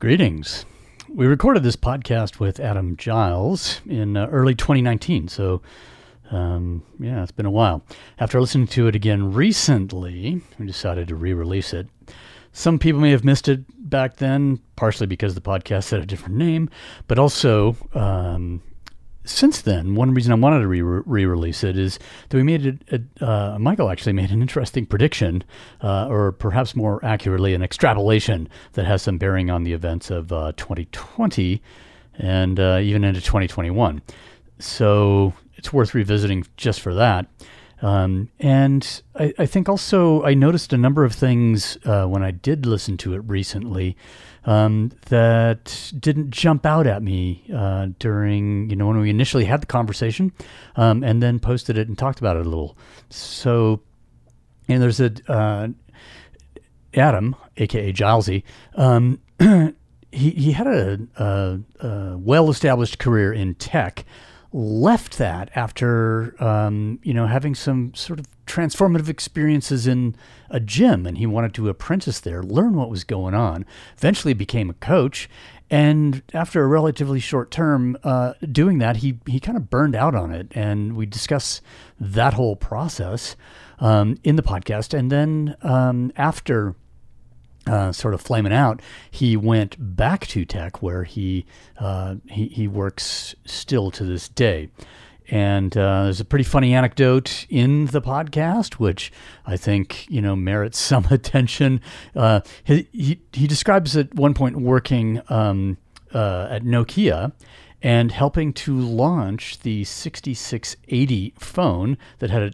Greetings. We recorded this podcast with Adam Giles in uh, early 2019, so um, yeah, it's been a while. After listening to it again recently, we decided to re release it. Some people may have missed it back then, partially because the podcast had a different name, but also um, since then, one reason I wanted to re release it is that we made it. Uh, Michael actually made an interesting prediction, uh, or perhaps more accurately, an extrapolation that has some bearing on the events of uh, 2020 and uh, even into 2021. So it's worth revisiting just for that. Um, and I, I, think also I noticed a number of things uh, when I did listen to it recently um, that didn't jump out at me uh, during, you know, when we initially had the conversation um, and then posted it and talked about it a little. So, and there's a uh, Adam, aka Gilesy. Um, he, he had a, a, a well established career in tech left that after um, you know having some sort of transformative experiences in a gym and he wanted to apprentice there learn what was going on eventually became a coach and after a relatively short term uh, doing that he, he kind of burned out on it and we discuss that whole process um, in the podcast and then um, after uh, sort of flaming out, he went back to tech where he uh, he, he works still to this day. And uh, there's a pretty funny anecdote in the podcast, which I think you know merits some attention. Uh, he, he, he describes at one point working um, uh, at Nokia and helping to launch the 6680 phone that had a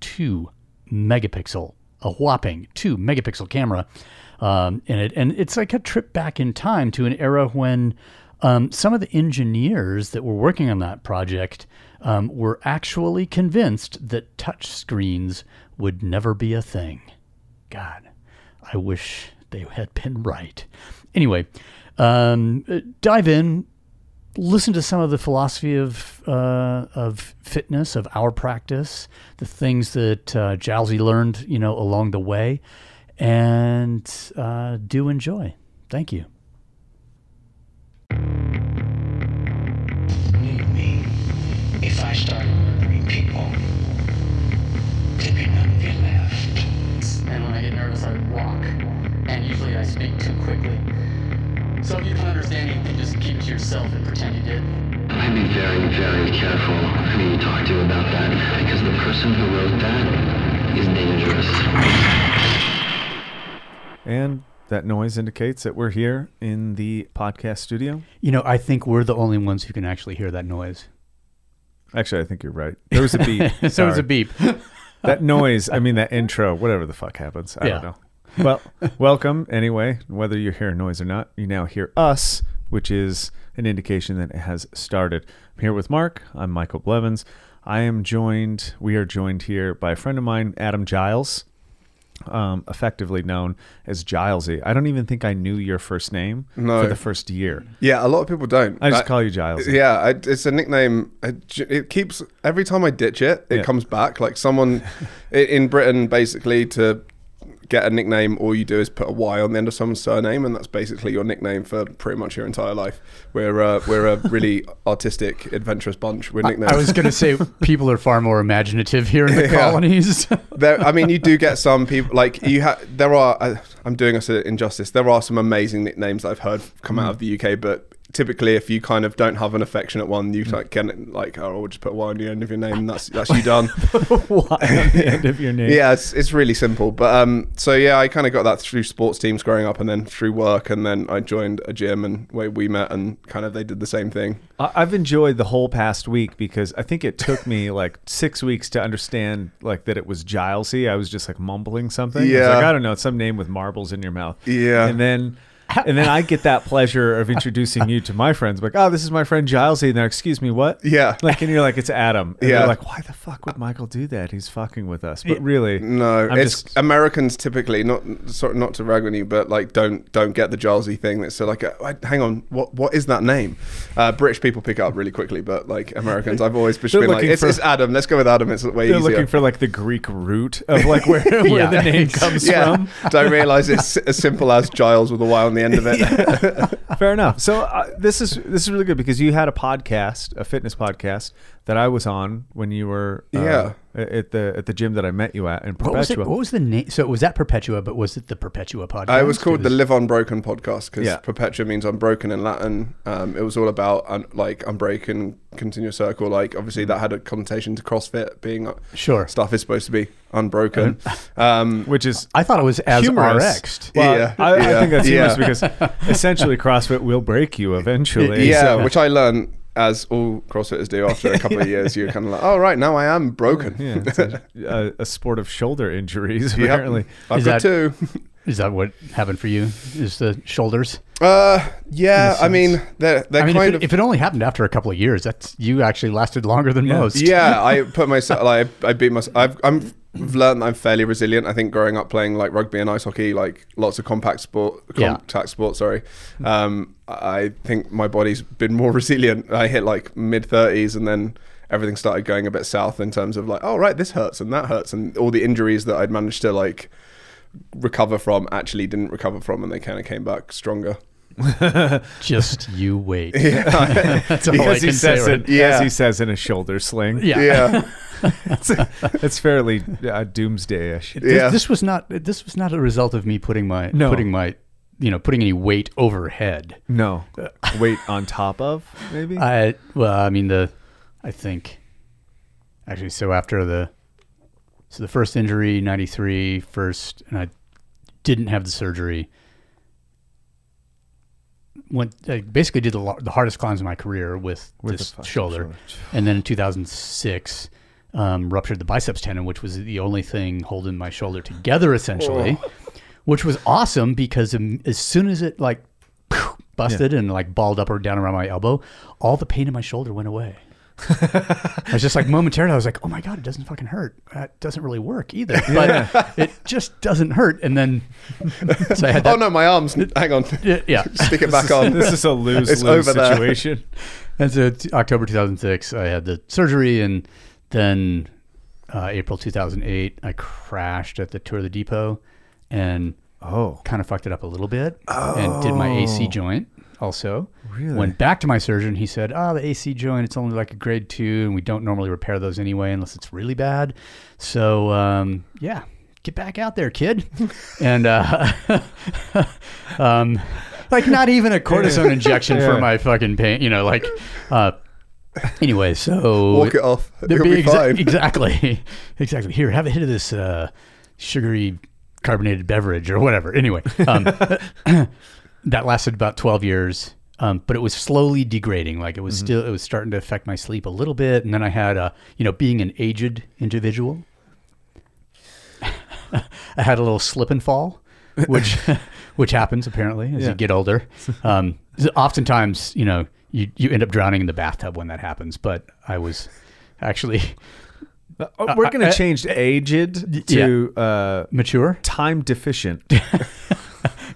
two megapixel, a whopping two megapixel camera um, in it. And it's like a trip back in time to an era when um, some of the engineers that were working on that project um, were actually convinced that touch screens would never be a thing. God, I wish they had been right. Anyway, um, dive in, listen to some of the philosophy of uh, of fitness, of our practice, the things that uh, Gilesy learned, you know, along the way, and uh, do enjoy. Thank you. me if I start murdering people. There'd none of you left. And when I get nervous, I walk. And usually I speak too quickly. So if you don't understand, you can just keep it to yourself and pretend you did. I'd be very, very careful who you talk to about that, because the person who wrote that is dangerous. And that noise indicates that we're here in the podcast studio. You know, I think we're the only ones who can actually hear that noise. Actually, I think you're right. There was a beep. there was a beep. that noise, I mean, that intro, whatever the fuck happens. I Yeah. don't know. Well, welcome anyway. Whether you hear noise or not, you now hear us, which is an indication that it has started. I'm here with Mark. I'm Michael Blevins. I am joined, we are joined here by a friend of mine, Adam Giles um, effectively known as Gilesy. I don't even think I knew your first name No. for the first year. Yeah, a lot of people don't. I just I- call you Giles. Yeah, I, it's a nickname. It, it keeps every time I ditch it, it Yeah. comes back. Like someone in Britain, basically, to get a nickname, all you do is put a Y on the end of someone's surname, and that's basically your nickname for pretty much your entire life. We're uh, we're a really artistic, adventurous bunch We're nicknames. I was going to say people are far more imaginative here in the Yeah. colonies. there, I mean, you do get some people like you have. There are. Uh, I'm doing us an injustice. There are some amazing nicknames that I've heard come out of the UK, but typically, if you kind of don't have an affectionate one, you like can like, oh, we'll just put one on the end of your name, and that's that's you done. Why on the end of your name? yeah, it's it's really simple. But um, so yeah, I kind of got that through sports teams growing up, and then through work, and then I joined a gym, and where we met, and kind of they did the same thing. I- I've enjoyed the whole past week because I think it took me like six weeks to understand like that it was Gilesy. I was just like mumbling something. I was Yeah. like, I don't know, it's some name with marbles in your mouth. Yeah. And then and then I get that pleasure of introducing you to my friends. Like, oh, this is my friend Gilesy. And they're, excuse me, what? Yeah. Like, and you're like, it's Adam. And Yeah. like, why the fuck would Michael do that? He's fucking with us. But really, No, I'm it's just- Americans typically not sort of not to rag on you, but like don't don't get the Gilesy thing. That's so like, uh, hang on, what what is that name? Uh, British people pick it up really quickly, but like Americans, I've always just been like, looking it's, for- it's Adam. Let's go with Adam. It's way they're easier. looking for like the Greek root of like where, where Yeah. the name comes yeah, from. don't realize it's as simple as Giles with a Y on the end of it. Fair enough. So uh, this is this is really good because you had a podcast, a fitness podcast that I was on when you were uh, Yeah. At the at the gym that I met you at in What was it? Perpetua. What was the name? So it was that Perpetua, but was it the Perpetua podcast? Uh, it was called the was- Live Unbroken podcast because Yeah. Perpetua means unbroken in Latin. Um, it was all about un- like unbroken, continuous circle. Like obviously that had a connotation to CrossFit being uh, Sure. stuff is supposed to be unbroken. Um, which is I thought it was as humorous. RX'd. Well, Yeah. I, I Yeah. think that's humorous Yeah. because essentially CrossFit will break you eventually. yeah, So- which I learned as all CrossFitters do after a couple of years. You're kind of like, oh right, now I am broken. yeah, a, a, a sport of shoulder injuries Yep. apparently. I've Is got that- two. Is that what happened for you? Is the shoulders? Uh, yeah, I mean, that that they're I mean, kind if it, of if it only happened after a couple of years, that's you actually lasted longer than Yeah. most. yeah, I put myself like I beat myself. I've I'm I've learned that I'm fairly resilient. I think growing up playing like rugby and ice hockey, like lots of compact sport, Yeah. sport. Sorry, um, I think my body's been more resilient. I hit like mid thirties, and then everything started going a bit south in terms of like, oh right, this hurts and that hurts, and all the injuries that I'd managed to like recover from actually didn't recover from, and they kind of came back stronger. Just you wait. that's all I As he can say. says right it, Yeah. as he says in a shoulder sling. Yeah. Yeah, it's, it's fairly uh, doomsday-ish. This, Yeah. this was not. This was not a result of me putting my No. putting my you know putting any weight overhead. No, weight on top of maybe. I well, I mean the, I think, actually, so after the, so the first injury, 93, first, and I didn't have the surgery. Went I basically did the, the hardest climbs of my career with, With this shoulder. shoulder. and then in 2006, um, ruptured the biceps tendon, which was the only thing holding my shoulder together, essentially, which was awesome because as soon as it like busted and like balled up or down around my elbow, all the pain in my shoulder went away. I was just like momentarily, I was like, oh my God, it doesn't fucking hurt. That doesn't really work either. But it just doesn't hurt. And then, so I had that. oh no, my arms. Hang on, Yeah. yeah. stick it back on. this is a lose It's lose over there. situation. And so t- October 2006, I had the surgery, and then uh, April 2008, I crashed at the Tour of the Depot, and Oh, kind of fucked it up a little bit, and did my AC Oh. joint also. Really? Went back to my surgeon. He said, "Oh, the AC joint, it's only like a grade two, and we don't normally repair those anyway unless it's really bad." So um, yeah, get back out there, kid. and uh, um, like not even a cortisone injection Yeah. for my fucking pain. You know, like. Uh, anyway, so Walk it off. You'll be exa- fine. exactly, exactly. Here, have a hit of this uh, sugary carbonated beverage or whatever. Anyway, um, that lasted about twelve years, um, but it was slowly degrading. Like it was still, it was starting to affect my sleep a little bit, and then I had a, you know, being an aged individual, I had a little slip and fall, which which happens apparently as Yeah. you get older. Um, oftentimes, you know, you you end up drowning in the bathtub when that happens. But I was actually Uh, we're gonna change aged to uh, mature. time deficient.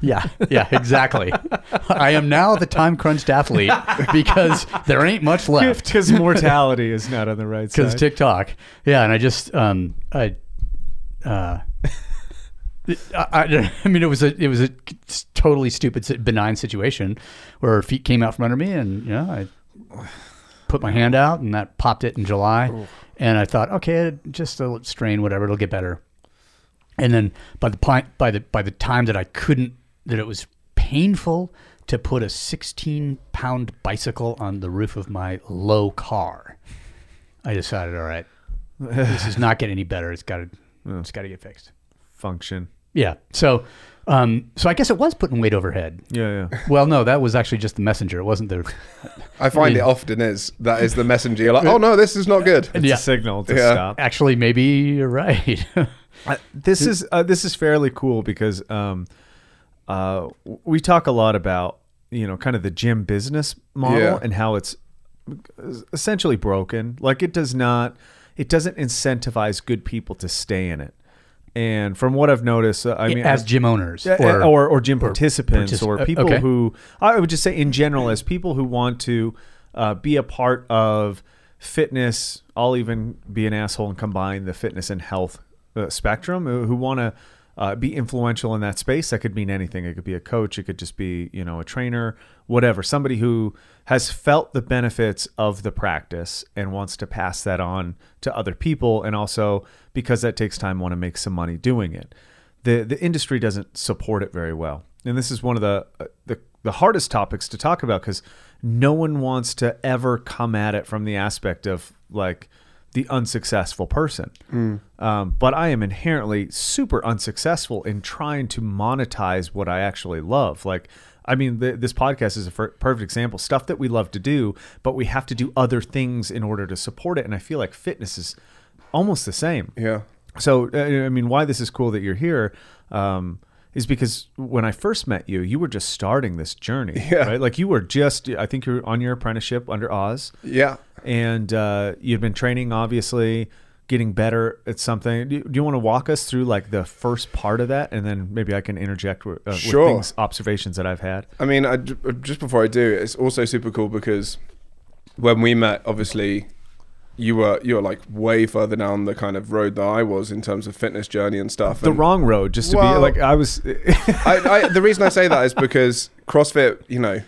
Yeah, yeah, exactly. I am now the time crunched athlete because there ain't much left. Because mortality is not on the right side. Because. TikTok, yeah, and I just, um, I, uh, I, I, mean, it was a, it was a totally stupid, benign situation where her feet came out from under me, and you know, I put my hand out, and that popped it in July, and I thought, okay, just a strain, whatever, it'll get better. And then by the point, by the by the time that I couldn't, that it was painful to put a 16 pound bicycle on the roof of my low car. I decided, all right, this is not getting any better. It's got to, it's got to get fixed. Function. Yeah. So, um, so I guess it was putting weight overhead. Yeah, yeah. Well, no, that was actually just the messenger. It wasn't the. I find it often is that is the messenger. You're like, oh no, this is not good. It's Yeah. a signal to Yeah. stop. Actually, maybe you're right. Uh, this is uh, this is fairly cool because um, uh, we talk a lot about you know kind of the gym business model Yeah. and how it's essentially broken. Like it does not, it doesn't incentivize good people to stay in it. And from what I've noticed, uh, I mean, as gym owners, or or, or gym participants partici- or uh, people okay. who I would just say in general as people who want to uh, be a part of fitness. I'll even be an asshole and combine the fitness and health uh, spectrum. uh, Who want to uh, be influential in that space. That could mean anything. It could be a coach. It could just be you know a trainer, whatever. Somebody who has felt the benefits of the practice and wants to pass that on to other people, and also because that takes time, want to make some money doing it. the The industry doesn't support it very well, and this is one of the uh, the the hardest topics to talk about because no one wants to ever come at it from the aspect of like the unsuccessful person. Um, but I am inherently super unsuccessful in trying to monetize what I actually love. Like, I mean, th- this podcast is a perfect example. Stuff that we love to do, but we have to do other things in order to support it. And I feel like fitness is almost the same. Yeah. So, uh, I mean, why this is cool that you're here um, is because when I first met you, you were just starting this journey. Yeah. Right? Like you were just, I think you're on your apprenticeship under Oz, Yeah. and uh, you've been training, obviously, getting better at something. Do you, do you want to walk us through like the first part of that, and then maybe I can interject with, uh, Sure. with things, observations that I've had. I mean, I, just before I do, it's also super cool because when we met, obviously, you were you were like way further down the kind of road that I was in terms of fitness journey and stuff. The and wrong road, just to be like I was. I, I, the reason I say that is because CrossFit, you know,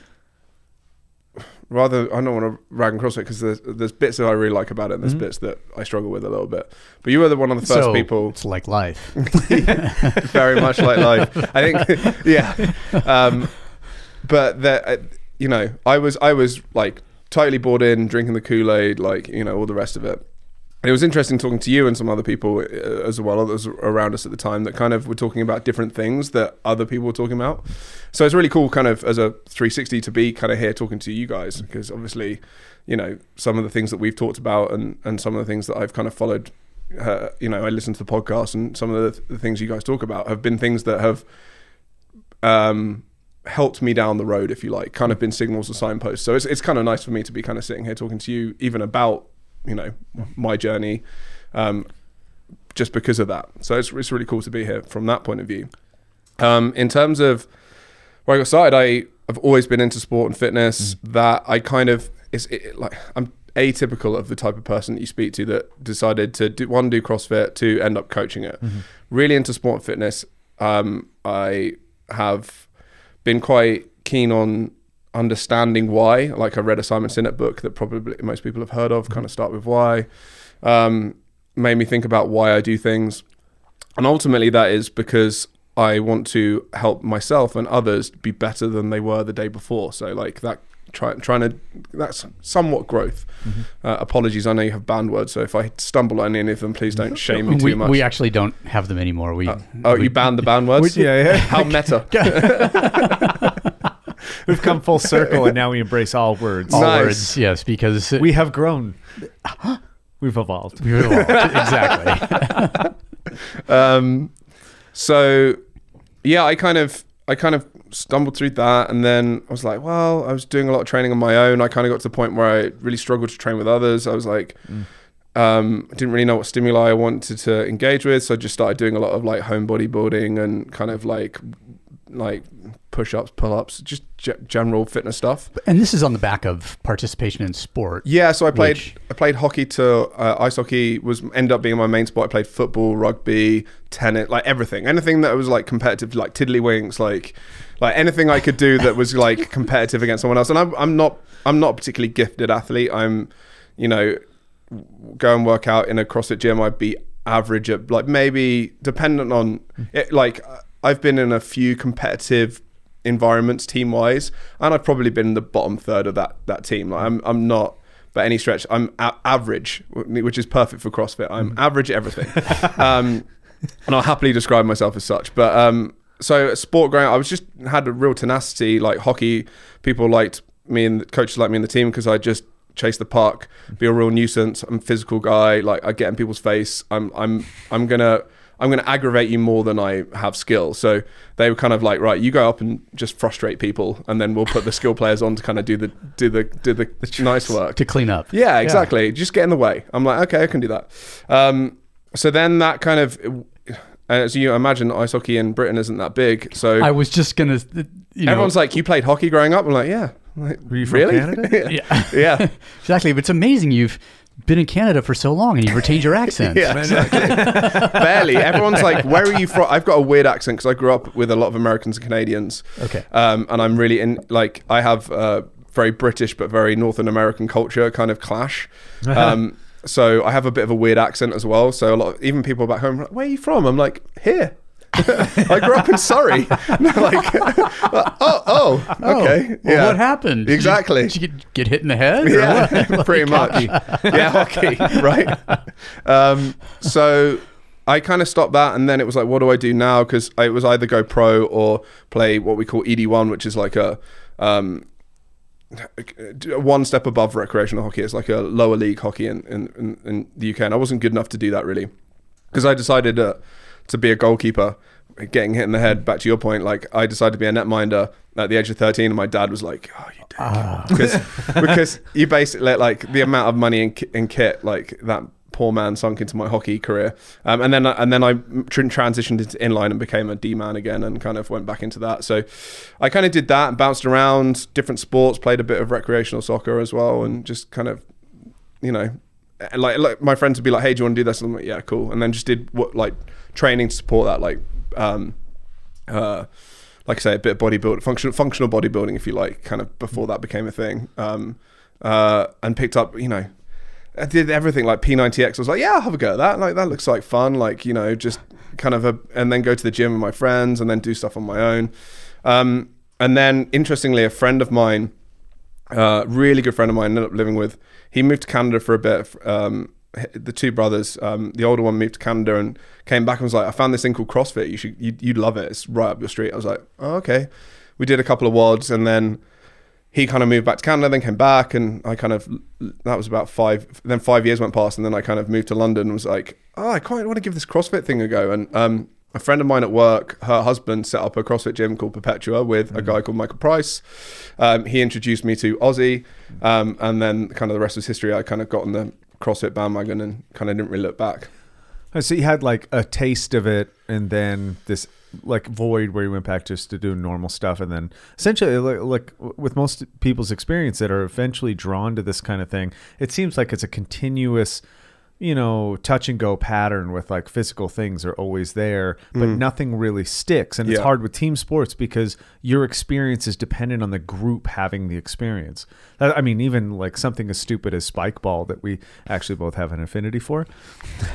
rather I don't want to rag on CrossFit because there's there's bits that I really like about it, and there's bits that I struggle with a little bit. But you were the one of the first so people It's like life. very much like life. I think, yeah. Um, but that, uh, you know, I was I was like totally bought in, drinking the Kool Aid, like you know, all the rest of it. It was interesting talking to you and some other people uh, as well, others around us at the time that kind of were talking about different things that other people were talking about. So it's really cool, kind of as a 360, to be kind of here talking to you guys because obviously, you know, some of the things that we've talked about and and some of the things that I've kind of followed uh, you know, I listen to the podcast and some of the, the things you guys talk about have been things that have um, helped me down the road, if you like, kind of been signals or signposts. So it's, it's kind of nice for me to be kind of sitting here talking to you, even about, you know, my journey, um, just because of that. So it's, it's really cool to be here from that point of view. Um, in terms of where I got started, I have always been into sport and fitness. That I kind of it's it, like I'm atypical of the type of person that you speak to that decided to do one do CrossFit, to end up coaching it. Really into sport and fitness. Um, I have been quite keen on understanding why. Like I read a Simon Sinek book that probably most people have heard of. Kind of start with why. Um, made me think about why I do things, and ultimately that is because I want to help myself and others be better than they were the day before. So like that. Try, trying to that's somewhat growth. Uh, apologies, I know you have banned words, so if I stumble on any of them, please don't shame me too we, much. we actually don't have them anymore. We, oh, we- you banned the banned words? yeah, yeah. How meta. We've come full circle, and now we embrace all words. all Nice. words, yes, because We have grown. We've evolved. We've evolved exactly. um, so yeah, I kind of I kind of stumbled through that, and then I was like, well, I was doing a lot of training on my own. I kind of got to the point where I really struggled to train with others. I was like, um, I didn't really know what stimuli I wanted to engage with, so I just started doing a lot of like home bodybuilding and kind of like like push ups, pull ups, just g- general fitness stuff. and this is on the back of participation in sport. Yeah, so I played Which- I played hockey to uh, ice hockey was ended up being my main sport. I played football, rugby, tennis, like everything. Anything that was like competitive, like tiddlywinks, like like anything I could do that was like competitive against someone else. And I'm I'm not I'm not a particularly gifted athlete. I'm you know go and work out in a CrossFit gym. I'd be average at like maybe dependent on it. Like I've been in a few competitive environments team wise, and I've probably been in the bottom third of that that team. Like I'm I'm not by any stretch. I'm a- average, which is perfect for CrossFit. I'm average at everything, um, and I'll happily describe myself as such. But um, so at sport growing, up, I was just had a real tenacity. Like hockey, people liked me and the coaches liked me in the team because I just chase the puck, be a real nuisance. I'm a physical guy. Like I get in people's face. I'm I'm I'm gonna. I'm going to aggravate you more than I have skill. So they were kind of like, right, you go up and just frustrate people, and then we'll put the skill players on to kind of do the do the do the, nice work. to clean up. Yeah, exactly. Just get in the way. I'm like, okay, I can do that. Um, so then that kind of, as you imagine, ice hockey in Britain isn't that big. So I was just gonna, you know, everyone's like, you played hockey growing up? I'm like, yeah. I'm like, Were you from really? Canada? yeah, yeah. exactly. But it's amazing you've been in Canada for so long and you've retained your accent. Yeah, exactly. Barely. Everyone's like, "Where are you from?" I've got a weird accent because I grew up with a lot of Americans and Canadians. Okay. Um, and I'm really in like I have uh, very British but very Northern American culture kind of clash. Um, so I have a bit of a weird accent as well. So a lot, of, even people back home, are like, where are you from? I'm like, here. I grew up in Surrey. Like, oh, oh, Oh, okay, well, what happened? Did you- Exactly. Did you, get, get hit in the head? Yeah, what? pretty much. yeah, hockey, right? Um, so I kind of stopped that, and then it was like, what do I do now? Because it was either go pro or play what we call ED1, which is like a um, one step above recreational hockey. It's like a lower league hockey in, in, in, the UK, and I wasn't good enough to do that really because I decided uh, to be a goalkeeper. Getting hit in the head. Back to your point, like I decided to be a netminder at the age of thirteen, and my dad was like, "Oh, you dick," because because you basically like the amount of money in, in kit, like that poor man sunk into my hockey career, um, and then and then I tr- transitioned into inline and became a D man again, and kind of went back into that. So I kind of did that, and bounced around different sports, played a bit of recreational soccer as well, and just kind of you know, like, like my friends would be like, "Hey, do you want to do this?" And I'm like, "Yeah, cool." And then just did what like training to support that, like, um, uh, like I say, a bit of bodybuilding, functional functional bodybuilding, if you like, kind of before that became a thing. Um, uh, and picked up, you know, I did everything like P90X. I was like, yeah, I'll have a go at that. Like that looks like fun. Like you know, just kind of a, and then go to the gym with my friends, and then do stuff on my own. Um, and then interestingly, a friend of mine uh, really good friend of mine ended up living with. He moved to Canada for a bit. Um, the two brothers, um, the older one moved to Canada and came back and was like, "I found this thing called CrossFit. You should, you'd, you'd love it. It's right up your street." I was like, "Oh, okay." We did a couple of WODs and then he kind of moved back to Canada, then came back, and I kind of that was about five. Then five years went past, and then I kind of moved to London and was like, "Oh, I quite want to give this CrossFit thing a go." And um, a friend of mine at work, her husband set up a CrossFit gym called Perpetua with a guy called Michael Price. Um, he introduced me to Aussie, um, and then kind of the rest was history. I kind of got on the CrossFit bandwagon and kind of didn't really look back. Oh, So you had like a taste of it, and then this like void where you went back just to do normal stuff, and then essentially, like, like with most people's experience that are eventually drawn to this kind of thing, it seems like it's a continuous, you know, touch and go pattern with like physical things are always there, but mm. nothing really sticks, and it's hard with team sports because your experience is dependent on the group having the experience. I mean, even like something as stupid as spike ball that we actually both have an affinity for.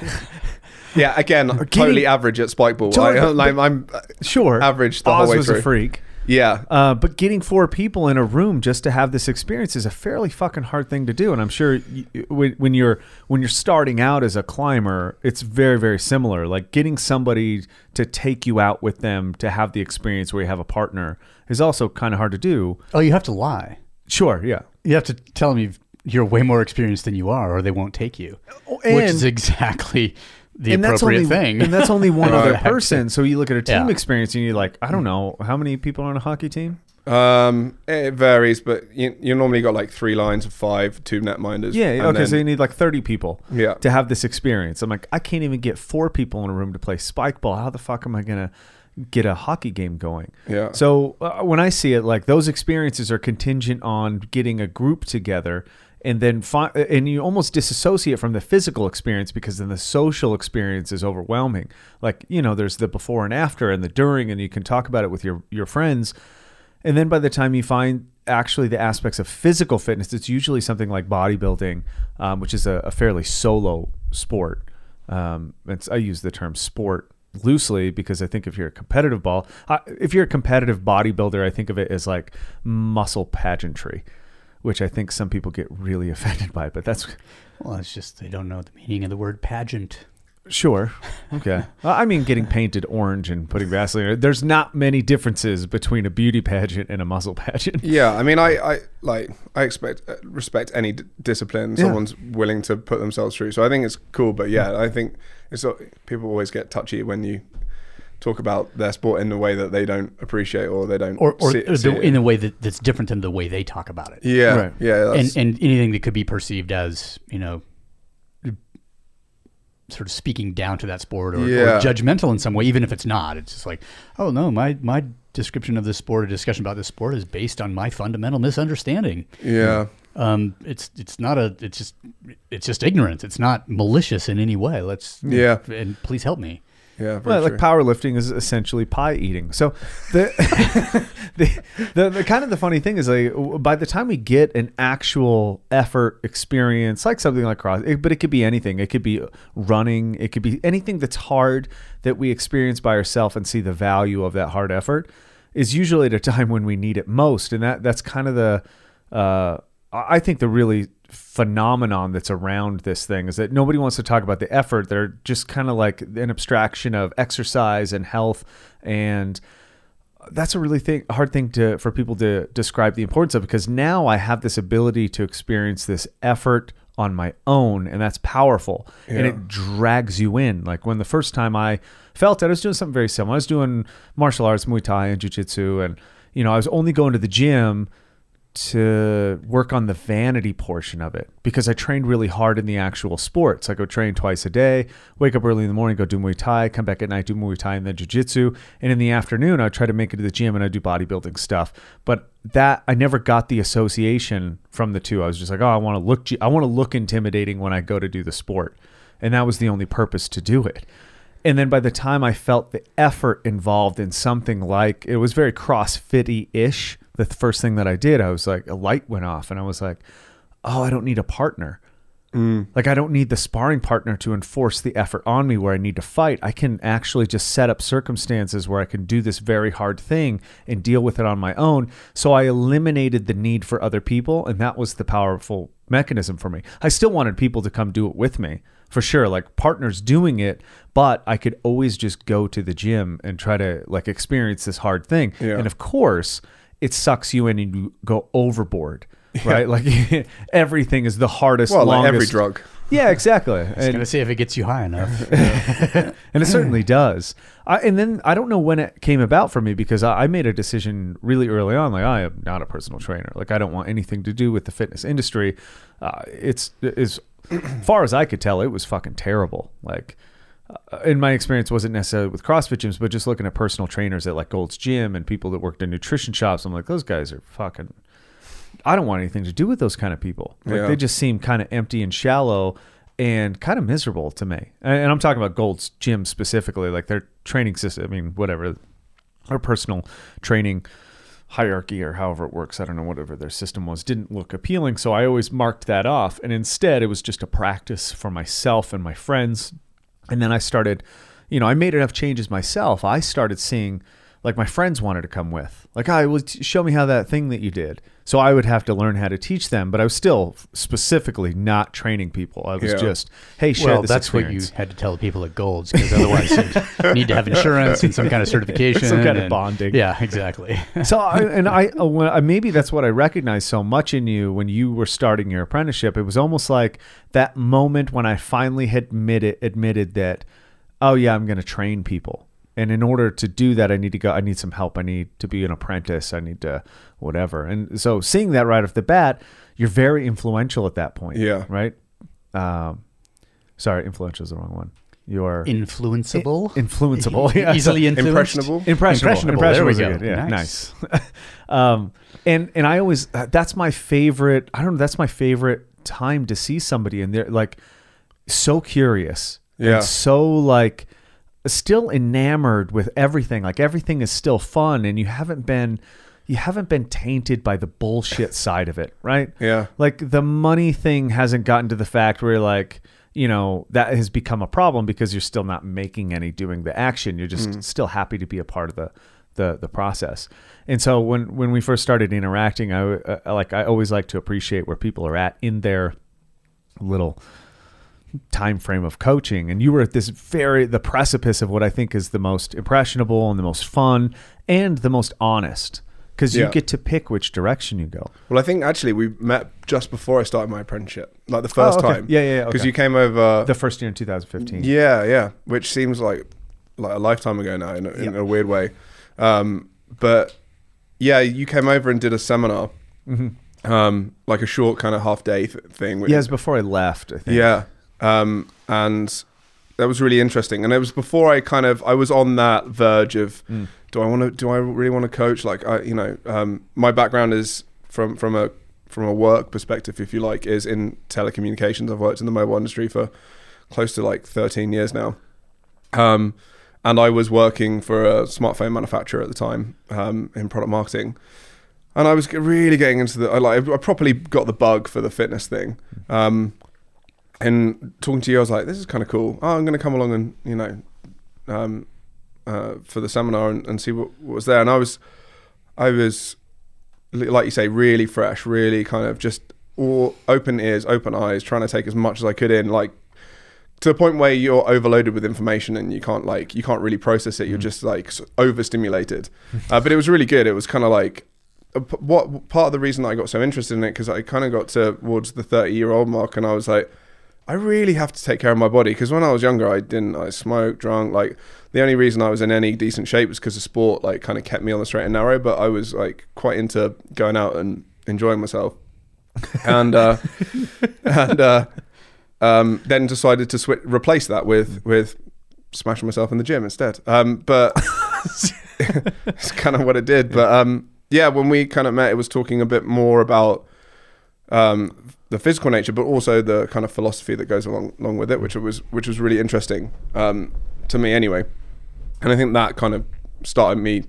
Yeah, again, totally average at spike ball. Totally, I, but- I'm, I'm Sure, average the Oz whole way was through. a freak. Yeah, Uh, but getting four people in a room just to have this experience is a fairly fucking hard thing to do, and I'm sure you, when, when you're when you're starting out as a climber, it's very very similar. Like getting somebody to take you out with them to have the experience where you have a partner is also kind of hard to do. Oh, you have to lie. Sure, yeah, You have to tell them you've, you're way more experienced than you are, or they won't take you. which is exactly the and that's appropriate only thing. and that's only one other person. So you look at a team Yeah. experience and you're like, I don't know how many people are on a hockey team. um, it varies, but you, you normally got like three lines of five, two netminders. Yeah, and okay, then- so you need like 30 people Yeah. to have this experience. I'm like, I can't even get four people in a room to play spike ball. How the fuck am I going to get a hockey game going? Yeah. So uh, when I see it, like those experiences are contingent on getting a group together. And then, fi- and you almost disassociate from the physical experience because then the social experience is overwhelming. Like you know, there's the before and after, and the during, and you can talk about it with your your friends. And then by the time you find actually the aspects of physical fitness, it's usually something like bodybuilding, um, which is a, a fairly solo sport. Um, I use the term sport loosely because I think if you're a competitive ball, if you're a competitive bodybuilder, I think of it as like muscle pageantry, which I think some people get really offended by. But that's well, it's just they don't know the meaning of the word pageant. Sure. Okay. I mean, getting painted orange and putting Vaseline. There's not many differences between a beauty pageant and a muscle pageant. Yeah, I mean, I, I like I expect uh, respect any d- discipline Yeah. someone's willing to put themselves through. So I think it's cool, but yeah, I think it's uh, people always get touchy when you talk about their sport in a way that they don't appreciate or they don't Or, or see, the, see it. in a way that, that's different than the way they talk about it. yeah, Right. yeah, And, and anything that could be perceived as, you know, sort of speaking down to that sport or, Yeah. or judgmental in some way, even if it's not. It's just like, oh no, my my description of this sport or discussion about this sport is based on my fundamental misunderstanding. Yeah. Um, it's it's not a it's just it's just ignorance. It's not malicious in any way. Let's Yeah. and please help me. Yeah. Well, like powerlifting is essentially pie eating. So the, the, the the kind of the funny thing is like by the time we get an actual effort experience, like something like cross, it, but it could be anything. It could be running. It could be anything that's hard that we experience by ourselves and see the value of that hard effort. Is usually at a time when we need it most, and that that's kind of the uh, I think the really phenomenon that's around this thing is that nobody wants to talk about the effort. They're just kind of like an abstraction of exercise and health, and that's a really thing, hard thing to for people to describe the importance of because now I have this ability to experience this effort on my own, and that's powerful, and it drags you in. Like when the first time I felt it, I was doing something very similar. I was doing martial arts, Muay Thai, and Jiu Jitsu, and you know I was only going to the gym to work on the vanity portion of it because I trained really hard in the actual sports. I go train twice a day, wake up early in the morning, go do Muay Thai, come back at night, do Muay Thai and then Jiu Jitsu. And in the afternoon, I try to make it to the gym and I do bodybuilding stuff. But that I never got the association from the two. I was just like, oh, I want to look, I want to look intimidating when I go to do the sport, and that was the only purpose to do it. And then by the time I felt the effort involved in something like it was very CrossFitty ish, the first thing that I did, I was like, a light went off and I was like, oh, I don't need a partner. Mm. Like, I don't need the sparring partner to enforce the effort on me where I need to fight. I can actually just set up circumstances where I can do this very hard thing and deal with it on my own. So I eliminated the need for other people. And that was the powerful mechanism for me. I still wanted people to come do it with me for sure, like partners doing it, but I could always just go to the gym and try to like experience this hard thing. Yeah. And of course, it sucks you in and you go overboard. Right, like everything is the hardest. well, like every drug. Yeah, exactly. I was And, gonna say if it gets you high enough. and it certainly does. I, and then I don't know when it came about for me because I, I made a decision really early on. Like I am not a personal trainer. Like I don't want anything to do with the fitness industry. Uh, it's as far as I could tell, it was fucking terrible. Like Uh, in my experience, wasn't necessarily with CrossFit gyms, but just looking at personal trainers at like Gold's Gym and people that worked in nutrition shops. I'm like, those guys are fucking. I don't want anything to do with those kind of people. Like Yeah. they just seem kind of empty and shallow and kind of miserable to me. And, and I'm talking about Gold's Gym specifically, like their training system. I mean, whatever, their personal training hierarchy or however it works. I don't know, whatever their system was, didn't look appealing. So I always marked that off. And instead, it was just a practice for myself and my friends. And then I started, you know, I made enough changes myself. I started seeing, like, my friends wanted to come with. Like, I would show me how that thing that you did. So I would have to learn how to teach them, but I was still specifically not training people. I was Yeah. just, hey, share this experience. well, this that's experience. what you had to tell the people at Golds because otherwise you need to have insurance and some kind of certification, Some kind of and- bonding. Yeah, exactly. so I, and I uh, I- maybe that's what I recognized so much in you when you were starting your apprenticeship. It was almost like that moment when I finally admitted admitted that, oh yeah, I'm going to train people, and in order to do that, I need to go. I need some help. I need to be an apprentice. I need to whatever. And so seeing that right off the bat, you're very influential at that point. Yeah. Right. Um, sorry, influential is the wrong one. You're Influenceable, influenceable. Yeah, easily influenced. Impressionable. impressionable. Impressionable, there we go. good- yeah, Nice. nice. um, and and I always uh, that's my favorite. I don't know. That's my favorite time to see somebody and they're like so curious. Yeah. And so like still enamored with everything. Like everything is still fun, and you haven't been you haven't been tainted by the bullshit side of it, right? Yeah. Like the money thing hasn't gotten to the fact where you're like, you know, that has become a problem because you're still not making any doing the action. You're just still happy to be a part of the the the process. And so when when we first started interacting, I uh, like I always like to appreciate where people are at in their little time frame of coaching and you were at this very the precipice of what I think is the most impressionable and the most fun and the most honest because you get to pick which direction you go. Well, I think actually we met just before I started my apprenticeship, like the first Oh, okay. time. Yeah, yeah, yeah, Because okay. you came over. The first year in 2015. yeah, yeah, which seems like like a lifetime ago now in a, in Yeah. a weird way. Um, but yeah, you came over and did a seminar, um, like a short kind of half day th- thing. which- Yeah, it was before I left, I think. Yeah. Um, and that was really interesting, and it was before I kind of I was on that verge of do I want to do I really want to coach? Like I you know um, my background is from from a from a work perspective, if you like, is in telecommunications. I've worked in the mobile industry for close to like 13 years now. Um, and I was working for a smartphone manufacturer at the time um, in product marketing. And I was really getting into the, I, like, I properly got the bug for the fitness thing. Um, and talking to you, I was like, this is kind of cool. Oh, I'm going to come along and, you know, um, uh, for the seminar and, and see what, what was there. And I was, I was, like you say, really fresh, really kind of just all open ears, open eyes, trying to take as much as I could in, like to the point where you're overloaded with information and you can't like you can't really process it. You're just like overstimulated. uh, but it was really good. It was kind of like uh, what part of the reason I got so interested in it because I kind of got towards the 30 year old mark and I was like. I really have to take care of my body because when I was younger, I didn't. I smoked, drunk. Like the only reason I was in any decent shape was because of sport. Like kind of kept me on the straight and narrow. But I was like quite into going out and enjoying myself. And uh, and uh, um, then decided to switch, replace that with with smashing myself in the gym instead. Um, but it's kind of what it did. But um, yeah, when we kind of met, it was talking a bit more about um, the physical nature, but also the kind of philosophy that goes along along with it, which was which was really interesting um, to me anyway. And I think that kind of started me,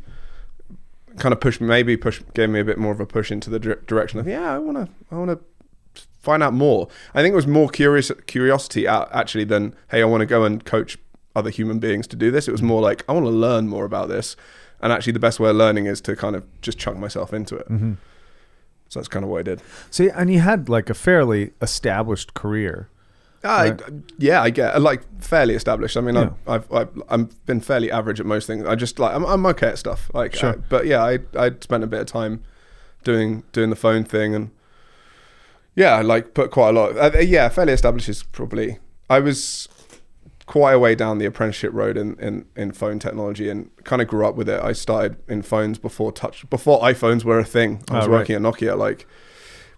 kind of pushed maybe push gave me a bit more of a push into the dir- direction of yeah, I want to I want to find out more. I think it was more curious curiosity actually than hey, I want to go and coach other human beings to do this. It was more like I want to learn more about this, and actually the best way of learning is to kind of just chunk myself into it. Mm-hmm. So that's kind of what I did. See, and you had like a fairly established career. I, Right. yeah, I get like fairly established. I mean, Yeah. I've, I've I've I've been fairly average at most things. I just like I'm I'm okay at stuff. Like, Sure. uh, but yeah, I I spent a bit of time doing doing the phone thing and yeah, like put quite a lot. Uh, yeah, fairly established is probably. I was quite a way down the apprenticeship road in, in, in phone technology and kind of grew up with it. I started in phones before touch before iPhones were a thing. I was Oh, right. working at Nokia, like,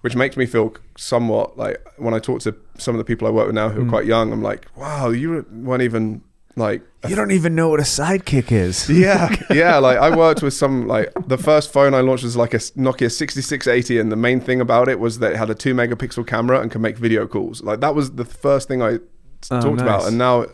which makes me feel somewhat like when I talk to some of the people I work with now who are Mm. quite young, I'm like, wow, you weren't even like You don't even know what a sidekick is. yeah, yeah. Like I worked with some like the first phone I launched was like a Nokia 6680, and the main thing about it was that it had a two megapixel camera and could make video calls. Like that was the first thing I Oh, talked about, and now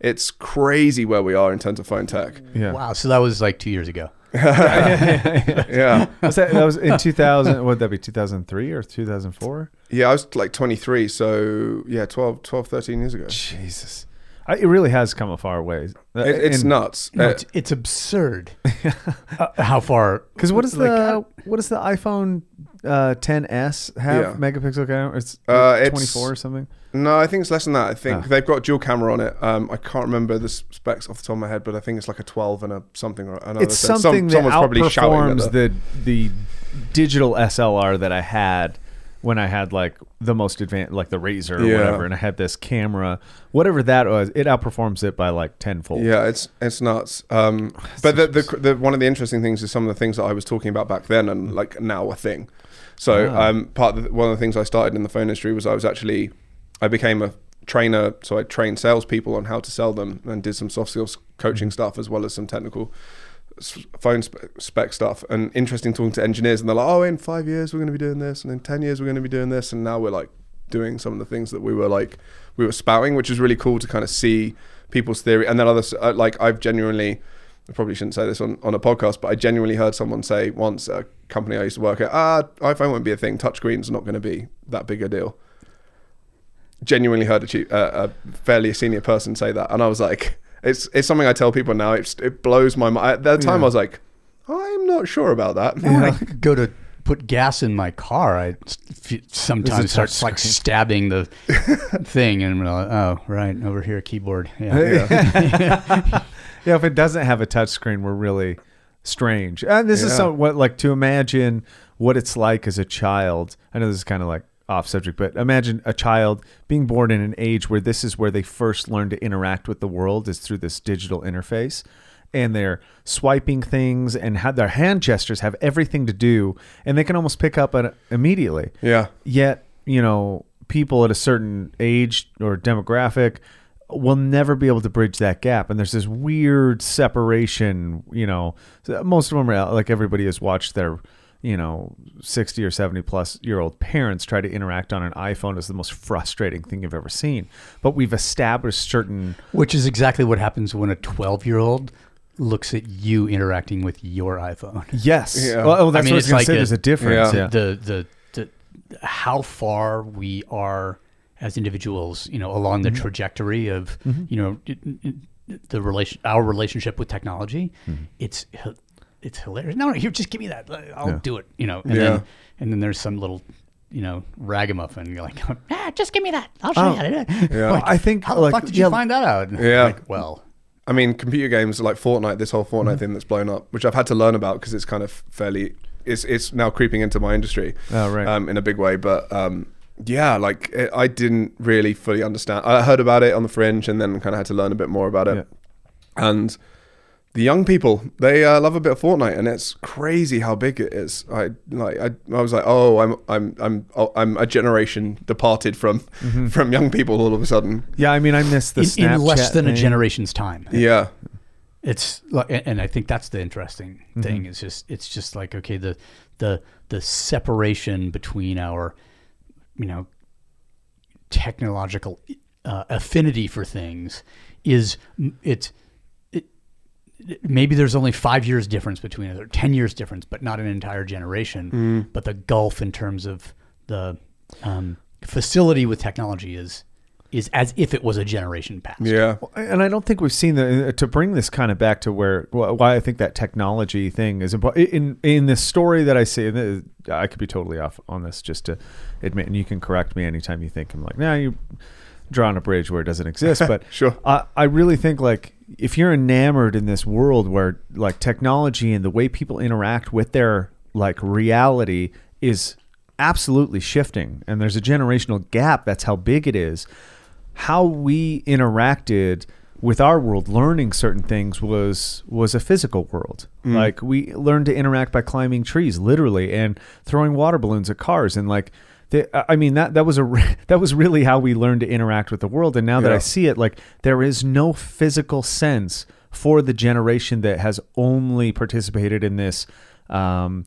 it's crazy where we are in terms of phone tech. Yeah. Wow. So that was like two years ago. Yeah, Was that, that was in 2000. Would that be 2003 or 2004? yeah. I was like 23, so yeah, 12, 12 13 years ago. Jesus, I, it really has come a far way. Uh, It, it's nuts. No, Uh, it's, it's absurd. uh, how far? Because what is like, the what does the iPhone uh, 10s have Yeah. megapixel camera? It's, Uh, it's- 24 or something. No, I think it's less than that. I think Ah. they've got dual camera on it. Um, I can't remember the specs off the top of my head, but I think it's like a 12 and a something or another. It's So some- something that someone's probably shouting outperforms the- the the digital SLR that I had when I had like the most advanced, like the Razr or Yeah. whatever, and I had this camera, whatever that was. It outperforms it by like tenfold. Yeah, it's it's nuts. Um, but the, the the one of the interesting things is some of the things that I was talking about back then and like now a thing. So um, part of the, one of the things I started in the phone industry was I was actually I became a trainer. So I trained salespeople on how to sell them and did some soft skills coaching stuff as well as some technical phone spe- spec stuff. And interesting talking to engineers and they're like, oh, in five years we're going to be doing this, and in ten years we're going to be doing this, and now we're like doing some of the things that we were like we were spouting, which is really cool to kind of see people's theory. And then others uh, like I've genuinely. I probably shouldn't say this on, on a podcast, but I genuinely heard someone say once a company I used to work at, ah, iPhone won't be a thing. Touchscreen's not going to be that big a deal. Genuinely heard a, chief, uh, a fairly senior person say that, and I was like, it's it's something I tell people now. It's, it blows my mind. At the time, Yeah. I was like, I'm not sure about that. When I go to put gas in my car, I s- f- sometimes start touch like stabbing the thing, and I'm like, oh, right over here, keyboard. Yeah. yeah, if it doesn't have a touchscreen, we're really strange. And this is Yeah. some what like to imagine what it's like as a child. I know this is kind of like off subject, but imagine a child being born in an age where this is where they first learn to interact with the world is through this digital interface. And they're swiping things, and how their hand gestures have everything to do, and they can almost pick up it immediately Yeah, yet you know people at a certain age or demographic we'll never be able to bridge that gap. And there's this weird separation. You know, most of them are like everybody has watched their you know 60 or 70 plus year old parents try to interact on an iphone is the most frustrating thing you've ever seen but we've established certain Which is exactly what happens when a 12 year old looks at you interacting with your iPhone. yes Yeah. well, oh, that's mean, what i was it's going like to say a- there's a difference Yeah. yeah, The, the, the, how far we are as individuals, you know, along Mm-hmm. the trajectory of, you know, the relation, our relationship with technology, Mm-hmm. it's, it's hilarious. No, no, here, just give me that. I'll Yeah. do it, you know, and Yeah. then, and then there's some little, you know, ragamuffin. You're like, ah, just give me that. I'll show Oh. you how to do it. Yeah. Like, I think, how the like, fuck did you yeah, find that out? Yeah. Like, well, I mean, computer games like Fortnite, this whole Fortnite thing that's blown up, which I've had to learn about because it's kind of fairly, it's it's now creeping into my industry, Oh, right. um, in a big way. But um, yeah, like it, I didn't really fully understand. I heard about it on the fringe, and then kind of had to learn a bit more about it. Yeah. And the young people, they uh, love a bit of Fortnite, and it's crazy how big it is. I like, I, I was like, oh, I'm, I'm, I'm, oh, I'm a generation departed from, from young people all of a sudden. yeah i mean i miss the in, in less Snapchat than a generation's time. Yeah, it's like and- and i think that's the interesting Mm-hmm. thing is just it's just like okay the the the separation between our you know technological uh, affinity for things is it's it, maybe there's only five years difference between it or 10 years difference but not an entire generation Mm. but the gulf in terms of the um, facility with technology is is as if it was a generation past yeah, and I don't think we've seen the uh, to bring this kind of back to where why I think that technology thing is important in in this story that I see. I could be totally off on this, just to admit, and you can correct me anytime you think I'm like, nah, you drawing a bridge where it doesn't exist. But Sure. I I really think like if you're enamored in this world where like technology and the way people interact with their like reality is absolutely shifting and there's a generational gap that's how big it is how we interacted with our world learning certain things was was a physical world. Like we learned to interact by climbing trees literally and throwing water balloons at cars and like the, I mean that that was a that was really how we learned to interact with the world and now that I see it like there is no physical sense for the generation that has only participated in this um,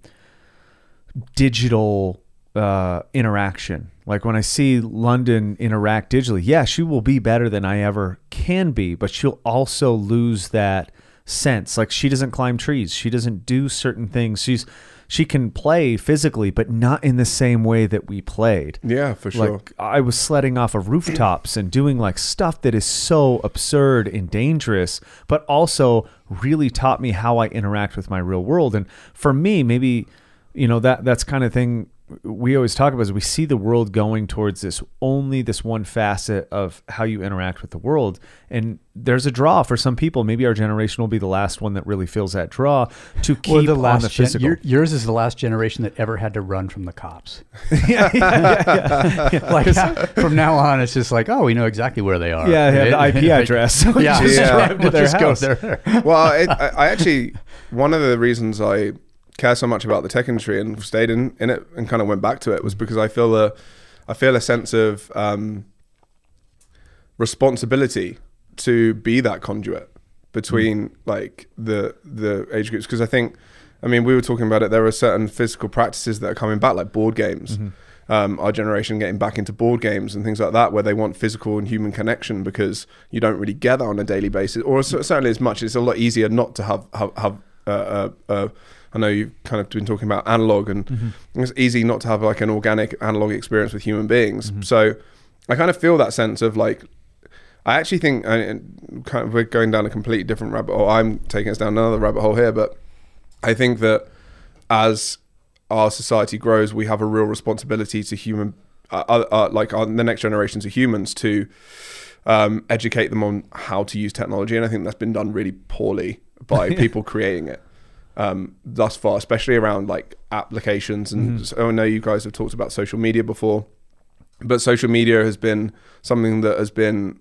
digital uh, interaction. Like when I see London interact digitally, yeah, she will be better than I ever can be, but she'll also lose that sense. Like she doesn't climb trees, she doesn't do certain things. She's she can play physically, but not in the same way that we played. yeah, for sure. Like I was sledding off of rooftops and doing like stuff that is so absurd and dangerous, but also really taught me how I interact with my real world. And for me, maybe you know that that's kind of thing we always talk about is we see the world going towards this only this one facet of how you interact with the world and there's a draw for some people maybe our generation will be the last one that really feels that draw to keep Or the on last the gen- physical your- yours is the last generation that ever had to run from the cops. yeah, yeah, yeah, yeah. like from now on, it's just like, oh, we know exactly where they are. Yeah, they have the IP address. So yeah, just Yeah. We'll just go there. well, it, I, I actually one of the reasons I care so much about the tech industry and stayed in, in it and kind of went back to it was because I feel a I feel a sense of um, responsibility to be that conduit between like the the age groups. Because I think I mean we were talking about it there are certain physical practices that are coming back like board games. Um, our generation getting back into board games and things like that where they want physical and human connection because you don't really get that on a daily basis or certainly as much it's a lot easier not to have have, have uh, uh, uh, I know you've kind of been talking about analog and it's easy not to have like an organic analog experience with human beings so I kind of feel that sense of like I actually think and kind of we're going down a completely different rabbit hole. I'm taking us down another rabbit hole here, but I think that as our society grows, we have a real responsibility to human, uh, uh, uh, like uh, the next generations of humans, to um, educate them on how to use technology. And I think that's been done really poorly by people creating it um, thus far, especially around like applications. And so I know you guys have talked about social media before, but social media has been something that has been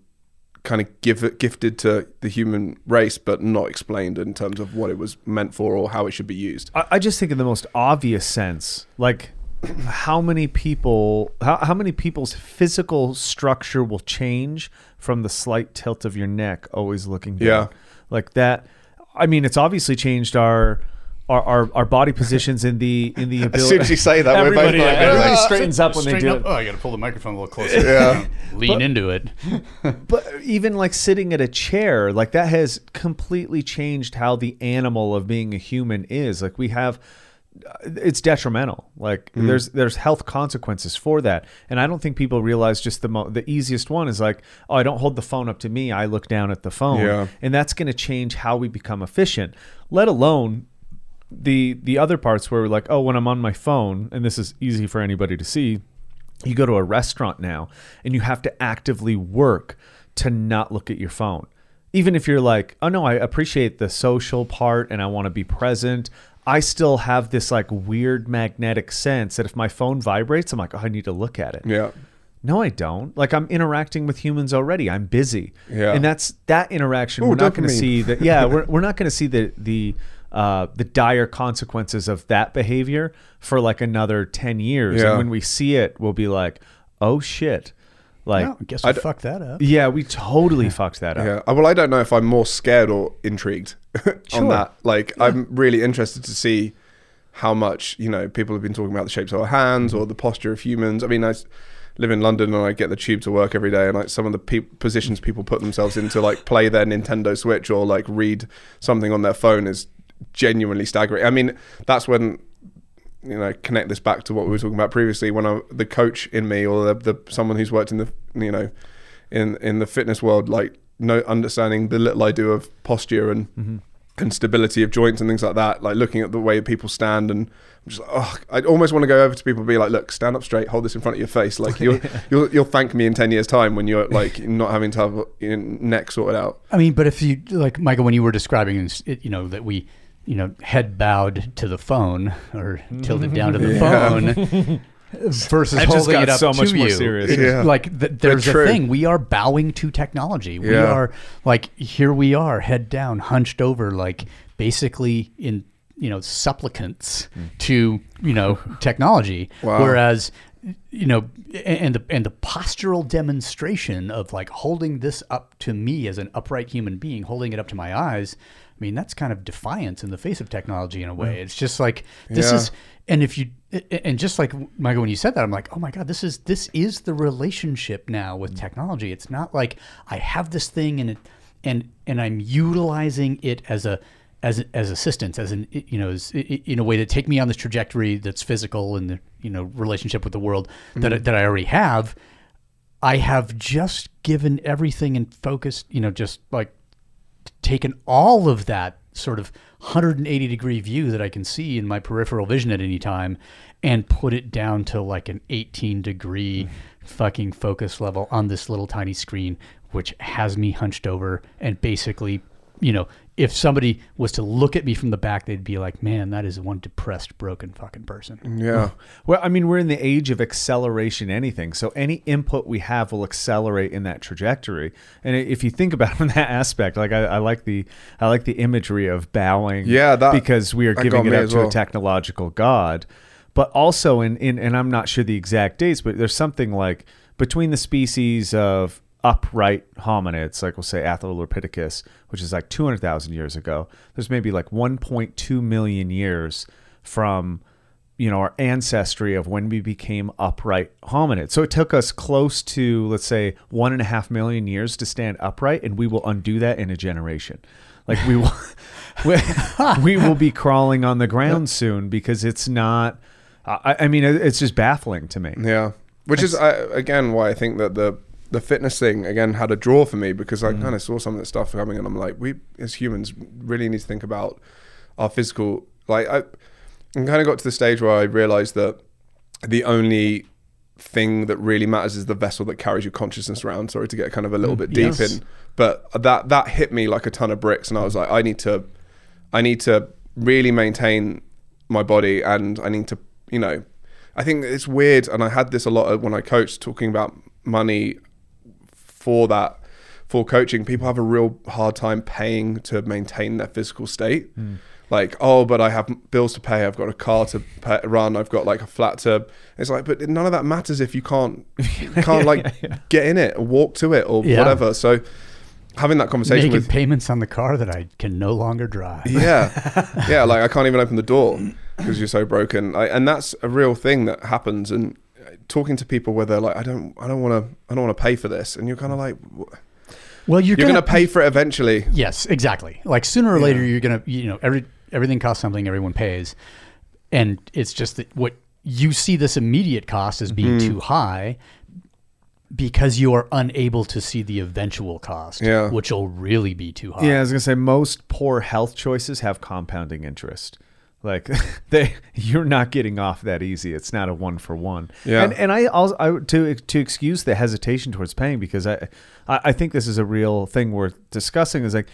kind of give, gifted to the human race, but not explained in terms of what it was meant for or how it should be used. I, I just think in the most obvious sense, like how many people how, how many people's physical structure will change from the slight tilt of your neck always looking down. Yeah. like that i mean it's obviously changed our our, our, our body positions in the in the ability As soon as you say that, we're both everybody, like, everybody straightens up when they do up. it Oh, I got to pull the microphone a little closer. Yeah. Lean into it. but even like sitting at a chair like that has completely changed how the animal of being a human is like we have it's detrimental. Like Mm. there's there's health consequences for that. And i don't think people realize just the mo- the easiest one is like oh i don't hold the phone up to me i look down at the phone. Yeah. and that's going to change how we become efficient. Let alone the the other parts where we're like oh when i'm on my phone and this is easy for anybody to see you go to a restaurant now and you have to actively work to not look at your phone. Even if you're like oh no i appreciate the social part and i want to be present i still have this like weird magnetic sense that if my phone vibrates i'm like oh i need to look at it. Yeah. no i don't. Like i'm interacting with humans already. I'm busy. Yeah. and that's that interaction Ooh, we're not going to see that yeah we're, we're not going to see the the uh, the dire consequences of that behavior for like another 10 years. Yeah. and when we see it we'll be like oh shit like Well, I guess I fucked that up. yeah we totally fucked that up Yeah. Uh, Well, I don't know if I'm more scared or intrigued on Sure. that. Like, I'm really interested to see how much you know people have been talking about the shapes of our hands or the posture of humans. I mean, I s- live in London and I get the tube to work every day, and like some of the pe- positions people put themselves into, like play their Nintendo Switch or like read something on their phone, is genuinely staggering. I mean, that's when you know connect this back to what we were talking about previously. When I, the coach in me or the, the someone who's worked in the you know in in the fitness world like no understanding the little I do of posture and Mm-hmm. and stability of joints and things like that like looking at the way people stand and I'm just like oh I almost want to go over to people and be like look stand up straight hold this in front of your face. Like you'll you'll, you'll thank me in 10 years time when you're like not having to have your neck sorted out. I mean, but if you like Michael, when you were describing, it, you know, that we, you know, head bowed to the phone or tilted down to the Yeah. phone versus That just holding got it up so much to more you. serious. It's Yeah. Like th- there's a thing. We are bowing to technology. We Yeah. are like here we are, head down, hunched over, like basically in you know supplicants hmm. to you know technology. Wow. Whereas you know and the and the postural demonstration of like holding this up to me as an upright human being holding it up to my eyes i mean that's kind of defiance in the face of technology in a way. It's just like this Yeah. is and if you and just like michael when you said that i'm like oh my god this is this is the relationship now with mm. technology. It's not like i have this thing and it and and i'm utilizing it as a as as assistance, as an you know, as, in a way that take me on this trajectory that's physical and the you know relationship with the world that mm. that I already have. I have just given everything and focused, you know, just like taken all of that sort of 180 degree view that I can see in my peripheral vision at any time and put it down to like an 18 degree mm-hmm. fucking focus level on this little tiny screen, which has me hunched over and basically, you know, if somebody was to look at me from the back, they'd be like, man, that is one depressed, broken fucking person. yeah Well, I mean, we're in the age of acceleration, anything. So any input we have will accelerate in that trajectory. And if you think about it from that aspect, like I, I like the I like the imagery of bowing. Yeah, that- because we are giving it up to well. a technological god. But also in, in and I'm not sure the exact dates, but there's something like between the species of upright hominids, like we'll say Australopithecus, which is like 200,000 years ago. There's maybe like 1.2 million years from you know our ancestry of when we became upright hominids. So it took us close to let's say one and a half million years to stand upright, and we will undo that in a generation. Like we will, we, we will be crawling on the ground soon because it's not. I, I mean, it's just baffling to me. Yeah, which is I, again why I think that the the fitness thing again had a draw for me because I mm. kind of saw some of that stuff coming and I'm like, we as humans really need to think about our physical. Like I, I kind of got to the stage where I realized that the only thing that really matters is the vessel that carries your consciousness around. Sorry to get kind of a little mm. bit deep yes. in, but that that hit me like a ton of bricks, and I was like, I need to, I need to really maintain my body, and I need to, you know, I think it's weird, and I had this a lot of when I coached, talking about money for that for coaching. People have a real hard time paying to maintain their physical state. Hmm. like oh but i have bills to pay i've got a car to pay, run i've got like a flat to it's like but none of that matters if you can't can't like get in it or walk to it or Yeah. whatever so having that conversation Making with payments on the car that I can no longer drive. yeah yeah like i can't even open the door because you're so broken I, and that's a real thing that happens and talking to people where they're like i don't i don't want to i don't want to pay for this and you're kind of like Well, you're, you're gonna pay for it eventually Yes, exactly. Like sooner or later, you're gonna, you know, every everything costs something. Everyone pays, and it's just that what you see this immediate cost as being Mm-hmm. too high because you are unable to see the eventual cost, Yeah. which will really be too high. Yeah, I was gonna say most poor health choices have compounding interest. Like they, you're not getting off that easy. It's not a one for one. Yeah. and and I also I, to to excuse the hesitation towards paying because I, I think this is a real thing worth discussing. Is like.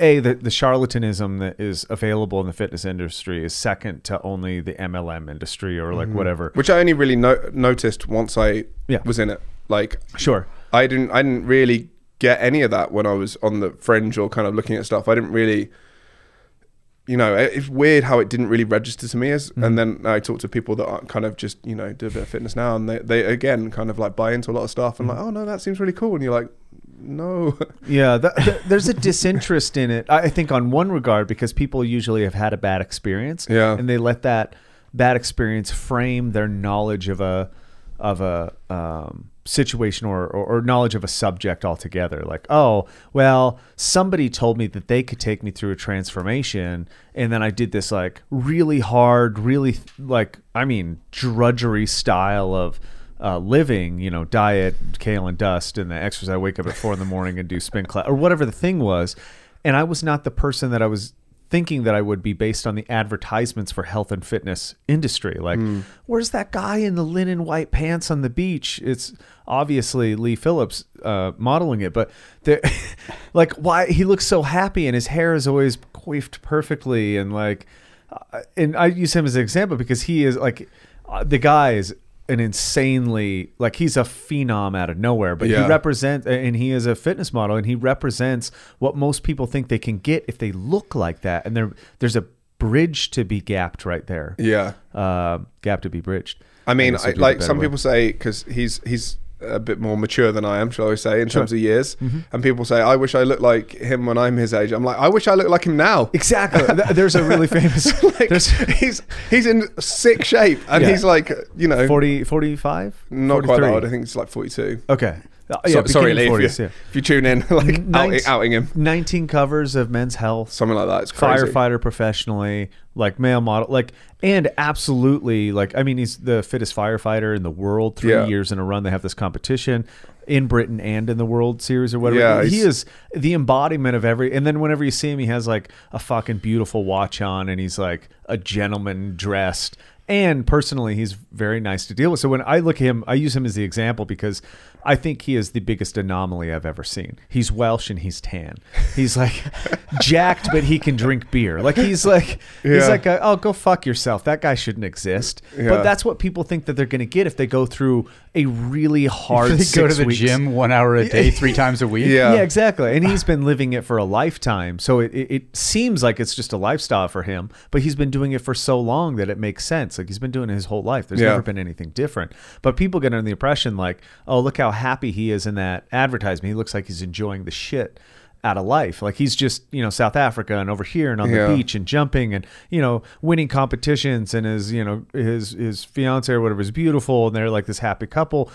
A the, the charlatanism that is available in the fitness industry is second to only the MLM industry or like mm-hmm. whatever. which I only really no- noticed once I Yeah. was in it. Like Sure. I didn't I didn't really get any of that when I was on the fringe or kind of looking at stuff. I didn't really you know, it's weird how it didn't really register to me as and then I talk to people that are kind of just, you know, do a bit of fitness now and they, they again kind of like buy into a lot of stuff and like, oh no, that seems really cool and you're like, no. Yeah, th- th- there's a disinterest in it. I I think on one regard because people usually have had a bad experience, Yeah. and they let that bad experience frame their knowledge of a of a um, situation or, or or knowledge of a subject altogether. Like, oh, well, somebody told me that they could take me through a transformation, and then I did this like really hard, really like I mean drudgery style of uh, living, you know, diet, kale and dust, and the exercise. I wake up at four in the morning and do spin class or whatever the thing was. And I was not the person that I was thinking that I would be based on the advertisements for health and fitness industry. Like, where's that guy in the linen white pants on the beach? It's obviously Lee Phillips uh, modeling it, but like, why he looks so happy and his hair is always coiffed perfectly and like, uh, and I use him as an example because he is like, uh, the guy is an insanely like he's a phenom out of nowhere but Yeah. he represents and he is a fitness model and he represents what most people think they can get if they look like that and there there's a bridge to be gapped right there yeah. uh, gap to be bridged I mean, I, I'll do it like some way. people say, because he's he's a bit more mature than I am, shall I say, in terms of years. Mm-hmm. And people say, I wish I looked like him when I'm his age. I'm like, I wish I looked like him now. exactly there's a really famous like, he's he's in sick shape, and Yeah. he's like, you know, 40 45 not quite that old. I think it's like 42. okay Uh, So- yeah, sorry, Lee, beginning if, you, yeah. if you tune in, like Nine- outing, outing him, 19 covers of men's health something like that. It's crazy. firefighter professionally, like male model, like and absolutely like I mean he's the fittest firefighter in the world. Three Yeah. years in a run, they have this competition in Britain and in the World Series or whatever. Yeah, he is the embodiment of every. And then whenever you see him, he has like a fucking beautiful watch on, and he's like a gentleman dressed. And personally, he's very nice to deal with. So when I look at him, I use him as the example because I think he is the biggest anomaly I've ever seen. He's Welsh and he's tan. He's like jacked, but he can drink beer. Like he's like he's like, a, oh, go fuck yourself. That guy shouldn't exist. Yeah. But that's what people think that they're going to get if they go through a really hard. They go to the weeks. gym one hour a day, three times a week. Yeah. Yeah, exactly. And he's been living it for a lifetime. So it, it, it seems like it's just a lifestyle for him, but he's been doing it for so long that it makes sense. Like he's been doing it his whole life. There's Yeah. never been anything different. But people get under the impression like, oh, look how happy he is in that advertisement. He looks like he's enjoying the shit out of life. Like he's just, you know, South Africa and over here and on Yeah. the beach and jumping and, you know, winning competitions and his, you know, his his fiance or whatever is beautiful and they're like this happy couple.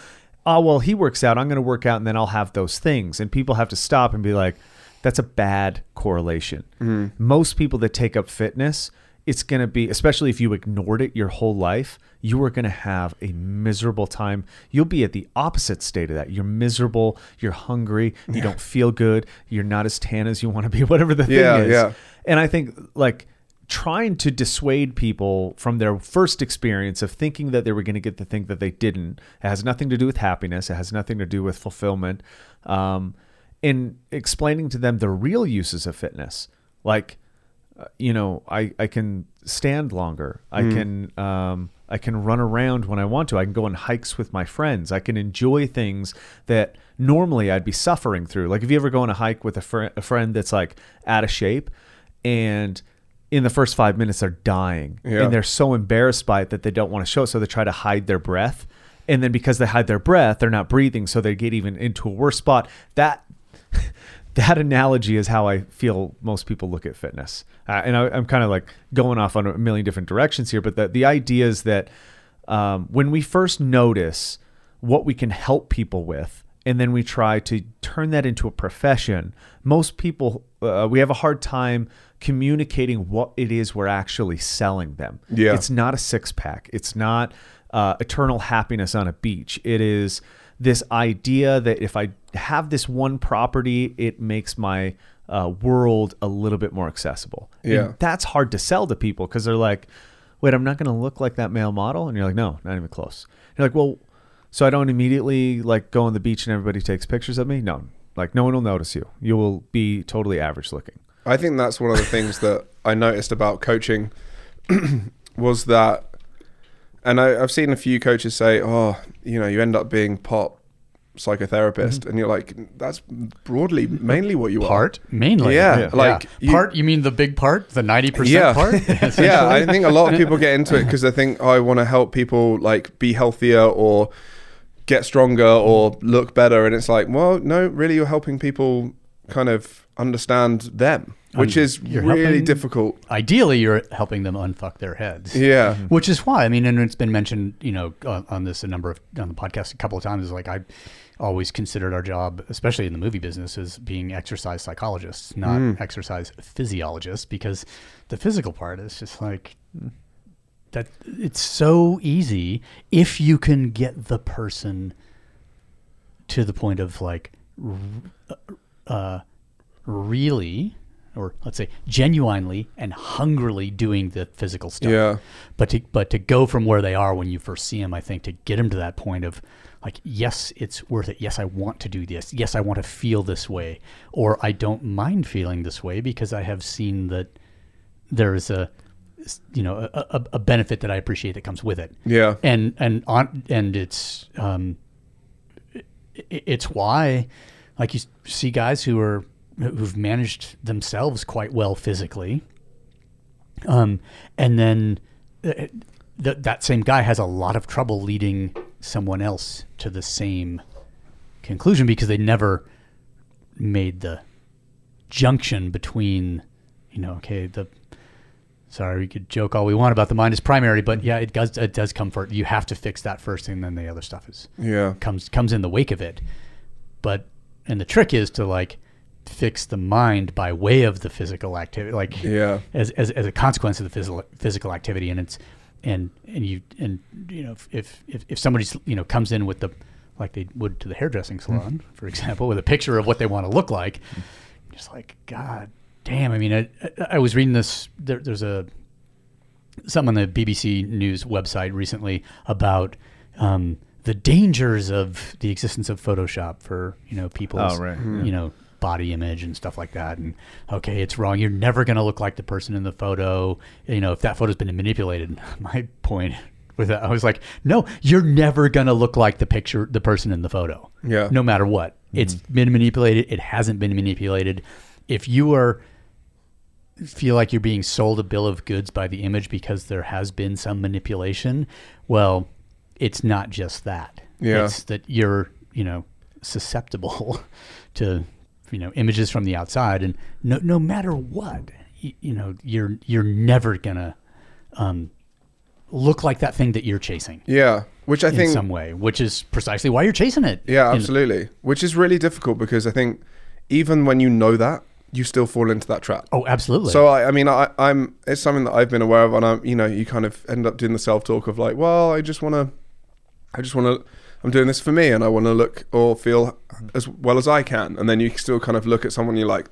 Oh, well, he works out. I'm going to work out and then I'll have those things. And people have to stop and be like, that's a bad correlation. Mm-hmm. Most people that take up fitness, it's going to be, especially if you ignored it your whole life, you are going to have a miserable time. You'll be at the opposite state of that. You're miserable. You're hungry. You don't feel good. You're not as tan as you want to be, whatever the thing is. yeah. And I think, like, trying to dissuade people from their first experience of thinking that they were going to get the thing that they didn't. It has nothing to do with happiness. It has nothing to do with fulfillment. Um, in explaining to them the real uses of fitness, like uh, you know, I, I can stand longer. I can um, I can run around when I want to. I can go on hikes with my friends. I can enjoy things that normally I'd be suffering through. Like if you ever go on a hike with a, fr- a friend that's like out of shape, and in the first five minutes they're dying Yeah. and they're so embarrassed by it that they don't want to show it so they try to hide their breath and then because they hide their breath they're not breathing so they get even into a worse spot that that analogy is how I feel most people look at fitness. Uh, and I, I'm kind of like going off on a million different directions here, but the, the idea is that um, when we first notice what we can help people with, and then we try to turn that into a profession, most people, uh, we have a hard time communicating what it is we're actually selling them. Yeah. It's not a six pack. It's not uh, eternal happiness on a beach. It is this idea that if I have this one property, it makes my uh, world a little bit more accessible. And Yeah. that's hard to sell to people because they're like, wait, I'm not going to look like that male model. And you're like, no, not even close. You're like, well, so I don't immediately like go on the beach and everybody takes pictures of me? No, like no one will notice you. You will be totally average looking. I think that's one of the things that I noticed about coaching was that, and I, I've seen a few coaches say, "Oh, you know, you end up being part psychotherapist," mm-hmm. and you're like, "That's broadly mainly what you are." Part mainly. Yeah, like, you- part. You mean the big part, the ninety percent Yeah. part? Yeah, I think a lot of people get into it because they think, "Oh, I want to help people like be healthier or get stronger or look better," and it's like, well, no, really, you're helping people kind of understand them, which Um, is really helping- difficult. Ideally, you're helping them unfuck their heads. Yeah. Which is why I mean, and it's been mentioned, you know, on, on this a number of on the podcast a couple of times. Is like I always considered our job, especially in the movie business, as being exercise psychologists, not exercise physiologists, because the physical part is just like that. It's so easy if you can get the person to the point of like uh, really or let's say genuinely and hungrily doing the physical stuff. Yeah. but to but to go from where they are when you first see them i think to get them to that point of like yes it's worth it. Yes i want to do this. Yes i want to feel this way. Or i don't mind feeling this way because i have seen that there's a you know a, a, a benefit that i appreciate that comes with it. Yeah. and and on and it's um i- it's why like you see guys who are who've managed themselves quite well physically. Um and then uh, th- that same guy has a lot of trouble leading someone else to the same conclusion because they never made the junction between you know okay the sorry we could joke all we want about the mind is primary but yeah it does it does come first you have to fix that first and then the other stuff is Yeah. comes comes in the wake of it. But and the trick is to like fix the mind by way of the physical activity like Yeah. as, as, as a consequence of the physical physical activity and it's and and you and you know if if, if somebody's you know comes in with the like they would to the hairdressing salon for example with a picture of what they want to look like just like god damn i mean i, I, I was reading this there, there's a something on the BBC News website recently about um, the dangers of the existence of Photoshop for you know people's Oh, right. you know body image and stuff like that. And okay, it's wrong. You're never going to look like the person in the photo. You know, if that photo's been manipulated. My point with that, I was like, no, you're never going to look like the picture, the person in the photo. Yeah. No matter what, mm-hmm. it's been manipulated. It hasn't been manipulated. If you are feel like you're being sold a bill of goods by the image because there has been some manipulation, well, it's not just that. Yeah. It's that you're, you know, susceptible to, you know, images from the outside and no no matter what, you, you know, you're you're never to um look like that thing that you're chasing Yeah. Which I in think some way, which is precisely why you're chasing it. Yeah, In- absolutely. Which is really difficult because I think even when you know that, you still fall into that trap. oh, absolutely. So I, I mean, I, I'm. It's something that I've been aware of, and I'm. You know, you kind of end up doing the self talk of like, well, I just want to, I just want to. I'm doing this for me, and I want to look or feel as well as I can. And then you still kind of look at someone you're like,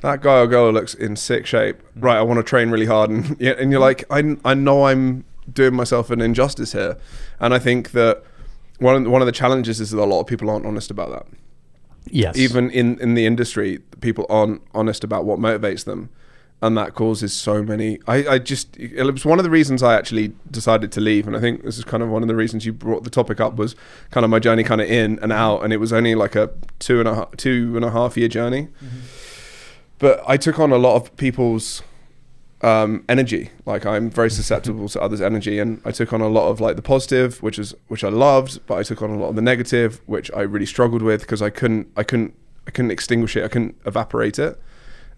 that guy or girl looks in sick shape. Mm. Right, I want to train really hard, and yeah, and you're like, I, I know I'm doing myself an injustice here, and I think that one one of the challenges is that a lot of people aren't honest about that yes. even in in the industry people aren't honest about what motivates them and that causes so many I, I just it was one of the reasons i actually decided to leave and i think this is kind of one of the reasons you brought the topic up was kind of my journey kind of in and out and it was only like a two and a half two and a half year journey but i took on a lot of people's um, energy. Like I'm very susceptible to others' energy, and I took on a lot of like the positive, which is which I loved, but I took on a lot of the negative, which I really struggled with because I couldn't I couldn't I couldn't extinguish it, I couldn't evaporate it.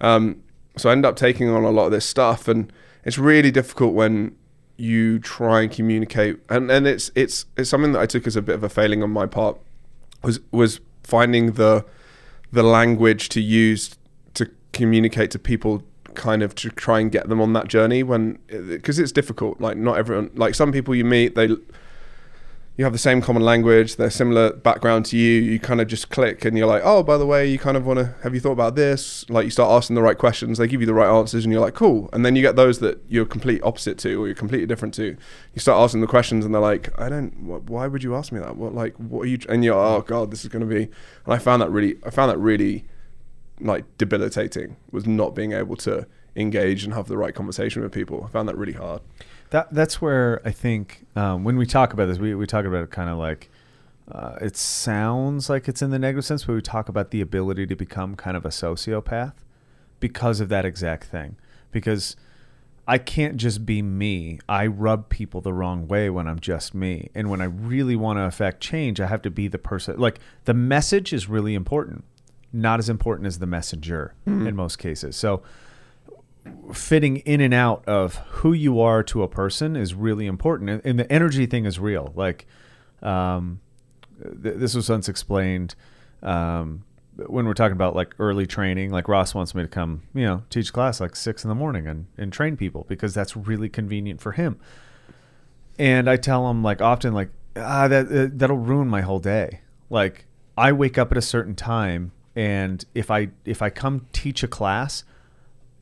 Um, so I ended up taking on a lot of this stuff, and it's really difficult when you try and communicate, and and it's it's it's something that I took as a bit of a failing on my part was was finding the the language to use to communicate to people kind of to try and get them on that journey when because it's difficult like not everyone like some people you meet they you have the same common language they're similar background to you you kind of just click and you're like oh by the way you kind of want to have you thought about this like you start asking the right questions they give you the right answers and you're like cool and then you get those that you're complete opposite to or you're completely different to you start asking the questions and they're like i don't wh- why would you ask me that what like what are you and you're oh god this is going to be and i found that really i found that really like debilitating was not being able to engage and have the right conversation with people. I found that really hard. That that's where I think um, when we talk about this, we we talk about it kind of like uh, it sounds like it's in the negative sense, but we talk about the ability to become kind of a sociopath because of that exact thing. Because I can't just be me. I rub people the wrong way when I'm just me. And when I really want to affect change, I have to be the person. Like the message is really important not as important as the messenger mm-hmm. in most cases. So fitting in and out of who you are to a person is really important, and, the energy thing is real. Like um, th- this was once explained um, when we're talking about like early training. Like Ross wants me to come, you know, teach class like six in the morning and and train people because that's really convenient for him. And I tell him like often like ah that uh, that'll ruin my whole day. Like I wake up at a certain time and if I if I come teach a class,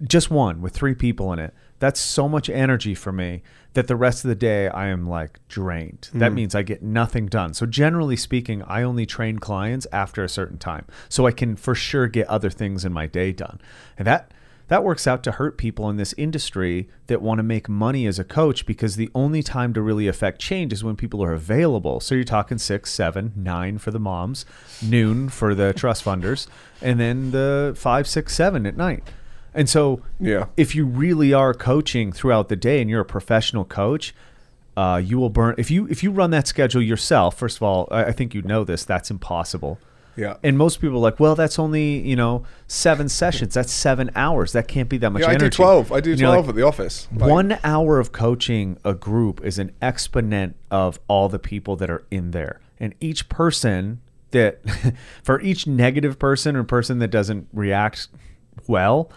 just one with three people in it, that's so much energy for me that the rest of the day I am like drained. Mm. That means I get nothing done. So generally speaking, I only train clients after a certain time. So I can for sure get other things in my day done. And that that works out to hurt people in this industry that want to make money as a coach because the only time to really affect change is when people are available. So you're talking six, seven, nine for the moms, noon for the trust funders, and then the five, six, seven at night. And so, yeah, if you really are coaching throughout the day and you're a professional coach, uh, you will burn. If you if you run that schedule yourself, first of all, I, I think you know this. That's impossible. Yeah. And most people are like, well, that's only, you know, seven sessions. That's seven hours. That can't be that much yeah, energy. I do 12. I do 12 like, at the office. Like, one hour of coaching a group is an exponent of all the people that are in there. And each person that, for each negative person or person that doesn't react well,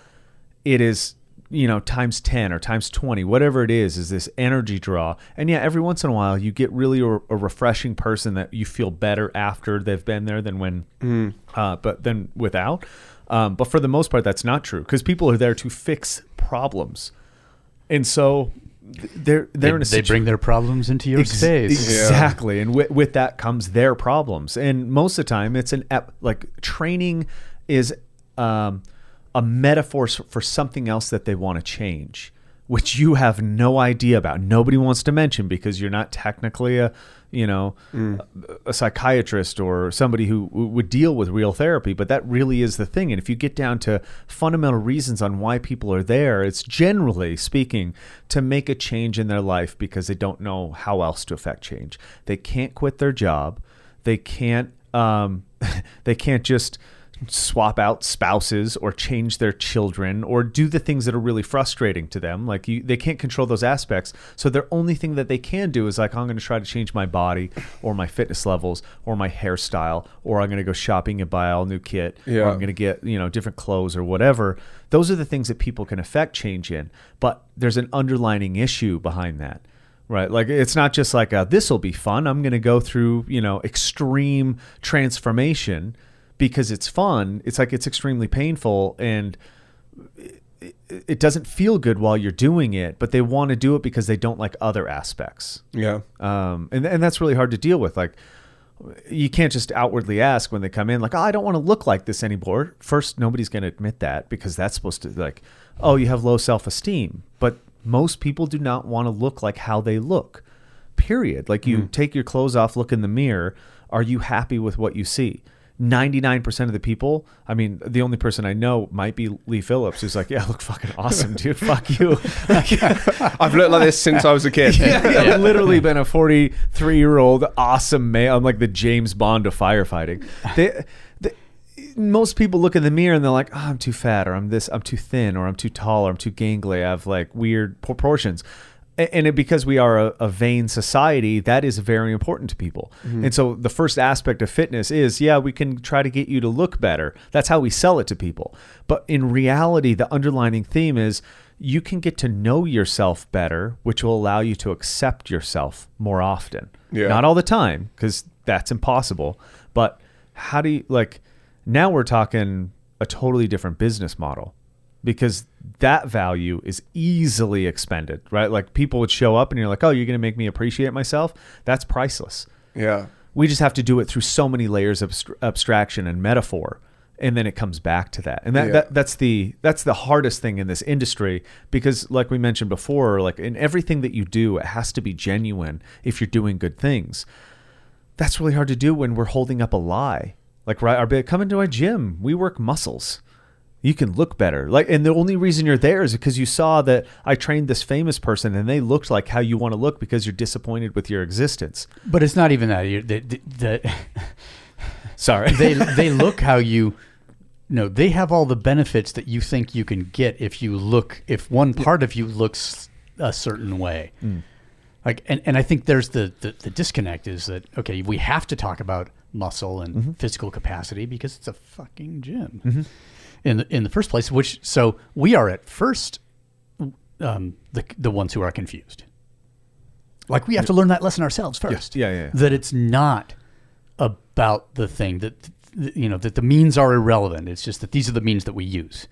it is you know times 10 or times 20 whatever it is is this energy draw. And yeah every once in a while you get really a, a refreshing person that you feel better after they've been there than when mm. uh, but then without. Um, but for the most part that's not true because people are there to fix problems. And so they're they're they, in a they bring their problems into your Ex- space. Exactly. Yeah. and with, with that comes their problems. And most of the time it's an ep- like training is um, a metaphor for something else that they want to change, which you have no idea about. Nobody wants to mention because you're not technically a, you know, mm. a, a, psychiatrist or somebody who would deal with real therapy. But that really is the thing. And if you get down to fundamental reasons on why people are there, it's generally speaking to make a change in their life because they don't know how else to affect change. They can't quit their job. They can't. Um, they can't just swap out spouses or change their children or do the things that are really frustrating to them like you, they can't control those aspects so their only thing that they can do is like i'm going to try to change my body or my fitness levels or my hairstyle or i'm going to go shopping and buy all new kit yeah. or i'm going to get you know different clothes or whatever those are the things that people can affect change in but there's an underlining issue behind that Right. Like it's not just like uh, this will be fun. I'm going to go through, you know, extreme transformation because it's fun. It's like it's extremely painful and it, it doesn't feel good while you're doing it, but they want to do it because they don't like other aspects. Yeah. Um, and, and that's really hard to deal with. Like, you can't just outwardly ask when they come in, like, oh, I don't want to look like this anymore. First, nobody's going to admit that because that's supposed to, like, oh, you have low self esteem. But most people do not want to look like how they look, period. Like, you mm. take your clothes off, look in the mirror. Are you happy with what you see? 99% of the people, I mean, the only person I know might be Lee Phillips, who's like, yeah, I look fucking awesome, dude. Fuck you. I've looked like this since I was a kid. yeah, I've literally been a 43 year old awesome male. I'm like the James Bond of firefighting. They, they, most people look in the mirror and they're like, oh, I'm too fat, or I'm this, I'm too thin, or I'm too tall, or I'm too gangly. I have like weird proportions. And it, because we are a, a vain society, that is very important to people. Mm-hmm. And so the first aspect of fitness is, yeah, we can try to get you to look better. That's how we sell it to people. But in reality, the underlining theme is you can get to know yourself better, which will allow you to accept yourself more often. Yeah. Not all the time, because that's impossible. But how do you like now we're talking a totally different business model because that value is easily expended, right? Like people would show up and you're like, oh, you're going to make me appreciate myself? That's priceless. Yeah. We just have to do it through so many layers of abstraction and metaphor. And then it comes back to that, and that, Yeah. that that's the that's the hardest thing in this industry because, like we mentioned before, like in everything that you do, it has to be genuine if you're doing good things that's really hard to do when we're holding up a lie. Like right, our bit come into our gym. We work muscles. You can look better. Like, and the only reason you're there is because you saw that I trained this famous person and they looked like how you want to look because you're disappointed with your existence. But it's not even that. You- The, the, the, Sorry. they they look how you no they have all the benefits that you think you can get if you look if one part of you looks a certain way mm. like and, and i think there's the, the the disconnect is that okay we have to talk about muscle and mm-hmm. physical capacity because it's a fucking gym mm-hmm. In the, in the first place which so we are at first um, the the ones who are confused like we have to learn that lesson ourselves first Yeah, yeah, yeah. that it's not about the thing that you know that the means are irrelevant. It's just that these are the means that we use.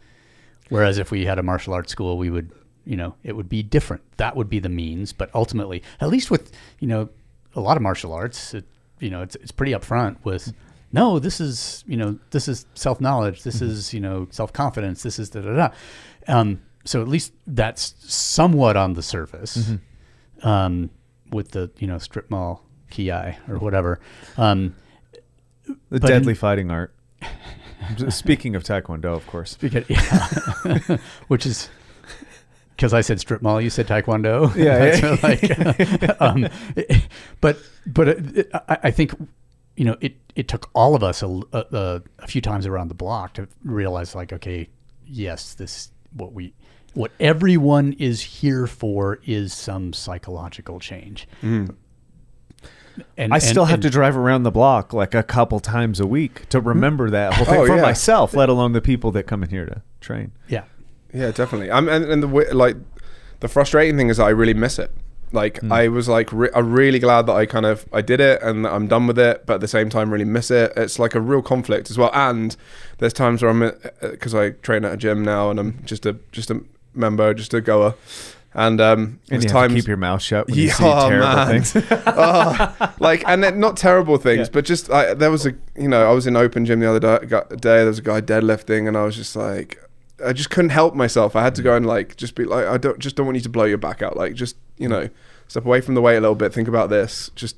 Whereas if we had a martial arts school, we would you know it would be different. That would be the means, but ultimately, at least with you know a lot of martial arts, it, you know it's it's pretty upfront with. No, this is you know this is self knowledge. This is you know self confidence. This is da da da. Um, so at least that's somewhat on the surface. Um, with the you know strip mall ki or whatever. Um, the deadly in- fighting art. Speaking of Taekwondo, of course. because, yeah. which is because I said strip mall, you said taekwondo. Yeah, That's like, um, but but it, I, I think you know it. It took all of us a, a, a few times around the block to realize, like, okay, yes, this what we what everyone is here for is some psychological change. Mm. And I still and- have and- to drive around the block like a couple times a week to hmm? remember that whole oh, thing Oh, for yeah. myself, let alone the people that come in here to train. Yeah. Yeah, definitely. I'm and, and the wi- like the frustrating thing is that I really miss it. Like hmm. I was like re- I'm really glad that I kind of I did it and I'm done with it, but at the same time really miss it. It's like a real conflict as well. And there's times where I'm uh, uh, because I train at a gym now and I'm just a just a member, just a goer. And um, And there's you have times to keep your mouth shut when you Yeah, see oh, terrible man. things. oh, like and then not terrible things, Yeah. but just I, there was a you know I was in open gym the other day, day. There was a guy deadlifting, and I was just like, I just couldn't help myself. I had to go and like just be like, I don't just don't want you to blow your back out. Like just you know step away from the weight a little bit. Think about this. Just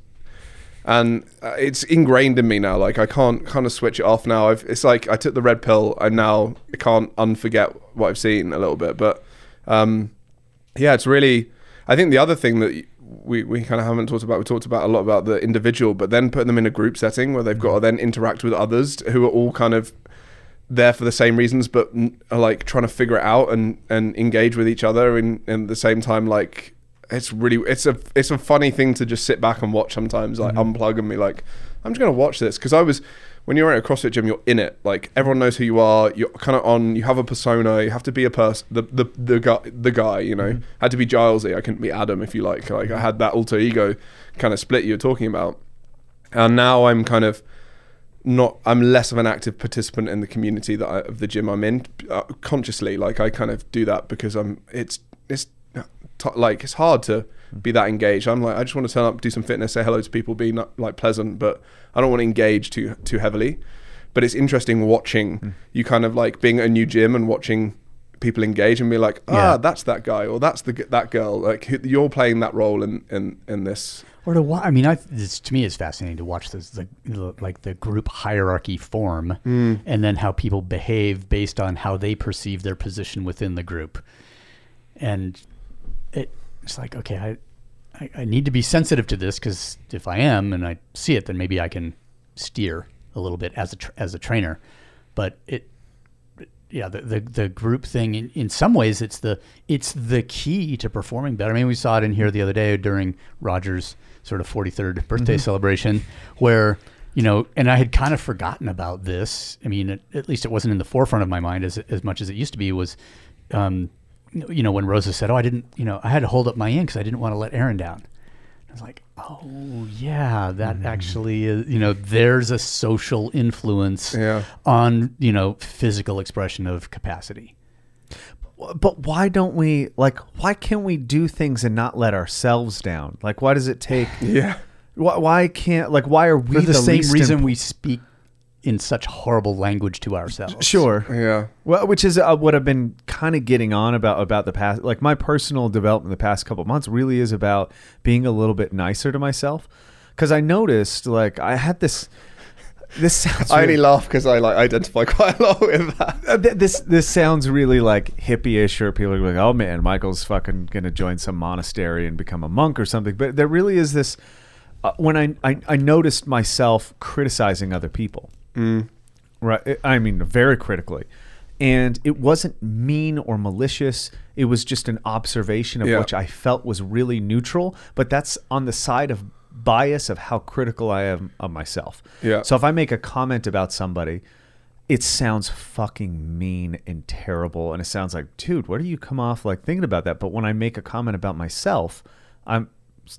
and uh, it's ingrained in me now. Like I can't kind of switch it off now. I've, it's like I took the red pill, and now I can't unforget what I've seen a little bit. But um, yeah, it's really. I think the other thing that we, we kind of haven't talked about, we talked about a lot about the individual, but then putting them in a group setting where they've got to then interact with others who are all kind of there for the same reasons, but are like trying to figure it out and, and engage with each other. And and at the same time, like it's really it's a it's a funny thing to just sit back and watch sometimes, like mm-hmm. unplug and be like, I'm just gonna watch this because I was when you're at a CrossFit gym, you're in it. Like everyone knows who you are. You're kind of on. You have a persona. You have to be a person. The the the guy. The guy. You know, mm-hmm. had to be Gilesy. I couldn't be Adam if you like. Like I had that alter ego kind of split you were talking about. And now I'm kind of not. I'm less of an active participant in the community that I, of the gym I'm in uh, consciously. Like I kind of do that because I'm. It's it's t- like it's hard to be that engaged. I'm like I just want to turn up, do some fitness, say hello to people, be not, like pleasant, but I don't want to engage too too heavily. But it's interesting watching you kind of like being at a new gym and watching people engage and be like, ah, Yeah. that's that guy or that's the that girl. Like you're playing that role in in in this. Or to watch. I mean, I, this, to me, it's fascinating to watch this, the, the like the group hierarchy form, Mm. and then how people behave based on how they perceive their position within the group, and it, it's like okay, I, I, I need to be sensitive to this because if I am and I see it, then maybe I can steer a little bit as a tr- as a trainer, but it yeah, the, the the group thing in, in some ways it's the it's the key to performing better. I mean, we saw it in here the other day during Roger's sort of 43rd birthday celebration, where you know, and I had kind of forgotten about this. I mean, at, at least it wasn't in the forefront of my mind as as much as it used to be. Was um, you know when Rosa said, "Oh, I didn't," you know, I had to hold up my end because I didn't want to let Aaron down. I was like, oh yeah, that actually is. You know, there's a social influence Yeah. on you know physical expression of capacity. But why don't we like? Why can't we do things and not let ourselves down? Like, why does it take? Yeah. Why, why can't like? Why are we For the, same least reason imp- we speak in such horrible language to ourselves. Sure. Yeah. Well, which is uh, what I've been kind of getting on about about the past. Like my personal development the past couple months really is about being a little bit nicer to myself. Because I noticed, like, I had this. This sounds. I only really- laugh because I like identify quite a lot with that. uh, this this sounds really like hippie-ish, or people are like, "Oh man, Michael's fucking gonna join some monastery and become a monk or something." But there really is this. Uh, when I, I I noticed myself criticizing other people, right? I mean, very critically, and it wasn't mean or malicious. It was just an observation of Yeah. which I felt was really neutral. But that's on the side of bias of how critical I am of myself. Yeah. So if I make a comment about somebody, it sounds fucking mean and terrible, and it sounds like, dude, what do you come off like thinking about that? But when I make a comment about myself, I'm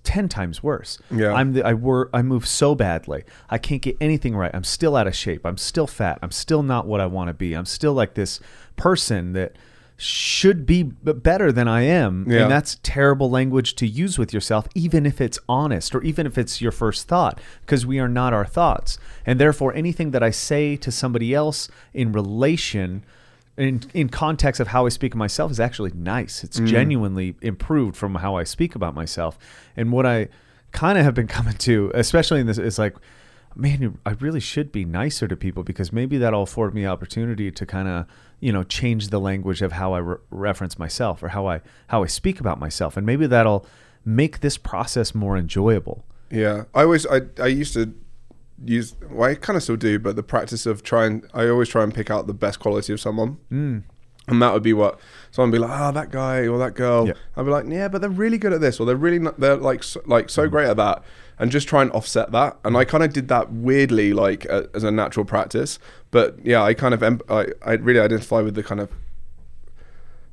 ten times worse. Yeah. I'm the I wor- I move so badly. I can't get anything right. I'm still out of shape. I'm still fat. I'm still not what I want to be. I'm still like this person that should be better than I am. Yeah. And that's terrible language to use with yourself, even if it's honest or even if it's your first thought, because we are not our thoughts. And therefore, anything that I say to somebody else in relation, in, in context of how I speak of myself, is actually nice. It's mm. genuinely improved from how I speak about myself. And what I kind of have been coming to, especially in this, is like, man, I really should be nicer to people because maybe that'll afford me opportunity to kind of, you know, change the language of how I re- reference myself or how I how I speak about myself, and maybe that'll make this process more enjoyable. Yeah, I always I I used to use well I kind of still do, but the practice of trying I always try and pick out the best quality of someone. Mm. And that would be what someone would be like, oh, that guy or that girl. Yeah. I'd be like, yeah, but they're really good at this, or they're really not, they're like so, like so great at that, and just try and offset that. And I kind of did that weirdly, like uh, as a natural practice. But yeah, I kind of em- I I really identify with the kind of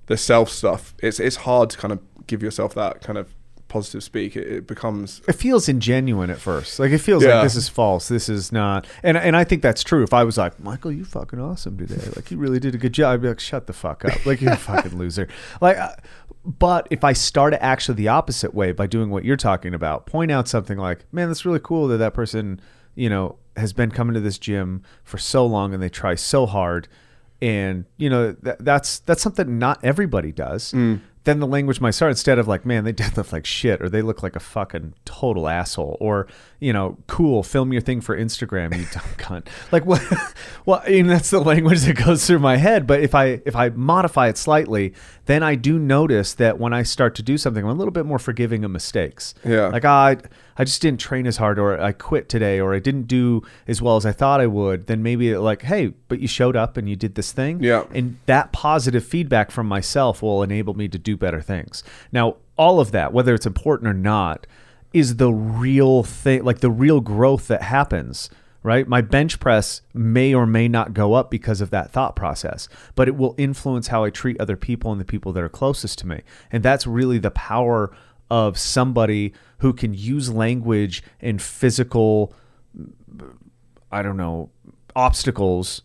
the self stuff. It's it's hard to kind of give yourself that kind of positive speak. It, it becomes It feels ingenuine at first. Like it feels Yeah. like this is false. This is not. And and I think that's true. If I was like, Michael, you fucking awesome today. Like you really did a good job. I'd be like, shut the fuck up. Like you're a fucking loser. Like, uh, but if I start it actually the opposite way by doing what you're talking about, point out something like, man, that's really cool that that person, you know, has been coming to this gym for so long and they try so hard, and you know that, that's that's something not everybody does. Mm. Then the language might start instead of like, man, they deadlift like shit, or they look like a fucking total asshole, or you know, cool, film your thing for Instagram, you dumb cunt. Like what? Well, I mean, that's the language that goes through my head. But if I if I modify it slightly, then I do notice that when I start to do something, I'm a little bit more forgiving of mistakes. Yeah. Like "Ah, I I just didn't train as hard, or I quit today, or I didn't do as well as I thought I would. Then maybe like, hey, but you showed up and you did this thing. Yeah. And that positive feedback from myself will enable me to do better things. Now, all of that, whether it's important or not, is the real thing, like the real growth that happens, right? My bench press may or may not go up because of that thought process, but it will influence how I treat other people and the people that are closest to me. And that's really the power of somebody who can use language and physical, I don't know, obstacles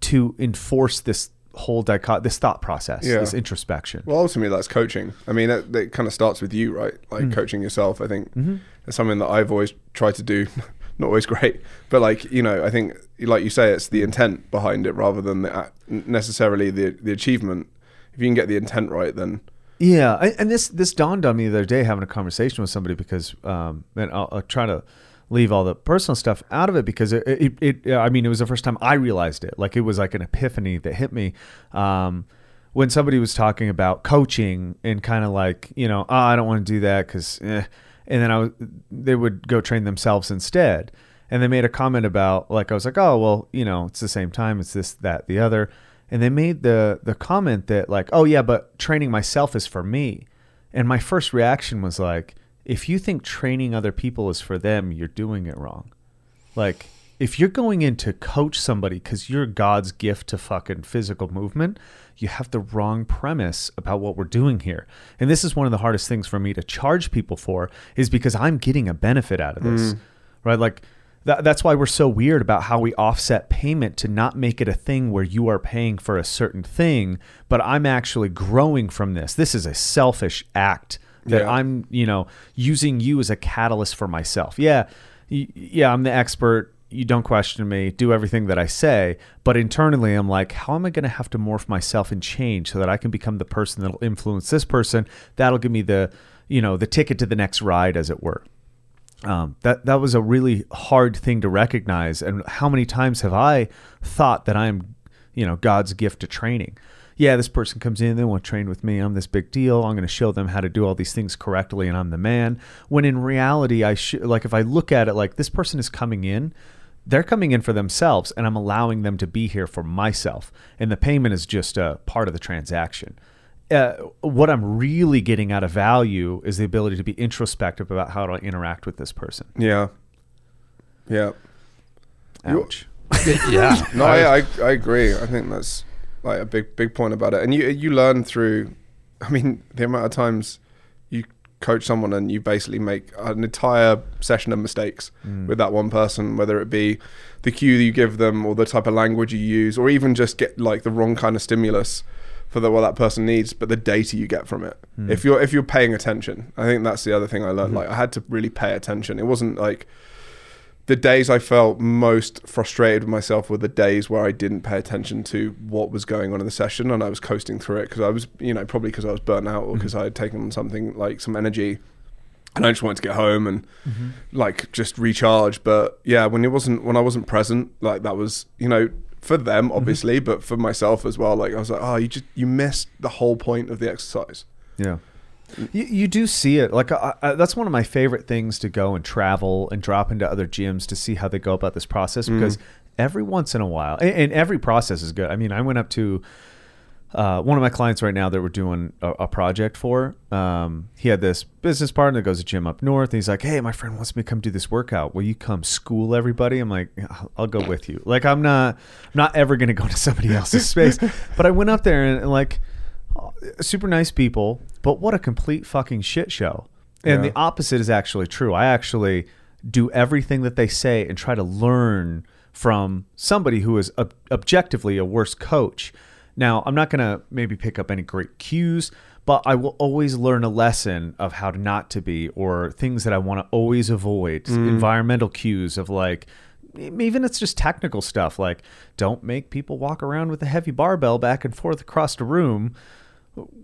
to enforce this whole dichot this thought process, Yeah. this introspection. Well, ultimately, that's coaching. I mean, it, it kind of starts with you, right? Like Mm. coaching yourself. I think Mm-hmm. it's something that I've always tried to do. Not always great, but like you know, I think, like you say, it's the intent behind it rather than the, necessarily the the achievement. If you can get the intent right, then Yeah, and, and this this dawned on me the other day having a conversation with somebody because, um, and I'll, I'll try to leave all the personal stuff out of it because it, it, it, I mean, it was the first time I realized it. Like it was like an epiphany that hit me. Um, when somebody was talking about coaching and kind of like, you know, oh, I don't want to do that because, eh. and then I was, they would go train themselves instead. And they made a comment about like I was like, oh well, you know, it's the same time, it's this, that, the other and they made the the comment that like, "Oh yeah, but training myself is for me." And my first reaction was like, if you think training other people is for them, you're doing it wrong. Like if you're going in to coach somebody cuz you're God's gift to fucking physical movement, you have the wrong premise about what we're doing here. And this is one of the hardest things for me to charge people for is because I'm getting a benefit out of this. Mm. Right? Like that, that's why we're so weird about how we offset payment to not make it a thing where you are paying for a certain thing, but I'm actually growing from this. This is a selfish act that Yeah. I'm, you know, using you as a catalyst for myself. Yeah, yeah, I'm the expert. You don't question me. Do everything that I say. But internally, I'm like, how am I going to have to morph myself and change so that I can become the person that'll influence this person? That'll give me the, you know, the ticket to the next ride, as it were um, that that was a really hard thing to recognize. And how many times have I thought that I'm, you know, God's gift to training? Yeah, this person comes in, they want to train with me. I'm this big deal. I'm going to show them how to do all these things correctly, and I'm the man. When in reality, I should like if I look at it like this person is coming in. They're coming in for themselves, and I'm allowing them to be here for myself. And the payment is just a part of the transaction uh, what I'm really getting out of value is the ability to be introspective about how to interact with this person. Yeah. Yeah. You- Ouch. yeah. No, I, I I agree. I think that's like a big big point about it. And you you learn through. I mean, the amount of times you coach someone and you basically make an entire session of mistakes mm. with that one person, whether it be the cue that you give them or the type of language you use, or even just get like the wrong kind of stimulus for the, what that person needs, but the data you get from it. Mm. If you're if you're paying attention, I think that's the other thing I learned. Mm-hmm. Like I had to really pay attention. It wasn't like the days I felt most frustrated with myself were the days where I didn't pay attention to what was going on in the session and I was coasting through it because I was, you know, probably because I was burnt out or mm-hmm. because I had taken on something like some energy and I just wanted to get home and mm-hmm. like just recharge. But yeah, when it wasn't, when I wasn't present, like that was, you know, for them mm-hmm. obviously, but for myself as well. Like I was like, oh, you just you missed the whole point of the exercise. Yeah. You, you do see it. Like I, I, that's one of my favorite things to go and travel and drop into other gyms to see how they go about this process because every once in a while, and, and every process is good. I mean, I went up to uh, one of my clients right now that we're doing a, a project for. Um, he had this business partner that goes to gym up north. And he's like, "Hey, my friend wants me to come do this workout. Will you come school everybody?" I'm like, "I'll- "I'll go with you." Like, I'm not, I'm not ever going to go to somebody else's space. But I went up there and, and like, Uh, super nice people, but what a complete fucking shit show. And Yeah. the opposite is actually true. I actually do everything that they say and try to learn from somebody who is ob- objectively a worse coach. Now, I'm not going to maybe pick up any great cues, but I will always learn a lesson of how to not to be or things that I want to always avoid. Mm. Environmental cues of like, even it's just technical stuff like don't make people walk around with a heavy barbell back and forth across the room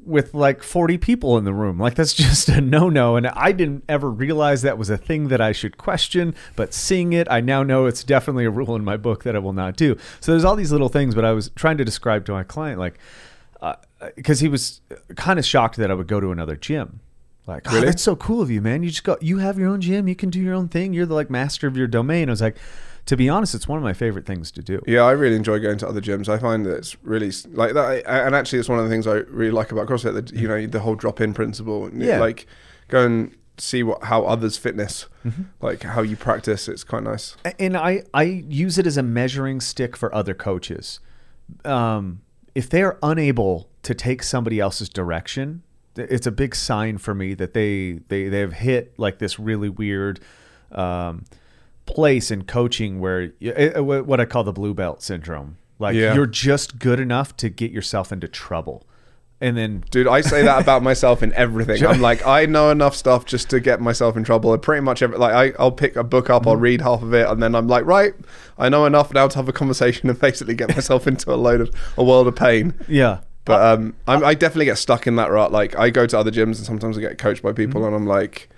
with like 40 people in the room. Like that's just a no-no and I didn't ever realize that was a thing that I should question, but seeing it, I now know it's definitely a rule in my book that I will not do. So there's all these little things, but I was trying to describe to my client like uh, because he was kind of shocked that I would go to another gym. Like, oh, that's so cool of you, man. You just go, you have your own gym, you can do your own thing. You're the like master of your domain. I was like, to be honest, it's one of my favorite things to do. Yeah, I really enjoy going to other gyms. I find that it's really like that, and actually, it's one of the things I really like about CrossFit. The, you know, the whole drop-in principle. Yeah. like go and see what how others fitness, Mm-hmm. like how you practice. It's quite nice. and I I use it as a measuring stick for other coaches. Um, if they are unable to take somebody else's direction, it's a big sign for me that they they they have hit like this really weird um, place in coaching where eh, what I call the blue belt syndrome. Like Yeah. you're just good enough to get yourself into trouble, and then Dude, I say that about myself in everything. I'm like, I know enough stuff just to get myself in trouble. Pretty much every, like I, I'll pick a book up. I'll read half of it, and then I'm like, right, I know enough now to have a conversation and basically get myself into a load of a world of pain. Yeah. But um, I'm, I definitely get stuck in that rut. Like I go to other gyms and sometimes I get coached by people, Mm-hmm. and I'm like,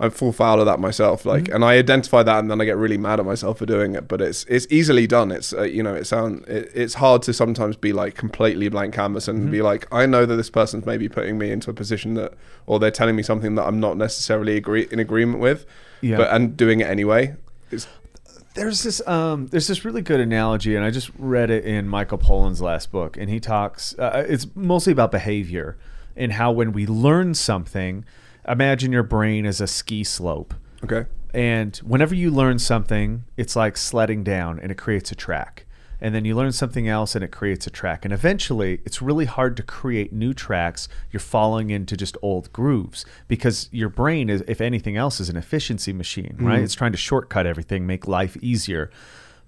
I fall foul of that myself. Like, and I identify that, and then I get really mad at myself for doing it. But it's it's easily done. It's uh, you know, it sound it, it's hard to sometimes be like completely blank canvas and Mm-hmm. be like, I know that this person's maybe putting me into a position that, or they're telling me something that I'm not necessarily agree in agreement with. Yeah. But and doing it anyway. It's, there's this um there's this really good analogy and i just read it in michael pollan's last book and he talks uh, it's mostly about behavior and how when we learn something imagine your brain as a ski slope. Okay. and whenever you learn something it's like sledding down and it creates a track. And then you learn something else and it creates a track. And eventually it's really hard to create new tracks. You're falling into just old grooves because your brain is if anything else is an efficiency machine right? Mm. It's trying to shortcut everything make life easier.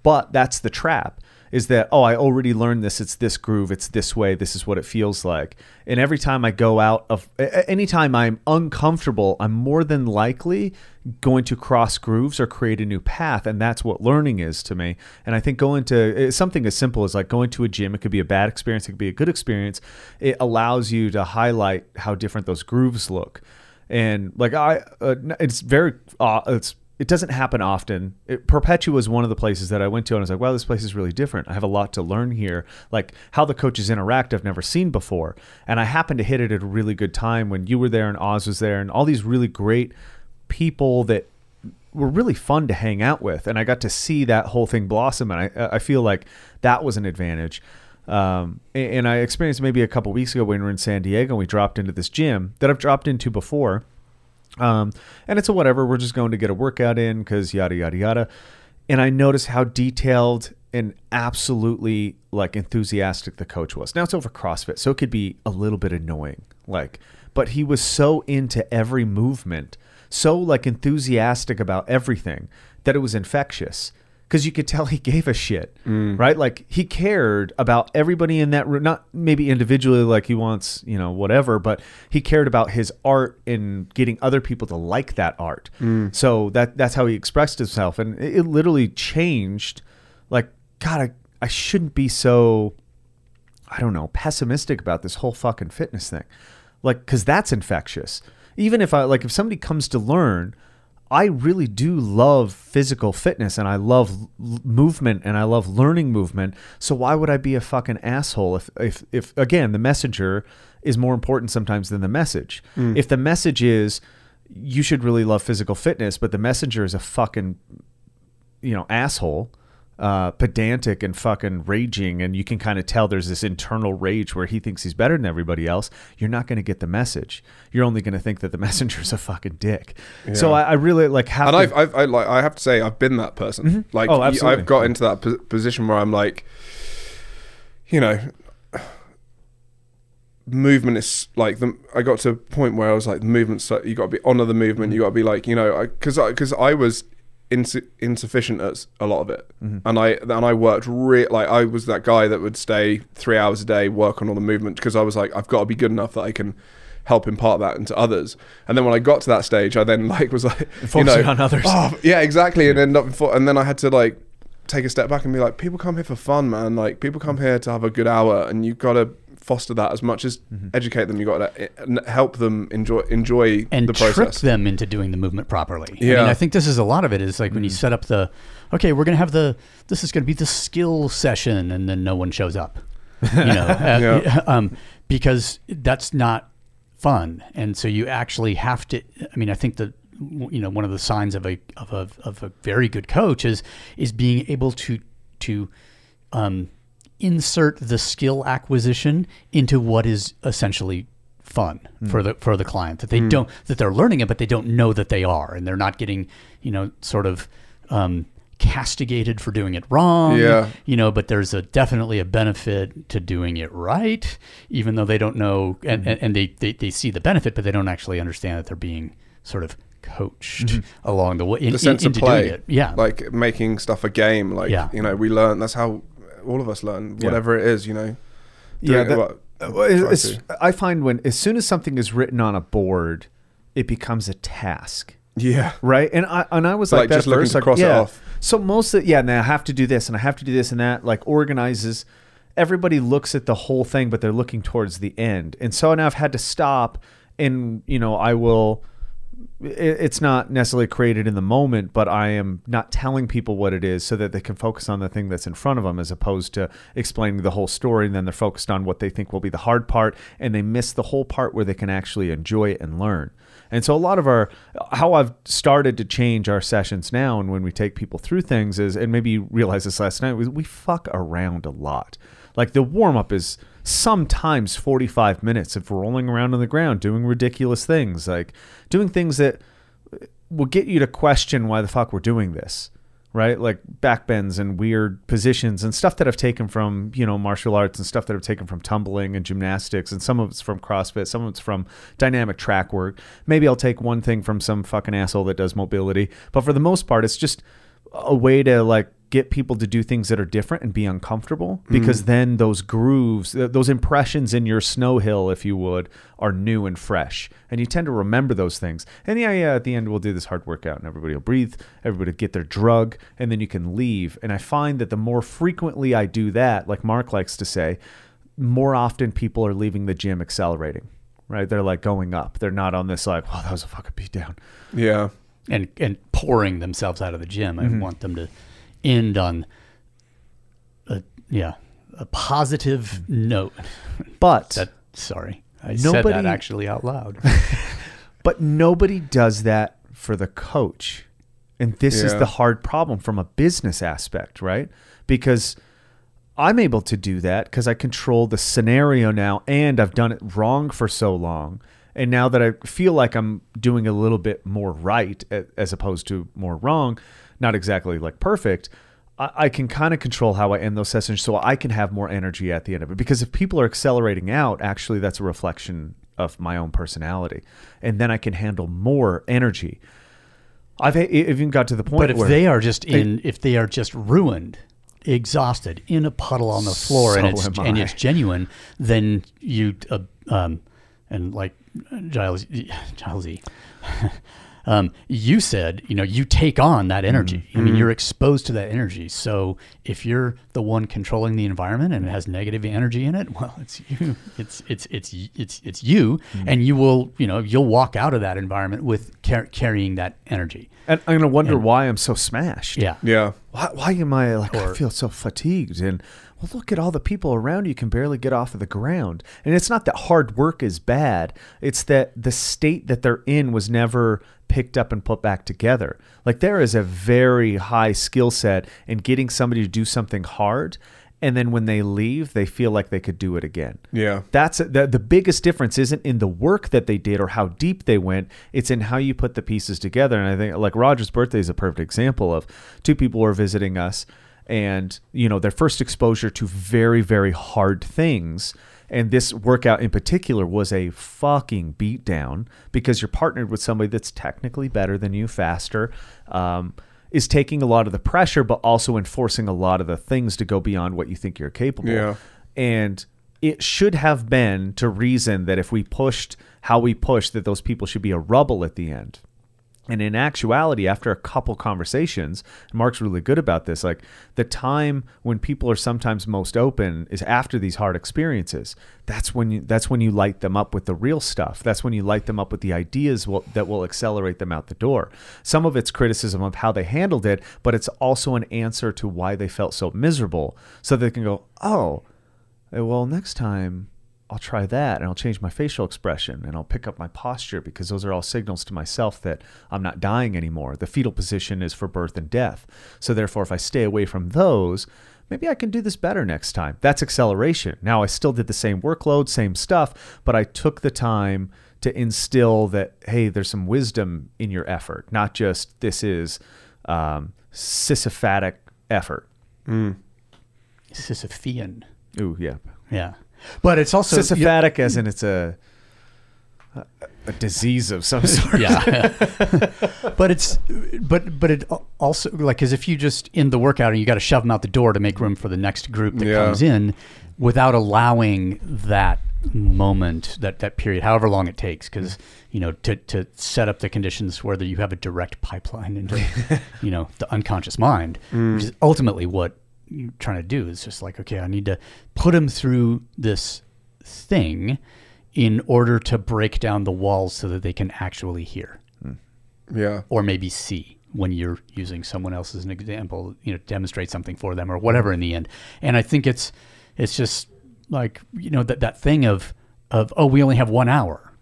But that's the trap is that oh i already learned this it's this groove it's this way this is what it feels like. And every time i go out of anytime i'm uncomfortable i'm more than likely going to cross grooves or create a new path and that's what learning is to me. And i think going to something as simple as like going to a gym it could be a bad experience it could be a good experience it allows you to highlight how different those grooves look. And like I, uh, it's very, uh, it's it doesn't happen often. It, Perpetua is one of the places that I went to, and I was like, wow, this place is really different. I have a lot to learn here, like how the coaches interact. I've never seen before, and I happened to hit it at a really good time when you were there and Oz was there, and all these really great people that were really fun to hang out with, and I got to see that whole thing blossom, and I I feel like that was an advantage. Um, and, and I experienced maybe a couple weeks ago when we were in San Diego, and we dropped into this gym that I've dropped into before. Um, and it's a whatever. We're just going to get a workout in because yada yada yada. And I noticed how detailed and absolutely like enthusiastic the coach was. Now it's over CrossFit, so it could be a little bit annoying. Like, but he was so into every movement, so like enthusiastic about everything that it was infectious. Because you could tell he gave a shit, mm. right? Like he cared about everybody in that room, not maybe individually, like he wants, you know, whatever, but he cared about his art and getting other people to like that art. Mm. So that that's how he expressed himself, and it, it literally changed. Like, God, I, I shouldn't be so I don't know, pessimistic about this whole fucking fitness thing. Like, because that's infectious. Even if I, like, if somebody comes to learn, I really do love physical fitness and I love l- movement and I love learning movement. So why would I be a fucking asshole if, if, if again, the messenger is more important sometimes than the message? Mm. If the message is, you should really love physical fitness, but the messenger is a fucking you know, asshole, uh, pedantic and fucking raging, and you can kind of tell there's this internal rage where he thinks he's better than everybody else, you're not going to get the message. You're only going to think that the messenger's a fucking dick. So I, I really like have and to, I've, I've I, like I have to say I've been that person. Like Oh, absolutely. I've got into that po- position where I'm like, you know, movement is like the. I got to a point where I was like, the movement. So you got to be honor the movement. You got to be like, you know, because because I, was insu- insufficient at a lot of it, mm-hmm. and I and I worked re- like I was that guy that would stay three hours a day work on all the movement because I was like, I've got to be good enough that I can help impart that into others. And then when I got to that stage, I then like was like, you know, on others. Oh, yeah, exactly. And then up before, and then I had to like take a step back and be like, people come here for fun, man. Like people come here to have a good hour, and you've got to foster that as much as Mm-hmm. educate them. You got to help them enjoy enjoy and the trick process. them into doing the movement properly. I Yeah. mean, I think this is a lot of it is like when you Mm. set up the, okay, we're gonna have the, this is gonna be the skill session, and then no one shows up, you know, uh, Yeah. um, because that's not fun, and so you actually have to. I mean, I think that you know one of the signs of a of a of a very good coach is is being able to to um, insert the skill acquisition into what is essentially fun hmm. for the for the client that they hmm. don't that they're learning it but they don't know that they are and they're not getting you know sort of um, castigated for doing it wrong Yeah. you know but there's a definitely a benefit to doing it right even though they don't know and, hmm. and, and they, they they see the benefit but they don't actually understand that they're being sort of coached along the way in, the sense in- of play, it yeah like making stuff a game. Like Yeah. you know, we learn. That's how all of us learn. Yeah. Whatever it is, you know. yeah, that- uh, well, it's- it's- I find when as soon as something is written on a board, it becomes a task. yeah. right? And I and I was Like like, that just looking first, to like, cross it yeah. off. So most of yeah, and I have to do this and I have to do this and that, like organizes. everybody looks at the whole thing, but they're looking towards the end. And so now I've had to stop and, you know, I will it's not necessarily created in the moment, but I am not telling people what it is so that they can focus on the thing that's in front of them as opposed to explaining the whole story. And then they're focused on what they think will be the hard part and they miss the whole part where they can actually enjoy it and learn. And so a lot of our, how I've started to change our sessions now and when we take people through things is, and maybe you realized this last night, we, we fuck around a lot. Like the warm up is sometimes 45 minutes of rolling around on the ground, doing ridiculous things, like doing things that will get you to question why the fuck we're doing this, right? Like backbends and weird positions and stuff that I've taken from, you know, martial arts and stuff that I've taken from tumbling and gymnastics and some of it's from CrossFit, some of it's from dynamic track work. Maybe I'll take one thing from some fucking asshole that does mobility, but for the most part it's just a way to like get people to do things that are different and be uncomfortable because then those grooves those impressions in your snow hill if you would are new and fresh. And you tend to remember those things. And yeah yeah at the end we'll do this hard workout and everybody will breathe everybody will get their drug and then you can leave. And i find that the more frequently i do that like mark likes to say more often people are leaving the gym accelerating right? They're like going up. They're not on this like oh that was a fucking beat down Yeah. and and pouring themselves out of the gym. Mm-hmm. I want them to end on a yeah a positive note. but That sorry, I said that actually out loud. But nobody does that for the coach. And this is the hard problem from a business aspect, right? Because I'm able to do that because I control the scenario now and I've done it wrong for so long. And now that I feel like I'm doing a little bit more right as opposed to more wrong, not exactly like perfect, I, I can kind of control how I end those sessions so I can have more energy at the end of it. Because if people are accelerating out, actually, that's a reflection of my own personality. And then I can handle more energy. I've even got to the point but if where they are just in, if they are just ruined, exhausted, in a puddle on the floor, and it's and it's genuine, then you uh, um, and like Giles Gilesy, um, you said you know you take on that energy. Mm-hmm. I mean, you're exposed to that energy. So if you're the one controlling the environment and it has negative energy in it, well, it's you. It's it's it's it's it's you, Mm-hmm. and you will you know you'll walk out of that environment with car- carrying that energy. and I'm gonna wonder why I'm so smashed. Yeah. Yeah. Why, why am I like I feel so fatigued and well look at all the people around you can barely get off of the ground. And it's not that hard work is bad. It's that the state that they're in was never picked up and put back together. Like there is a very high skill set in getting somebody to do something hard and then when they leave they feel like they could do it again. Yeah. That's the, the biggest difference isn't in the work that they did or how deep they went. It's in how you put the pieces together. And I think like Roger's birthday is a perfect example of two people were visiting us and, you know, their first exposure to very, very hard things. And this workout in particular was a fucking beatdown because you're partnered with somebody that's technically better than you, faster, um, is taking a lot of the pressure, but also enforcing a lot of the things to go beyond what you think you're capable. Yeah. And it should have been to reason that if we pushed how we pushed, that those people should be a rubble at the end. And in actuality, after a couple conversations, Mark's really good about this, like the time when people are sometimes most open is after these hard experiences. That's when you that's when you light them up with the real stuff. That's when you light them up with the ideas will, that will accelerate them out the door. Some of it's criticism of how they handled it, but it's also an answer to why they felt so miserable, so they can go, oh, well, next time I'll try that and I'll change my facial expression and I'll pick up my posture because those are all signals to myself that I'm not dying anymore. The fetal position is for birth and death. So, therefore, if I stay away from those, maybe I can do this better next time. That's acceleration. Now, I still did the same workload, same stuff, but I took the time to instill that, hey, there's some wisdom in your effort, not just this is um, Sisyphatic effort. Sisyphean. Ooh, yeah. Yeah. But it's also Sisyphatic, as in it's a, a a disease of some sort. yeah. but it's but but it also like because if you just end the workout and you got to shove them out the door to make room for the next group that Yeah. comes in, without allowing that moment that that period, however long it takes, because you know to to set up the conditions where you have a direct pipeline into you know the unconscious mind, which mm. is ultimately what you're trying to do. is just like, okay, I need to put them through this thing in order to break down the walls so that they can actually hear hmm. Yeah. or maybe see when you're using someone else as an example, you know, demonstrate something for them or whatever in the end. And I think it's it's just like, you know, that that thing of of oh, we only have 1 hour.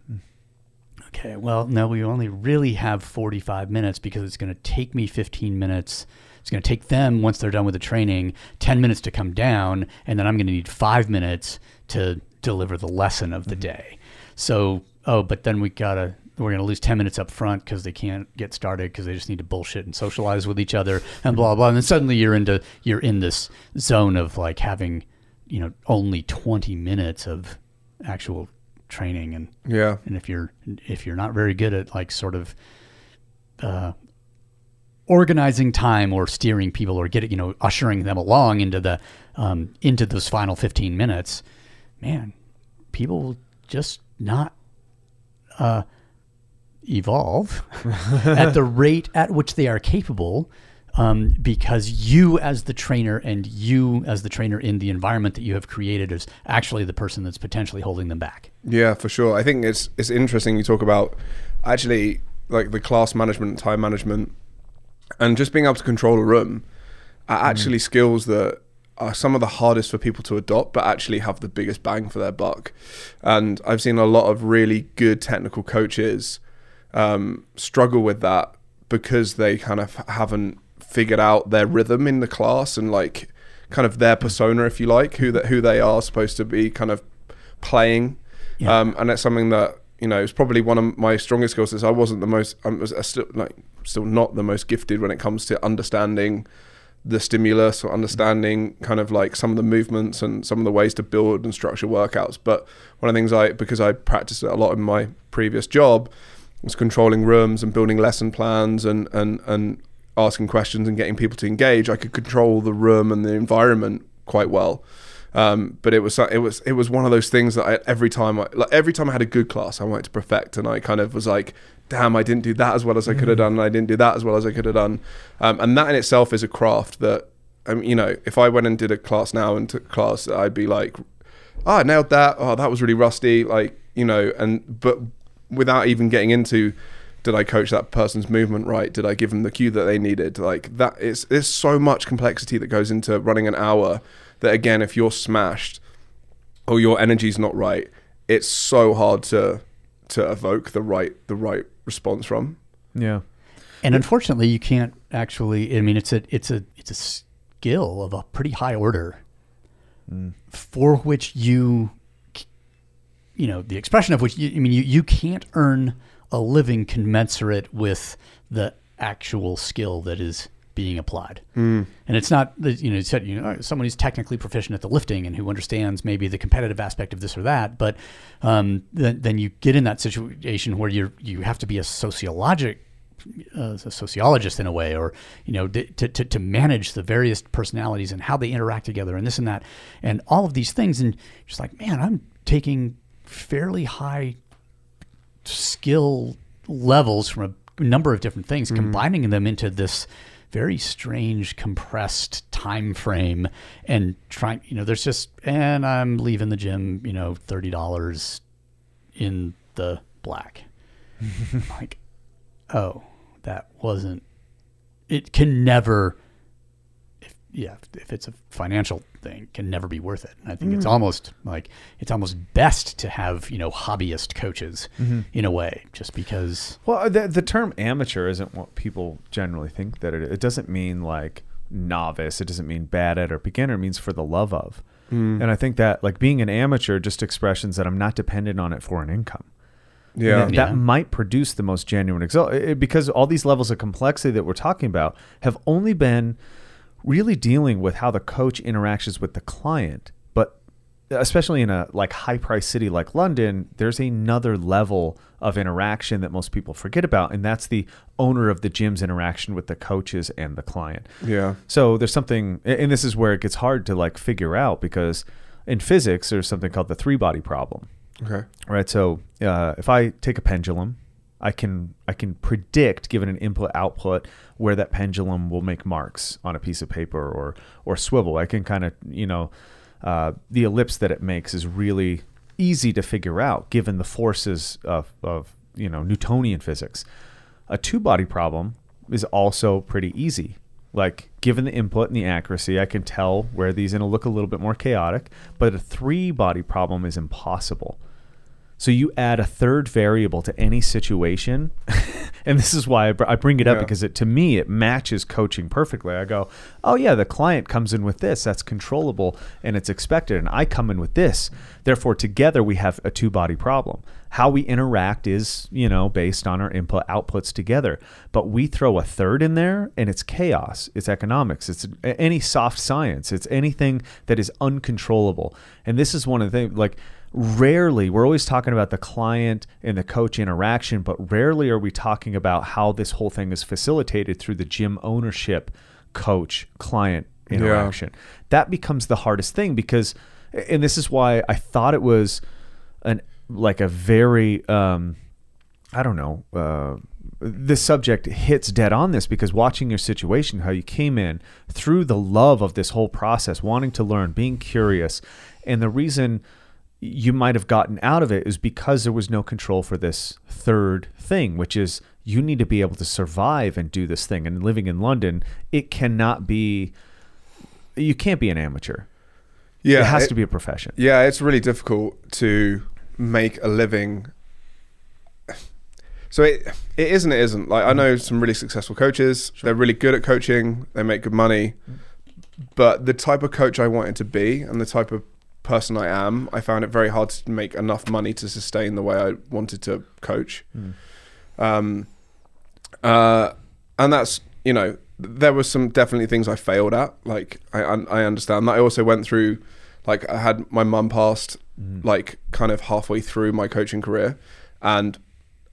Okay, well, no, we only really have 45 minutes because it's going to take me 15 minutes. It's going to take them once they're done with the training 10 minutes to come down and then I'm going to need 5 minutes to deliver the lesson of the mm-hmm. day. So, oh, but then we got to we're going to lose 10 minutes up front because they can't get started because they just need to bullshit and socialize with each other and blah blah and then suddenly you're into you're in this zone of like having you know only 20 minutes of actual training and Yeah. and if you're if you're not very good at like sort of uh, organizing time or steering people or getting you know ushering them along into the um, into those final 15 minutes man people will just not uh, evolve at the rate at which they are capable um, because you as the trainer and you as the trainer in the environment that you have created is actually the person that's potentially holding them back Yeah, for sure. I think it's it's interesting you talk about actually like the class management, time management, and just being able to control a room are actually skills that are some of the hardest for people to adopt, but actually have the biggest bang for their buck. And I've seen a lot of really good technical coaches um, struggle with that because they kind of haven't figured out their rhythm in the class and like kind of their persona, if you like, who that who they are supposed to be kind of playing. Yeah. Um, and that's something that you know is probably one of my strongest skills. Is I wasn't the most, I was still like still not the most gifted when it comes to understanding the stimulus or understanding kind of like some of the movements and some of the ways to build and structure workouts. But one of the things I, because I practiced it a lot in my previous job, was controlling rooms and building lesson plans and, and, and asking questions and getting people to engage. I could control the room and the environment quite well. Um, but it was it was it was one of those things that I, every time I, like every time I had a good class I wanted to perfect and I kind of was like damn I didn't do that as well as I could have done and I didn't do that as well as I could have done um, and that in itself is a craft that um, you know if I went and did a class now and took class I'd be like oh I nailed that oh that was really rusty like you know and but without even getting into did I coach that person's movement right? Did I give them the cue that they needed? Like that, it's there's so much complexity that goes into running an hour. That again, if you're smashed or your energy's not right, it's so hard to to evoke the right the right response from. Yeah. And unfortunately, you can't actually. I mean, it's a it's a it's a skill of a pretty high order, mm. for which you, you know, the expression of which you, I mean, you you can't earn a living commensurate with the actual skill that is being applied. And it's not that you know, said you know someone who's technically proficient at the lifting and who understands maybe the competitive aspect of this or that, but um, then then you get in that situation where you you have to be a sociologic uh, a sociologist in a way, or you know, d- to, to to manage the various personalities and how they interact together, and this and that, and all of these things, and just like, man, I'm taking fairly high skill levels from a number of different things, mm-hmm. combining them into this very strange compressed time frame and trying you know there's just and i'm leaving the gym you know $30 in the black. Like oh that wasn't it can never if yeah if it's a financial thing can never be worth it and i think it's mm. almost like it's almost best to have you know hobbyist coaches mm-hmm. in a way just because Well, uh, the, the term amateur isn't what people generally think that it is. It doesn't mean like novice. It doesn't mean bad at or beginner. It means for the love of. Mm. And I think that like being an amateur just expressions that I'm not dependent on it for an income. Yeah, that, Yeah. might produce the most genuine result because all these levels of complexity that we're talking about have only been really dealing with how the coach interacts with the client but especially in a like high price city like london there's another level of interaction that most people forget about and that's the owner of the gym's interaction with the coaches and the client. Yeah, so there's something, and this is where it gets hard to like figure out because in physics there's something called the three body problem, okay, right? So uh, if I take a pendulum, I can I can predict, given an input output, where that pendulum will make marks on a piece of paper or or swivel. I can kind of you know uh, the ellipse that it makes is really easy to figure out given the forces of, of you know Newtonian physics. A two body problem is also pretty easy. Like given the input and the accuracy, I can tell where these are going to look a little bit more chaotic. But a three body problem is impossible. So you add a third variable to any situation, and this is why I, br- I bring it up Yeah. because it to me it matches coaching perfectly. I go, oh yeah, the client comes in with this, that's controllable and it's expected, and I come in with this. Therefore, together we have a two body problem. How we interact is you know based on our input outputs together, but we throw a third in there, and it's chaos. It's economics. It's any soft science. It's anything that is uncontrollable, and this is one of the things like rarely we're always talking about the client and the coach interaction but rarely are we talking about how this whole thing is facilitated through the gym ownership coach client interaction that becomes the hardest thing because and this is why i thought it was an like a very um I don't know. Uh, this subject hits dead on this because watching your situation, how you came in through the love of this whole process, wanting to learn, being curious, and the reason you might have gotten out of it is because there was no control for this third thing, which is you need to be able to survive and do this thing. And living in London, it cannot be. You can't be an amateur. Yeah, it has it- to be a profession. Yeah, it's really difficult to make a living. So it it is and it isn't. Like I mm. know some really successful coaches. They're really good at coaching. They make good money. Mm. But the type of coach I wanted to be and the type of person I am, I found it very hard to make enough money to sustain the way I wanted to coach. Um, uh, and that's you know there were some definitely things I failed at. Like I I I understand that. I also went through like I had my mum passed like kind of halfway through my coaching career, and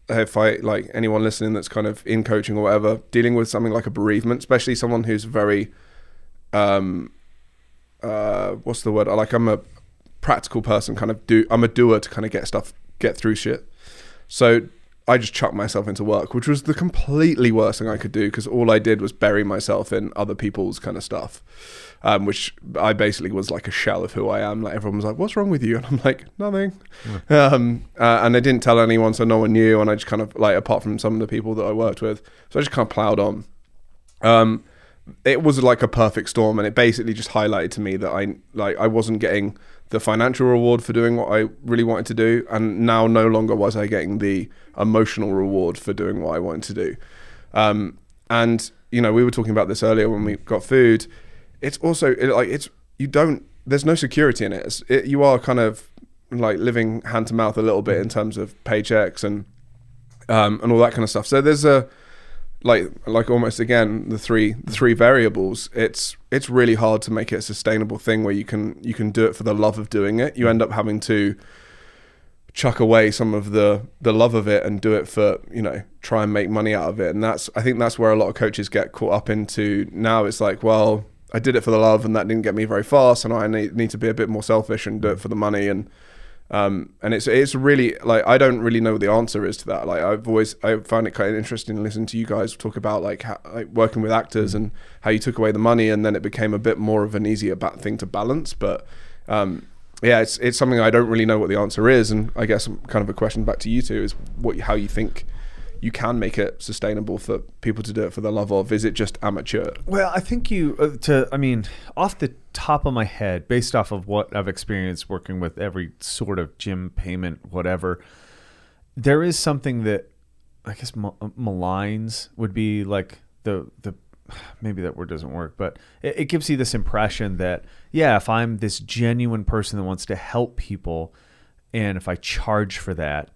if I like anyone listening that's kind of in coaching or whatever, dealing with something like a bereavement, especially someone who's very um uh what's the word? Like I'm a practical person, kind of do I'm a doer to kind of get stuff get through shit. So I just chucked myself into work, which was the completely worst thing I could do because all I did was bury myself in other people's kind of stuff, um, which I basically was like a shell of who I am. Like everyone was like, "What's wrong with you?" And I'm like, "Nothing," um, uh, and I didn't tell anyone, so no one knew. And I just kind of like, apart from some of the people that I worked with, so I just kind of plowed on. Um, it was like a perfect storm, and it basically just highlighted to me that I like I wasn't getting the financial reward for doing what I really wanted to do, and now no longer was I getting the emotional reward for doing what I wanted to do. Um, and you know, we were talking about this earlier when we got food. It's also it, like it's you don't. There's no security in it. It. You are kind of like living hand to mouth a little bit in terms of paychecks and um, and all that kind of stuff. So there's a like like almost again the three the three variables it's it's really hard to make it a sustainable thing where you can you can do it for the love of doing it. You mm. end up having to chuck away some of the the love of it and do it for you know try and make money out of it. And that's i think that's where a lot of coaches get caught up into now. It's like well i did it for the love and that didn't get me very far so now i need, need to be a bit more selfish and do it for the money. And um, and it's it's really like I don't really know what the answer is to that. Like I've always I found it kind of interesting to listen to you guys talk about like, how, like working with actors and how you took away the money and then it became a bit more of an easier ba- thing to balance. But um, yeah, it's it's something I don't really know what the answer is, and I guess kind of a question back to you two is what how you think you can make it sustainable for people to do it for the love of. Is it just amateur? Well, I think you uh, to I mean, off the top of my head, based off of what I've experienced working with every sort of gym payment whatever, there is something that I guess ma- maligns would be like the the maybe that word doesn't work, but it, it gives you this impression that yeah, if I'm this genuine person that wants to help people, and if I charge for that,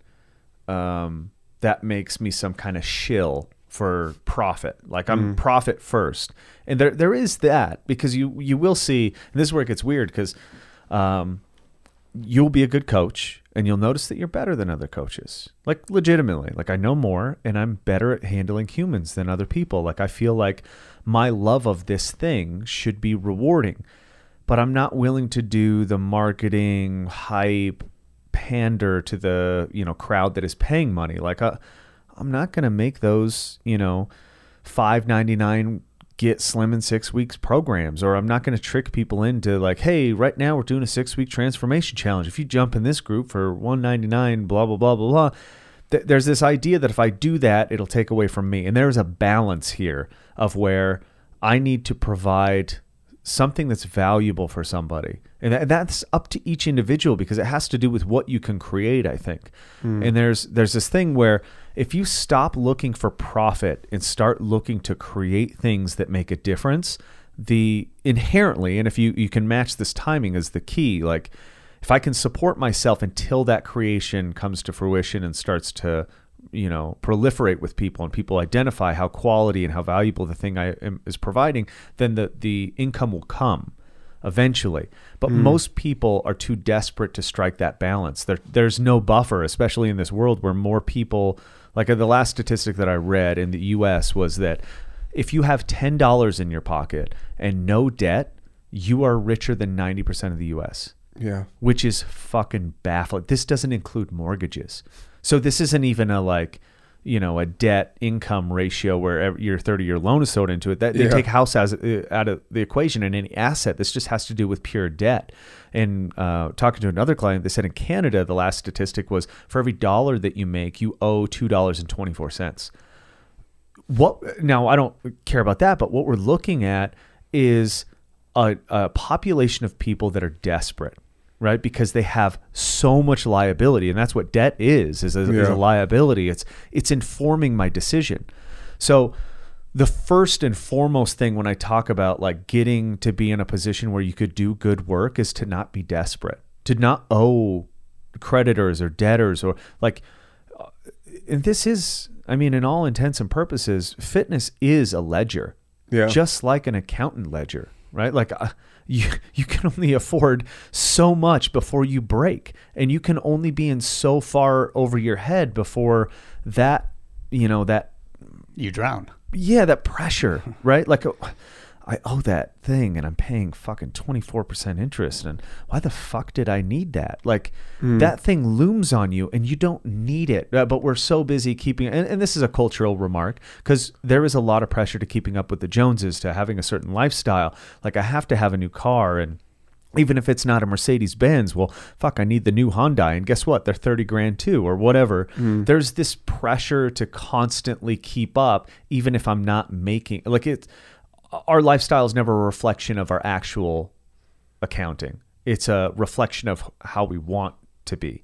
um, that makes me some kind of shill for profit. Like I'm profit first, and there there is that because you you will see. And this is where it gets weird because um, you'll be a good coach and you'll notice that you're better than other coaches. Like legitimately, like I know more and I'm better at handling humans than other people. Like I feel like my love of this thing should be rewarding, but I'm not willing to do the marketing hype pander to the, you know, crowd that is paying money. Like uh, I'm not going to make those, you know, 599 get slim in 6 weeks programs or I'm not going to trick people into like, "Hey, right now we're doing a 6-week transformation challenge. If you jump in this group for 199 blah blah blah blah blah." Th- there's this idea that if I do that, it'll take away from me. And there's a balance here of where I need to provide something that's valuable for somebody. And that's up to each individual because it has to do with what you can create, I think. Hmm. And there's there's this thing where if you stop looking for profit and start looking to create things that make a difference, the inherently and if you you can match this timing is the key, like if I can support myself until that creation comes to fruition and starts to you know proliferate with people and people identify how quality and how valuable the thing I am is providing, then the the income will come eventually. But most people are too desperate to strike that balance. There, there's no buffer, especially in this world where more people, like uh, the last statistic that I read in the US was that if you have $10 in your pocket and no debt, you are richer than 90% of the US Yeah. which is fucking baffling. This doesn't include mortgages. So this isn't even a like, you know, a debt income ratio where your 30 year loan is sold into it. That they Yeah. take house as uh, out of the equation and any asset. This just has to do with pure debt. And uh, talking to another client, they said in Canada, the last statistic was for every dollar that you make, you owe two dollars and twenty four cents what now i don't care about that but what we're looking at is a, a population of people that are desperate right? Because they have so much liability and that's what debt is is a, is a liability. It's it's informing my decision. So the first and foremost thing when i talk about like getting to be in a position where you could do good work is to not be desperate. To not owe creditors or debtors or like and this is i mean in all intents and purposes fitness is a ledger Yeah. just like an accountant ledger right? Like uh, you you can only afford so much before you break and you can only be in so far over your head before that you know that You drown. yeah that pressure right like uh, i owe that thing and i'm paying fucking 24% interest and why the fuck did i need that like that thing looms on you and you don't need it Uh, but we're so busy keeping and, and this is a cultural remark because there is a lot of pressure to keeping up with the joneses to having a certain lifestyle like i have to have a new car and even if it's not a Mercedes Benz, well, fuck, I need the new Hyundai. And guess what? They're 30 grand too, or whatever. There's this pressure to constantly keep up, even if I'm not making, like, it, our lifestyle is never a reflection of our actual accounting, it's a reflection of how we want to be.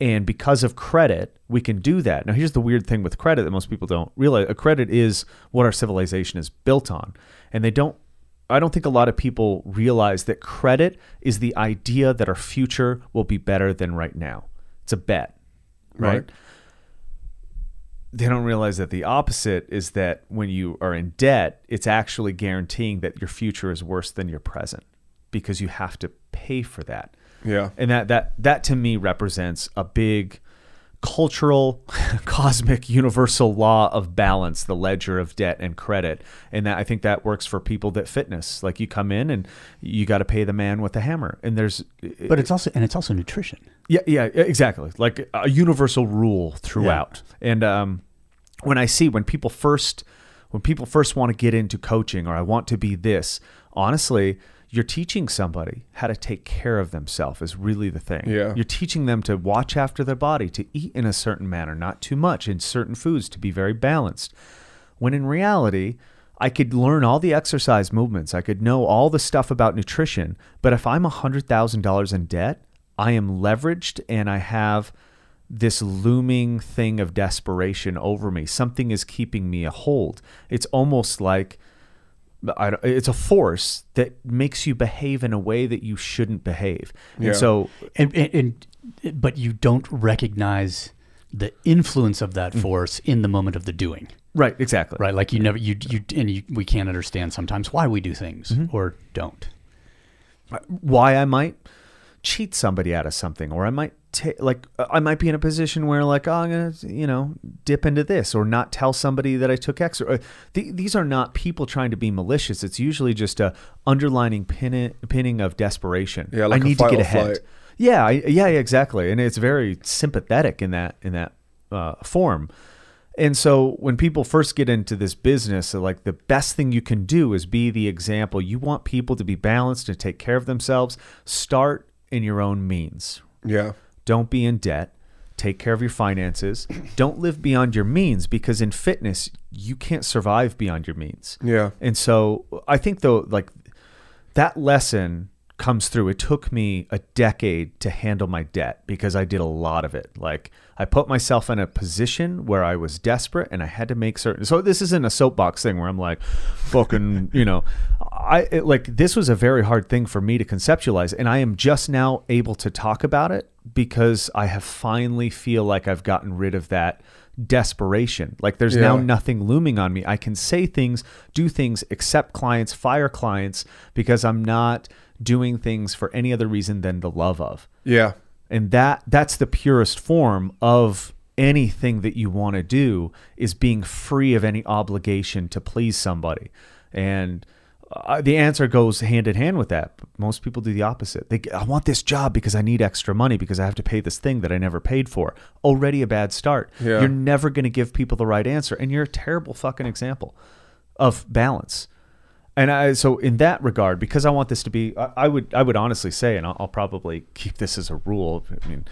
And because of credit, we can do that. Now, here's the weird thing with credit that most people don't realize a credit is what our civilization is built on. And they don't, I don't think a lot of people realize that credit is the idea that our future will be better than right now. It's a bet, right? Right. They don't realize that the opposite is that when you are in debt, it's actually guaranteeing that your future is worse than your present because you have to pay for that Yeah. and that that that to me represents a big cultural cosmic universal law of balance the ledger of debt and credit and that i think that works for people that fitness like you come in and you got to pay the man with the hammer and there's But it's also and it's also nutrition. yeah, yeah, exactly. Like a universal rule throughout. And um, when I see when people first when people first want to get into coaching or I want to be this, honestly, you're teaching somebody how to take care of themselves is really the thing. Yeah. You're teaching them to watch after their body, to eat in a certain manner, not too much, in certain foods, to be very balanced. When in reality, I could learn all the exercise movements. I could know all the stuff about nutrition. But if I'm $100,000 in debt, I am leveraged and I have this looming thing of desperation over me. Something is keeping me a hold. It's almost like it's a force that makes you behave in a way that you shouldn't behave. Yeah. And so And, and, and but you don't recognize the influence of that mm. force in the moment of the doing. right, exactly. Right? Like you never you you and you, we can't understand sometimes why we do things mm-hmm. or don't. why I might cheat somebody out of something, or I might ta- like I might be in a position where like oh, I'm gonna you know dip into this, or not tell somebody that I took X. Or, uh, th- these are not people trying to be malicious. It's usually just a underlining pin- pinning of desperation. Yeah, like I a need to get ahead. flight. Yeah, I, yeah, yeah, exactly, and it's very sympathetic in that in that uh, form. And so when people first get into this business, like the best thing you can do is be the example. You want people to be balanced and take care of themselves. Start in your own means. Yeah. Don't be in debt. Take care of your finances. Don't live beyond your means because in fitness, you can't survive beyond your means. Yeah. And so I think though, like that lesson comes through. It took me a decade to handle my debt because I did a lot of it. Like I put myself in a position where I was desperate and I had to make certain. So this isn't a soapbox thing where I'm like, fucking, you know, I it, like this was a very hard thing for me to conceptualize, and I am just now able to talk about it because I have finally feel like I've gotten rid of that desperation. Like there's now nothing looming on me. I can say things, do things, accept clients, fire clients because I'm not doing things for any other reason than the love of. Yeah. And that that's the purest form of anything that you want to do is being free of any obligation to please somebody. And uh, the answer goes hand in hand with that. Most people do the opposite. They I want this job because I need extra money because I have to pay this thing that I never paid for. Already a bad start. Yeah. You're never going to give people the right answer and you're a terrible fucking example of balance. And I, so in that regard, because I want this to be, I, I would, I would honestly say, and I'll, I'll probably keep this as a rule. I mean,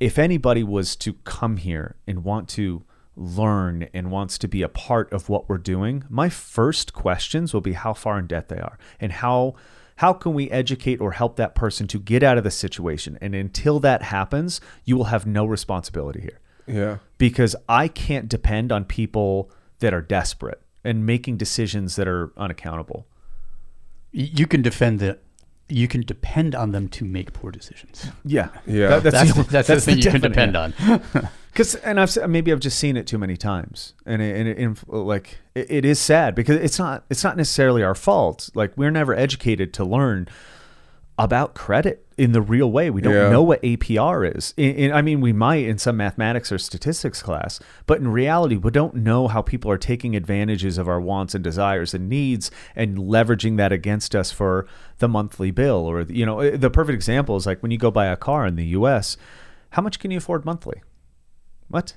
if anybody was to come here and want to learn and wants to be a part of what we're doing, my first questions will be how far in debt they are and how how can we educate or help that person to get out of the situation. And until that happens, you will have no responsibility here Yeah. because I can't depend on people that are desperate and making decisions that are unaccountable. You can defend the. You can depend on them to make poor decisions. Yeah, Yeah. That- That's, the- the, that's, the thing you can depend on. Because and I've maybe I've just seen it too many times, and it, and it, like it, it is sad because it's not it's not necessarily our fault. Like we're never educated to learn about credit in the real way. We don't Yeah. know what APR is. In, in, I mean, we might in some mathematics or statistics class, but in reality, we don't know how people are taking advantages of our wants and desires and needs and leveraging that against us for the monthly bill. Or you know, uh, the perfect example is like when you go buy a car in the U.S. How much can you afford monthly? What?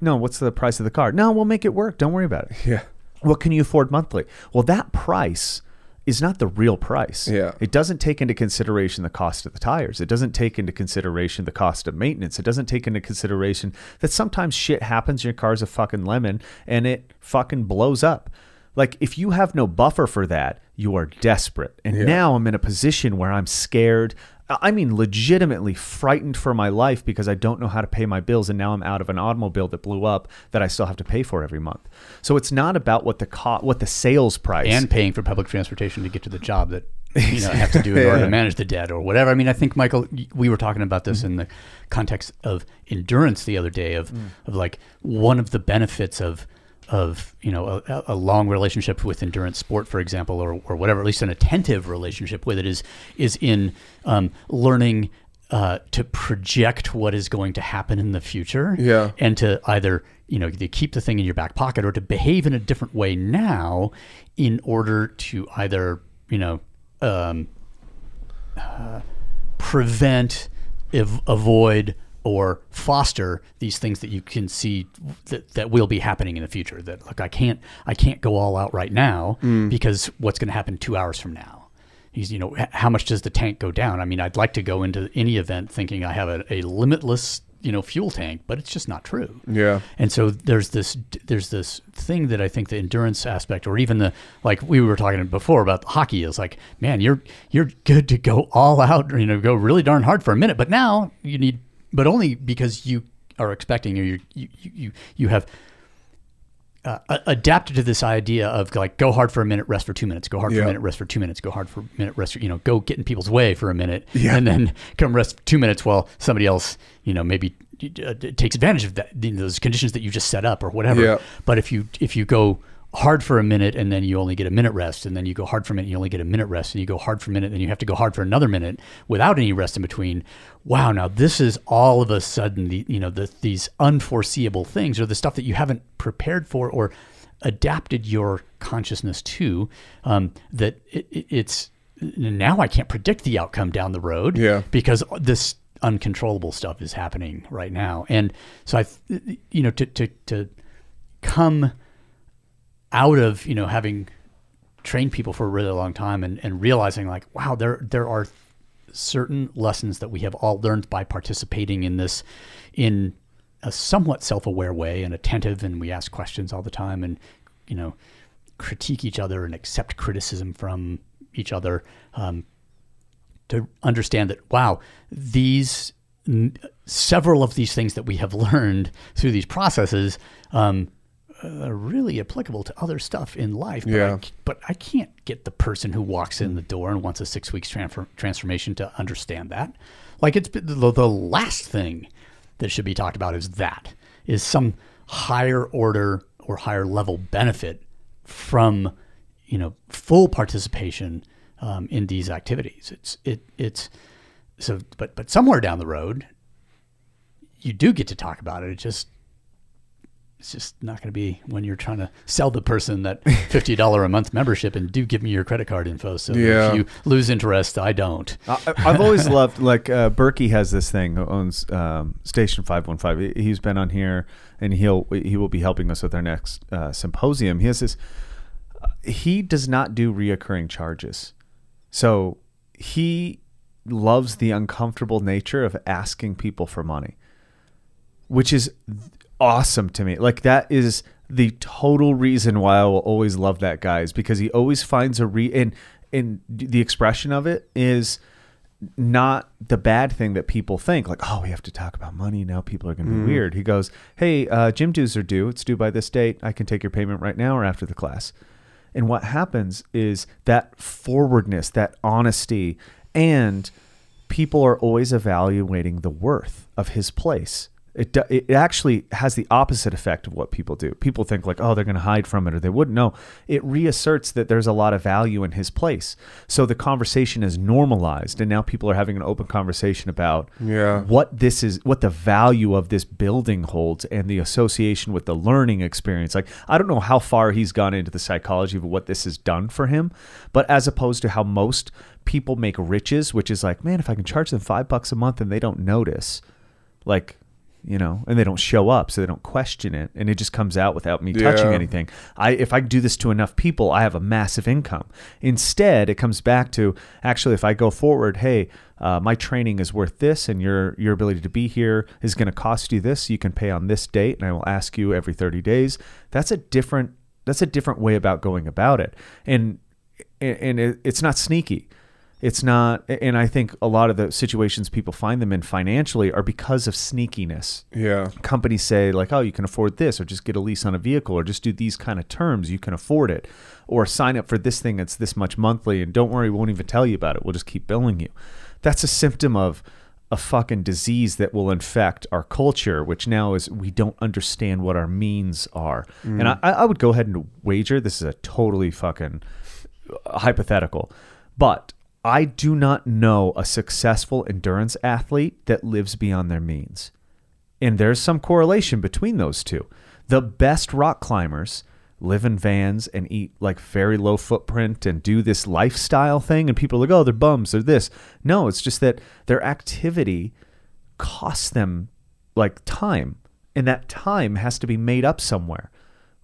No, what's the price of the car? No, we'll make it work. Don't worry about it. Yeah. What can you afford monthly? Well, that price is not the real price. Yeah. It doesn't take into consideration the cost of the tires. It doesn't take into consideration the cost of maintenance. It doesn't take into consideration that sometimes shit happens. Your car's a fucking lemon and it fucking blows up. Like if you have no buffer for that, you are desperate. And Yeah. now I'm in a position where I'm scared. I mean, legitimately frightened for my life because I don't know how to pay my bills, and now I'm out of an automobile that blew up that I still have to pay for every month. So it's not about what the co- what the sales price and paying for public transportation to get to the job that you know have to do in order to manage the debt or whatever. I mean, I think Michael, we were talking about this mm-hmm. in the context of endurance the other day of mm. of like one of the benefits of of you know a, a long relationship with endurance sport, for example, or or whatever, at least an attentive relationship with it is is in um, learning. Uh, to project what is going to happen in the future, Yeah. and to either you know to keep the thing in your back pocket or to behave in a different way now in order to either you know um, uh, prevent ev- avoid or foster these things that you can see that, that will be happening in the future that look i can't i can't go all out right now mm. because what's going to happen two hours from now? He's you know how much does the tank go down? I mean i'd like to go into any event thinking i have a, a limitless you know fuel tank but it's just not true. Yeah. and so there's this there's this thing that I think the endurance aspect, or even the like we were talking before about hockey, is like, man, you're you're good to go all out, you know, go really darn hard for a minute, but now you need, but only because you are expecting or you you you you have. Uh, adapted to this idea of like go hard for a minute, rest for two minutes, go hard for a minute, rest for two minutes, go hard for a minute, rest for you know, go get in people's way for a minute, Yeah. and then come rest for two minutes while somebody else you know maybe uh, takes advantage of that you know, those conditions that you just set up or whatever. Yeah. But if you if you go hard for a minute and then you only get a minute rest and then you go hard for a minute and you only get a minute rest and you go hard for a minute and you have to go hard for another minute without any rest in between wow now this is all of a sudden the you know the, these unforeseeable things or the stuff that you haven't prepared for or adapted your consciousness to um, that it, it- it's now I can't predict the outcome down the road Yeah. because this uncontrollable stuff is happening right now. And so I, you know, to to to come out of you know having trained people for a really long time and, and realizing like wow there there are certain lessons that we have all learned by participating in this in a somewhat self-aware way and attentive and we ask questions all the time and you know critique each other and accept criticism from each other um, to understand that wow these several of these things that we have learned through these processes um, are really applicable to other stuff in life but, Yeah. I, but I can't get the person who walks in the door and wants a six weeks transfer, transformation to understand that like it's the, the last thing that should be talked about is that is some higher order or higher level benefit from you know full participation um, in these activities. It's it it's so but but somewhere down the road you do get to talk about it. It just it's just not going to be when you're trying to sell the person that fifty dollar a month membership and do give me your credit card info. So Yeah. if you lose interest, I don't. I, I've always loved like uh, Berkey has this thing who owns um, Station Five One Five. He's been on here and he'll he will be helping us with our next uh, symposium. He has this. uh, He does not do reoccurring charges, so he loves the uncomfortable nature of asking people for money, which is awesome to me. Like that is the total reason why I will always love that guy is because he always finds a re and and the expression of it is not the bad thing that people think. Like oh we have to talk about money now. People are going to be weird. He goes hey uh, gym dues are due. It's due by this date. I can take your payment right now or after the class. And what happens is that forwardness that honesty and people are always evaluating the worth of his place it, it actually has the opposite effect of what people do. People think like, oh, they're going to hide from it or they wouldn't. No, it reasserts that there's a lot of value in his place. So the conversation is normalized, and now people are having an open conversation about Yeah. what this is, what the value of this building holds, and the association with the learning experience. Like, I don't know how far he's gone into the psychology of what this has done for him, but as opposed to how most people make riches, which is like, man, if I can charge them five bucks a month and they don't notice, like you know and they don't show up so they don't question it and it just comes out without me touching anything. I if i do this to enough people i have a massive income. Instead it comes back to actually if i go forward hey uh, my training is worth this and your your ability to be here is going to cost you this you can pay on this date and i will ask you every 30 days. That's a different that's a different way about going about it. And and it, it's not sneaky it's not and i think a lot of the situations people find them in financially are because of sneakiness. Yeah. companies say like oh you can afford this or just get a lease on a vehicle or just do these kind of terms you can afford it or sign up for this thing that's this much monthly and don't worry we won't even tell you about it. We'll just keep billing you. That's a symptom of a fucking disease that will infect our culture which now is we don't understand what our means are. And mm. I, I would go ahead and wager this is a totally fucking uh, hypothetical, but I do not know a successful endurance athlete that lives beyond their means. And there's some correlation between those two. The best rock climbers live in vans and eat like very low footprint and do this lifestyle thing. And people are like, oh, they're bums, they're this. No, it's just that their activity costs them like time. And that time has to be made up somewhere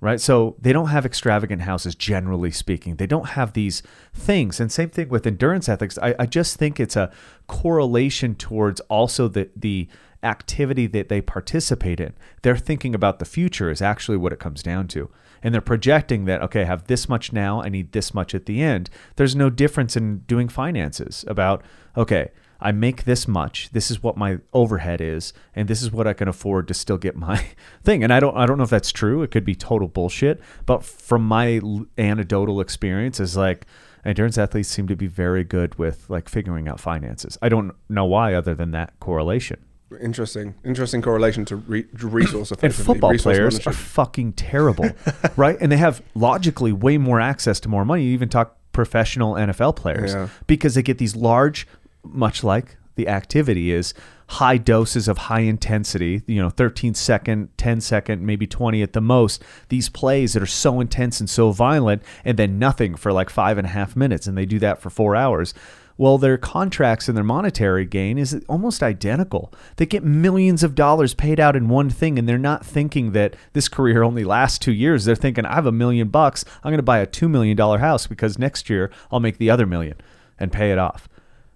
right? So they don't have extravagant houses, generally speaking. They don't have these things. And same thing with endurance ethics. I, I just think it's a correlation towards also the the activity that they participate in. They're thinking about the future is actually what it comes down to. And they're projecting that, okay, I have this much now, I need this much at the end. There's no difference in doing finances about, okay, I make this much. This is what my overhead is, and this is what I can afford to still get my thing. And I don't, I don't know if that's true. It could be total bullshit. But from my anecdotal experience, is like endurance athletes seem to be very good with like figuring out finances. I don't know why, other than that correlation. Interesting. Interesting correlation to re- resource And football resource players are fucking terrible, right? And they have logically way more access to more money. You even talk professional NFL players Yeah. because they get these large, much like the activity is high doses of high intensity, you know, 13 second, 10 second, maybe 20 at the most. These plays that are so intense and so violent, and then nothing for like five and a half minutes, and they do that for four hours. Well, their contracts and their monetary gain is almost identical. They get millions of dollars paid out in one thing, and they're not thinking that this career only lasts two years. They're thinking, I have a million bucks. I'm going to buy a $2 million house because next year I'll make the other million and pay it off.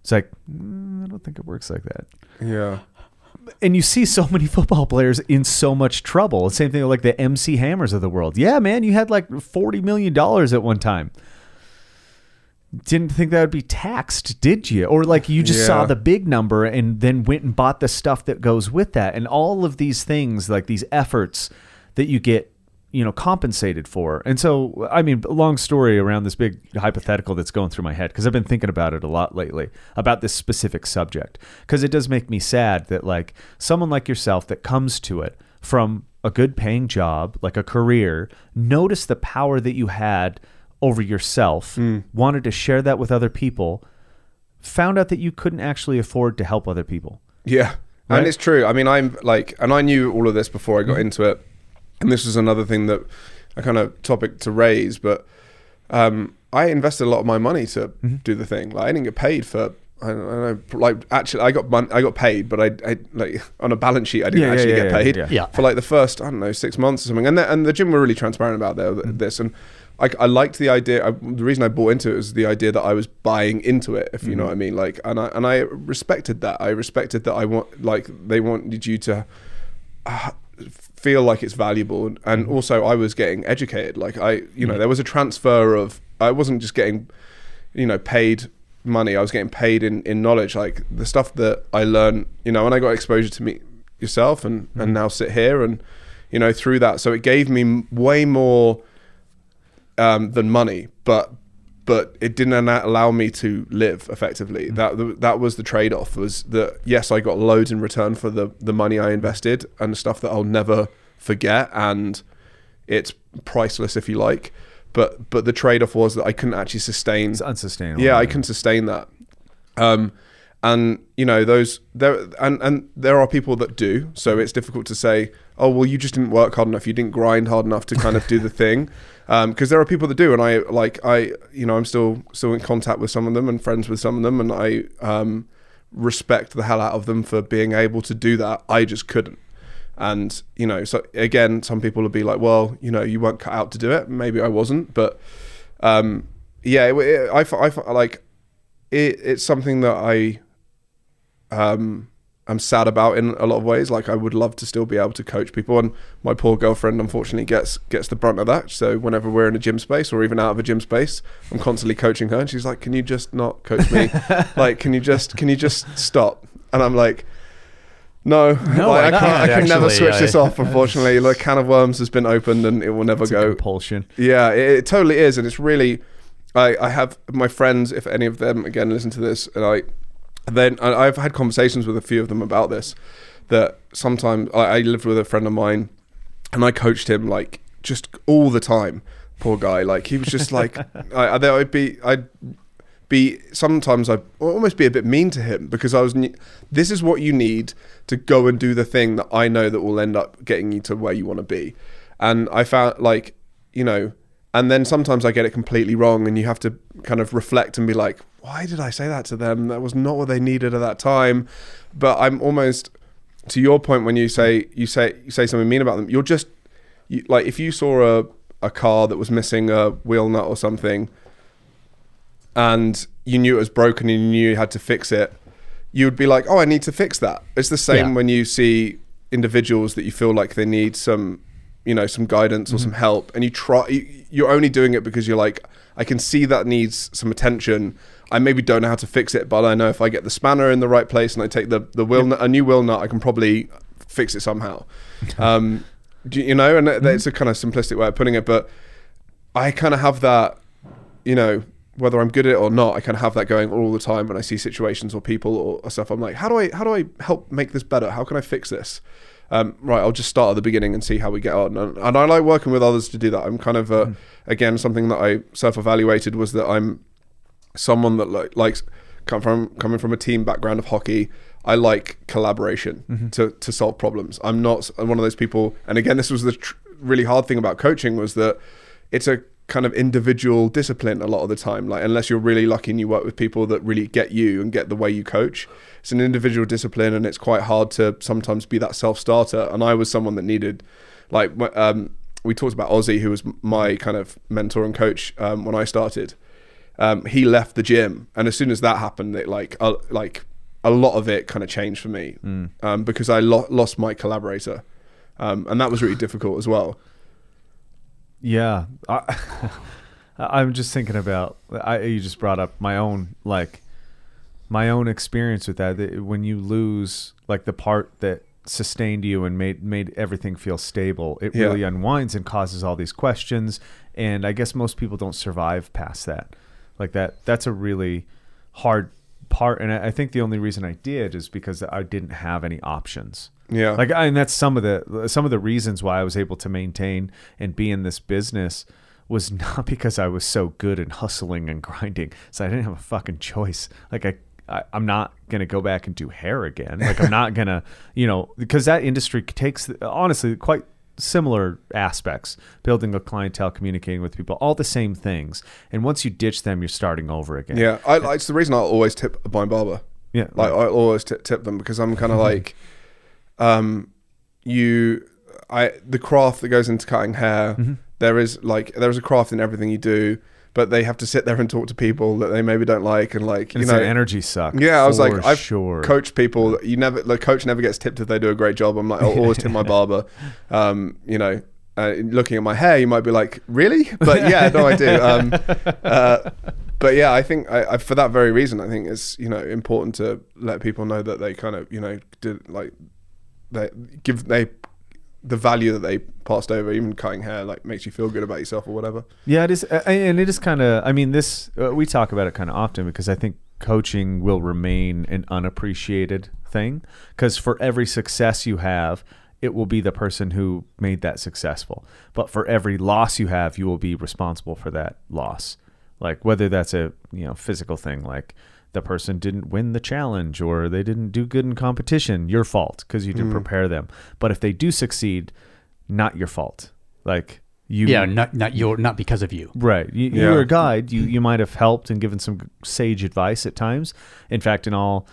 It's like, mm, I don't think it works like that. Yeah. And you see so many football players in so much trouble. Same thing like the MC Hammers of the world. Yeah, man, you had like $40 million at one time didn't think that would be taxed, did you? Or like you just saw the big number and then went and bought the stuff that goes with that. And all of these things, like these efforts that you get, you know, compensated for. And so, I mean, long story around this big hypothetical that's going through my head because I've been thinking about it a lot lately about this specific subject. Because it does make me sad that, like, someone like yourself that comes to it from a good paying job, like a career, notice the power that you had over yourself, hmm. wanted to share that with other people, found out that you couldn't actually afford to help other people. Yeah. Right? And it's true. I mean, I'm like, and I knew all of this before I got mm-hmm. into it. And this was another thing that a kind of topic to raise. But um, I invested a lot of my money to do the thing. Like, I didn't get paid for. I don't know. Like, actually, I got mon- I got paid, but I, I like on a balance sheet, I didn't Yeah, yeah, actually yeah, get paid yeah. Yeah. for like the first I don't know six months or something. And the, and the gym were really transparent about their, this. And I, I liked the idea. I, the reason I bought into it was the idea that I was buying into it, if you know what I mean. Like, and I and I respected that. I respected that. I want like they wanted you to uh, feel like it's valuable, and, and also I was getting educated. Like I, you know, mm-hmm. there was a transfer of. I wasn't just getting, you know, paid money. I was getting paid in in knowledge. Like the stuff that I learned, you know, and I got exposure to meet yourself, and and mm-hmm. now sit here, and you know, through that. So it gave me way more um, than money, but but it didn't allow me to live effectively. That that was the trade off. Was that yes, I got loads in return for the the money I invested and stuff that I'll never forget, and it's priceless if you like. But but the trade off was that I couldn't actually sustain. It's unsustainable. Yeah, I can sustain that. Um, and you know those there and and there are people that do. So it's difficult to say, oh well, you just didn't work hard enough. You didn't grind hard enough to kind of do the thing. Because there are people that do, and I like I you know I'm still still in contact with some of them and friends with some of them, and I um, respect the hell out of them for being able to do that. I just couldn't. And you know, so again, some people will be like, "Well, you know, you weren't cut out to do it." Maybe I wasn't, but um, yeah, it, it, I, I like it, it's something that I um, I'm sad about in a lot of ways. Like I would love to still be able to coach people, and my poor girlfriend unfortunately gets gets the brunt of that. So whenever we're in a gym space or even out of a gym space, I'm constantly coaching her, and she's like, "Can you just not coach me? like, can you just can you just stop?" And I'm like. No, No, like, I, I can't, I can never switch I- this off. Unfortunately, the can of worms has been opened and it will never It's a go. compulsion. Yeah, it, it totally is, and it's really. I, I have my friends, if any of them again listen to this, and I then I've had conversations with a few of them about this. That sometimes I, I lived with a friend of mine, and I coached him like just all the time. Poor guy, like he was just like I, I, would be I'd be sometimes I almost be a bit mean to him because I was. This is what you need to go and do the thing that I know that will end up getting you to where you want to be, and I found like you know, and then sometimes I get it completely wrong, and you have to kind of reflect and be like, why did I say that to them? That was not what they needed at that time. But I'm almost to your point when you say you say you say something mean about them. You're just you, like if you saw a a car that was missing a wheel nut or something and you knew it was broken and you knew you had to fix it, you would be like, "Oh, I need to fix that." It's the same Yeah. when you see individuals that you feel like they need some, you know, some guidance or mm-hmm. some help, and you try. you- You're only doing it because you're like, "I can see that needs some attention." I maybe don't know how to fix it, but I know if I get the spanner in the right place and I take the the wheel nut, a new wheel nut, I can probably fix it somehow. Um, do you know, and that- that's a kind of simplistic way of putting it, but I kind of have that, you know, whether I'm good at it or not, I kind of have that going all the time when I see situations or people or stuff. I'm like, how do I how do I help make this better? How can I fix this? Um, right, I'll just start at the beginning and see how we get on. And, and I like working with others to do that. I'm kind of uh, again something that I self-evaluated was that I'm someone that like likes come from coming from a team background of hockey. I like collaboration to to solve problems. I'm not I'm one of those people. And again, this was the tr- really hard thing about coaching was that it's a kind of individual discipline a lot of the time. Like unless you're really lucky and you work with people that really get you and get the way you coach, it's an individual discipline, and it's quite hard to sometimes be that self starter. And I was someone that needed, like, um, we talked about Ozzy, who was my kind of mentor and coach um, when I started. Um, he left the gym, and as soon as that happened, it like uh, like a lot of it kind of changed for me um, because I lo- lost my collaborator, um, and that was really difficult as well. Yeah, I, I'm just thinking about. I you just brought up my own like my own experience with that. that When you lose like the part that sustained you and made made everything feel stable, it Yeah. really unwinds and causes all these questions. And I guess most people don't survive past that. Like that. That's a really hard part. And I think the only reason I did is because I didn't have any options. Yeah, Like, I- and that's some of the some of the reasons why I was able to maintain and be in this business was not because I was so good and hustling and grinding. So I didn't have a fucking choice. Like I, I I'm not gonna go back and do hair again. Like I'm not gonna, you know, because that industry takes honestly quite similar aspects building a clientele communicating with people all the same things and once you ditch them you're starting over again yeah. I, I- it's the reason I always tip a blind barber. yeah Like I always t- tip them because I'm kind of like, um, you, I the craft that goes into cutting hair. Mm-hmm. there is like there is a craft in everything you do, but they have to sit there and talk to people that they maybe don't like and like you it's know energy suck Yeah, I was like, I've sure coached people. You never, the coach never gets tipped if they do a great job. I'm like, I'll always tip my barber. Um, you know, uh, looking at my hair, you might be like, really? But yeah, no, I do. Um, uh, but yeah, I think I, I, for that very reason, I think it's you know important to let people know that they kind of you know did like they give they the value that they passed over, even cutting hair, like makes you feel good about yourself or whatever. Yeah, it is, and it is kind of. I mean, this uh, we talk about it kind of often because I think coaching will remain an unappreciated thing. Because for every success you have, it will be the person who made that successful. But for every loss you have, you will be responsible for that loss. Like whether that's a you know physical thing, like the person didn't win the challenge or they didn't do good in competition, your fault because you didn't mm. prepare them. But if they do succeed, not your fault. Like you, Yeah, not not your not because of you. Right. You, Yeah. You're a guide. You you might have helped and given some sage advice at times. In fact, in all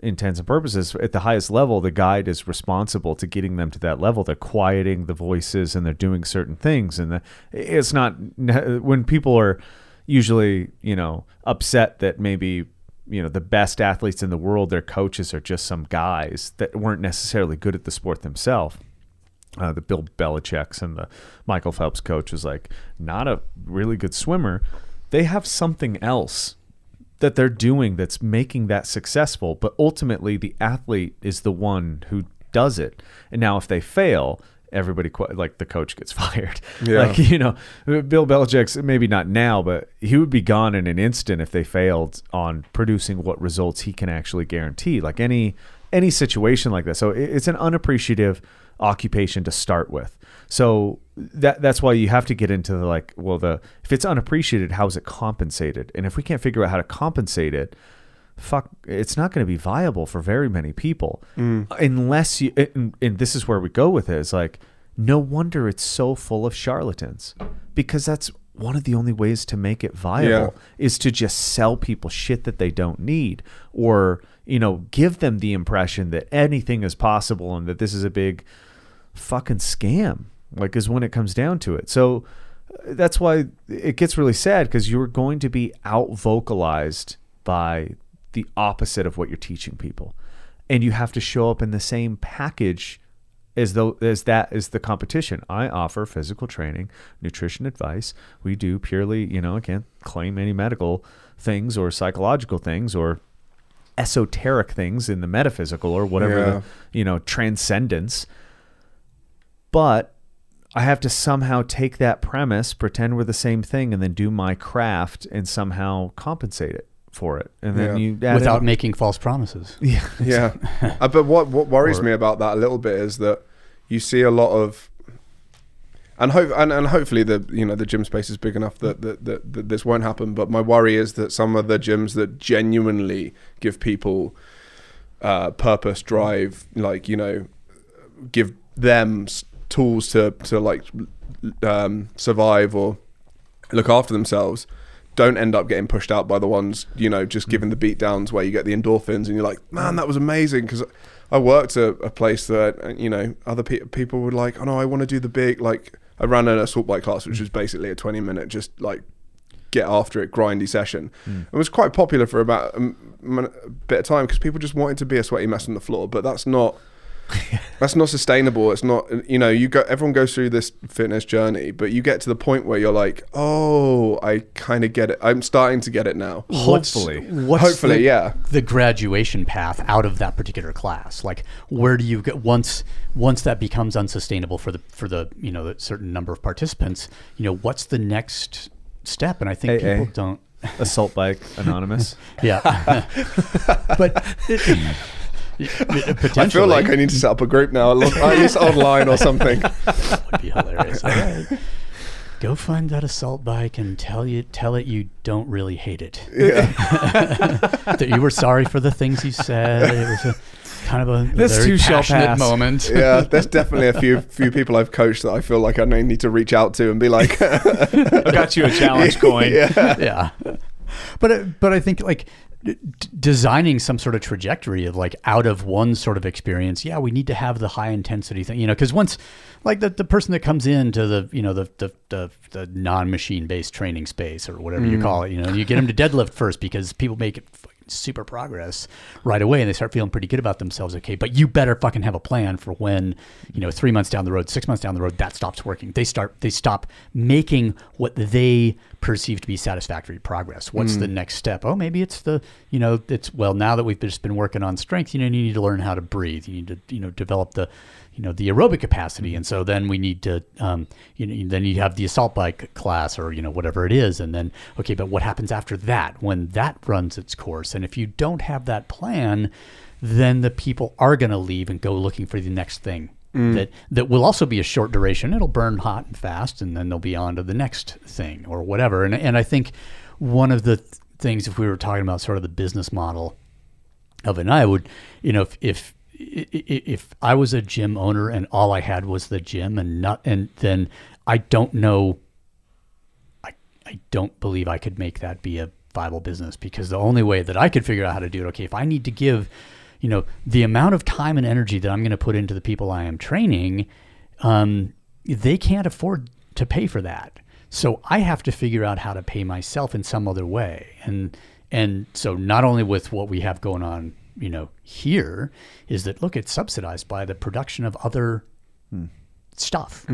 intents and purposes, at the highest level, the guide is responsible to getting them to that level. They're quieting the voices and they're doing certain things. And the, it's not when people are usually you know upset that maybe you know the best athletes in the world, their coaches are just some guys that weren't necessarily good at the sport themselves uh, the Bill Belichick's and the Michael Phelps coach was like not a really good swimmer. They have something else that they're doing that's making that successful, but ultimately the athlete is the one who does it. And now if they fail, everybody qu- like the coach gets fired. Yeah. Like you know, Bill Belichick's maybe not now, but he would be gone in an instant if they failed on producing what results he can actually guarantee. Like any any situation like that. So it- it's an unappreciative occupation to start with. So that that's why you have to get into the like, well, the if it's unappreciated, how is it compensated? And if we can't figure out how to compensate it, fuck, it's not going to be viable for very many people unless you. And, and this is where we go with it. Is like, no wonder it's so full of charlatans because that's one of the only ways to make it viable is to just sell people shit that they don't need or you know give them the impression that anything is possible and that this is a big fucking scam like is when it comes down to it so uh, that's why it gets really sad because you're going to be out vocalized by the opposite of what you're teaching people and you have to show up in the same package as though as that is the competition. I offer physical training, nutrition advice. We do purely, you know, I can't claim any medical things or psychological things or esoteric things in the metaphysical or whatever Yeah. the, you know, transcendence. But I have to somehow take that premise, pretend we're the same thing, and then do my craft and somehow compensate it for it. And then Yeah. you add Without in- making false promises. yeah, yeah uh, but what what worries Or- me about that a little bit is that you see a lot of and hope and, and hopefully the you know the gym space is big enough that that, that that this won't happen. But my worry is that some of the gyms that genuinely give people uh, purpose, drive, like you know, give them tools to to like um, survive or look after themselves don't end up getting pushed out by the ones you know just mm. giving the beat downs where you get the endorphins and you're like man that was amazing. Because i worked at a place that you know other pe- people were like oh no i want to do the big like i ran an assault bike class which mm. was basically a 20 minute just like get after it grindy session. Mm. It was quite popular for about a bit of time because people just wanted to be a sweaty mess on the floor but that's not that's not sustainable. It's not, you know, you go, everyone goes through this fitness journey, but you get to the point where you're like, oh, I kind of get it. I'm starting to get it now. Hopefully. what's Hopefully, the, yeah. the graduation path out of that particular class like where do you get once once that becomes unsustainable for the for the you know the certain number of participants you know what's the next step and i think AA. people don't Assault bike anonymous. yeah but it, potentially I feel like I need to set up a group now, at least online or something. That would be hilarious All right. go find that assault bike and tell you tell it you don't really hate it that you were sorry for the things you said it was a kind of a This very too shall passionate pass. moment Yeah, there's definitely a few few people I've coached that I feel like I may need to reach out to and be like, I got you a challenge coin. yeah, yeah but uh, but i think like d- d- designing some sort of trajectory of like out of one sort of experience yeah we need to have the high intensity thing you know because once like the, the person that comes into the you know the the, the, the non-machine based training space or whatever you mm. call it you know you get them to deadlift first because people make it super progress right away and they start feeling pretty good about themselves okay but you better fucking have a plan for when you know three months down the road six months down the road that stops working. They start they stop making what they perceive to be satisfactory progress. What's the mm. next step? Oh maybe it's the you know it's well now that we've just been working on strength you know you need to learn how to breathe. You need to you know develop the you know the aerobic capacity. And so then we need to um, you know then you have the assault bike class or you know whatever it is. And then okay but what happens after that? When that runs its course. And if you don't have that plan then the people are going to leave and go looking for the next thing that that will also be a short duration. It'll burn hot and fast and then they'll be on to the next thing or whatever. And and I think one of the th- things if we were talking about sort of the business model of it. And I would, you know, if, if if I was a gym owner and all I had was the gym and not, and then I don't know, I I don't believe I could make that be a viable business because the only way that I could figure out how to do it, okay, if I need to give, you know, the amount of time and energy that I'm going to put into the people I am training, um, they can't afford to pay for that. So I have to figure out how to pay myself in some other way. And and so not only with what we have going on, you know, here is that look, it's subsidized by the production of other stuff.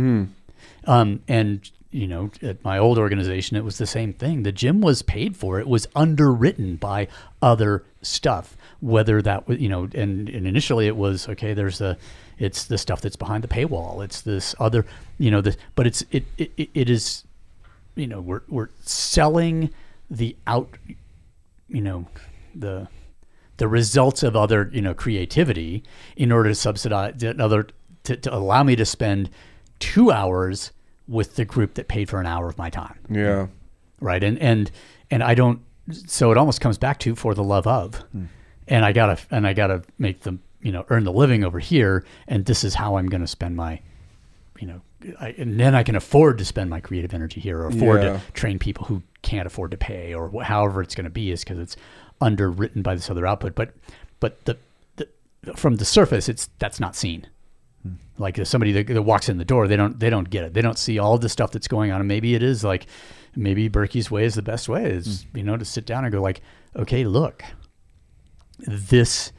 Um, and you know, at my old organization, it was the same thing. The gym was paid for; it was underwritten by other stuff. Whether that was, you know, and, and initially it was okay. There's the, it's the stuff that's behind the paywall. It's this other, you know, this, but it's it it, it- it is, you know, we're we're selling the out, you know, the the results of other you know creativity in order to subsidize another to, to allow me to spend two hours with the group that paid for an hour of my time. Yeah, right? And and and i don't so it almost comes back to for the love of. Hmm. And i gotta and i gotta make them you know earn the living over here and this is how i'm gonna spend my you know I, and then i can afford to spend my creative energy here or afford Yeah. to train people who can't afford to pay or wh- however it's going to be is because it's underwritten by this other output but but the, the from the surface it's that's not seen. Hmm. Like if somebody that, that walks in the door they don't they don't get it. They don't see all the stuff that's going on and maybe it is like maybe Berkey's way is the best way is hmm. you know to sit down and go like okay look this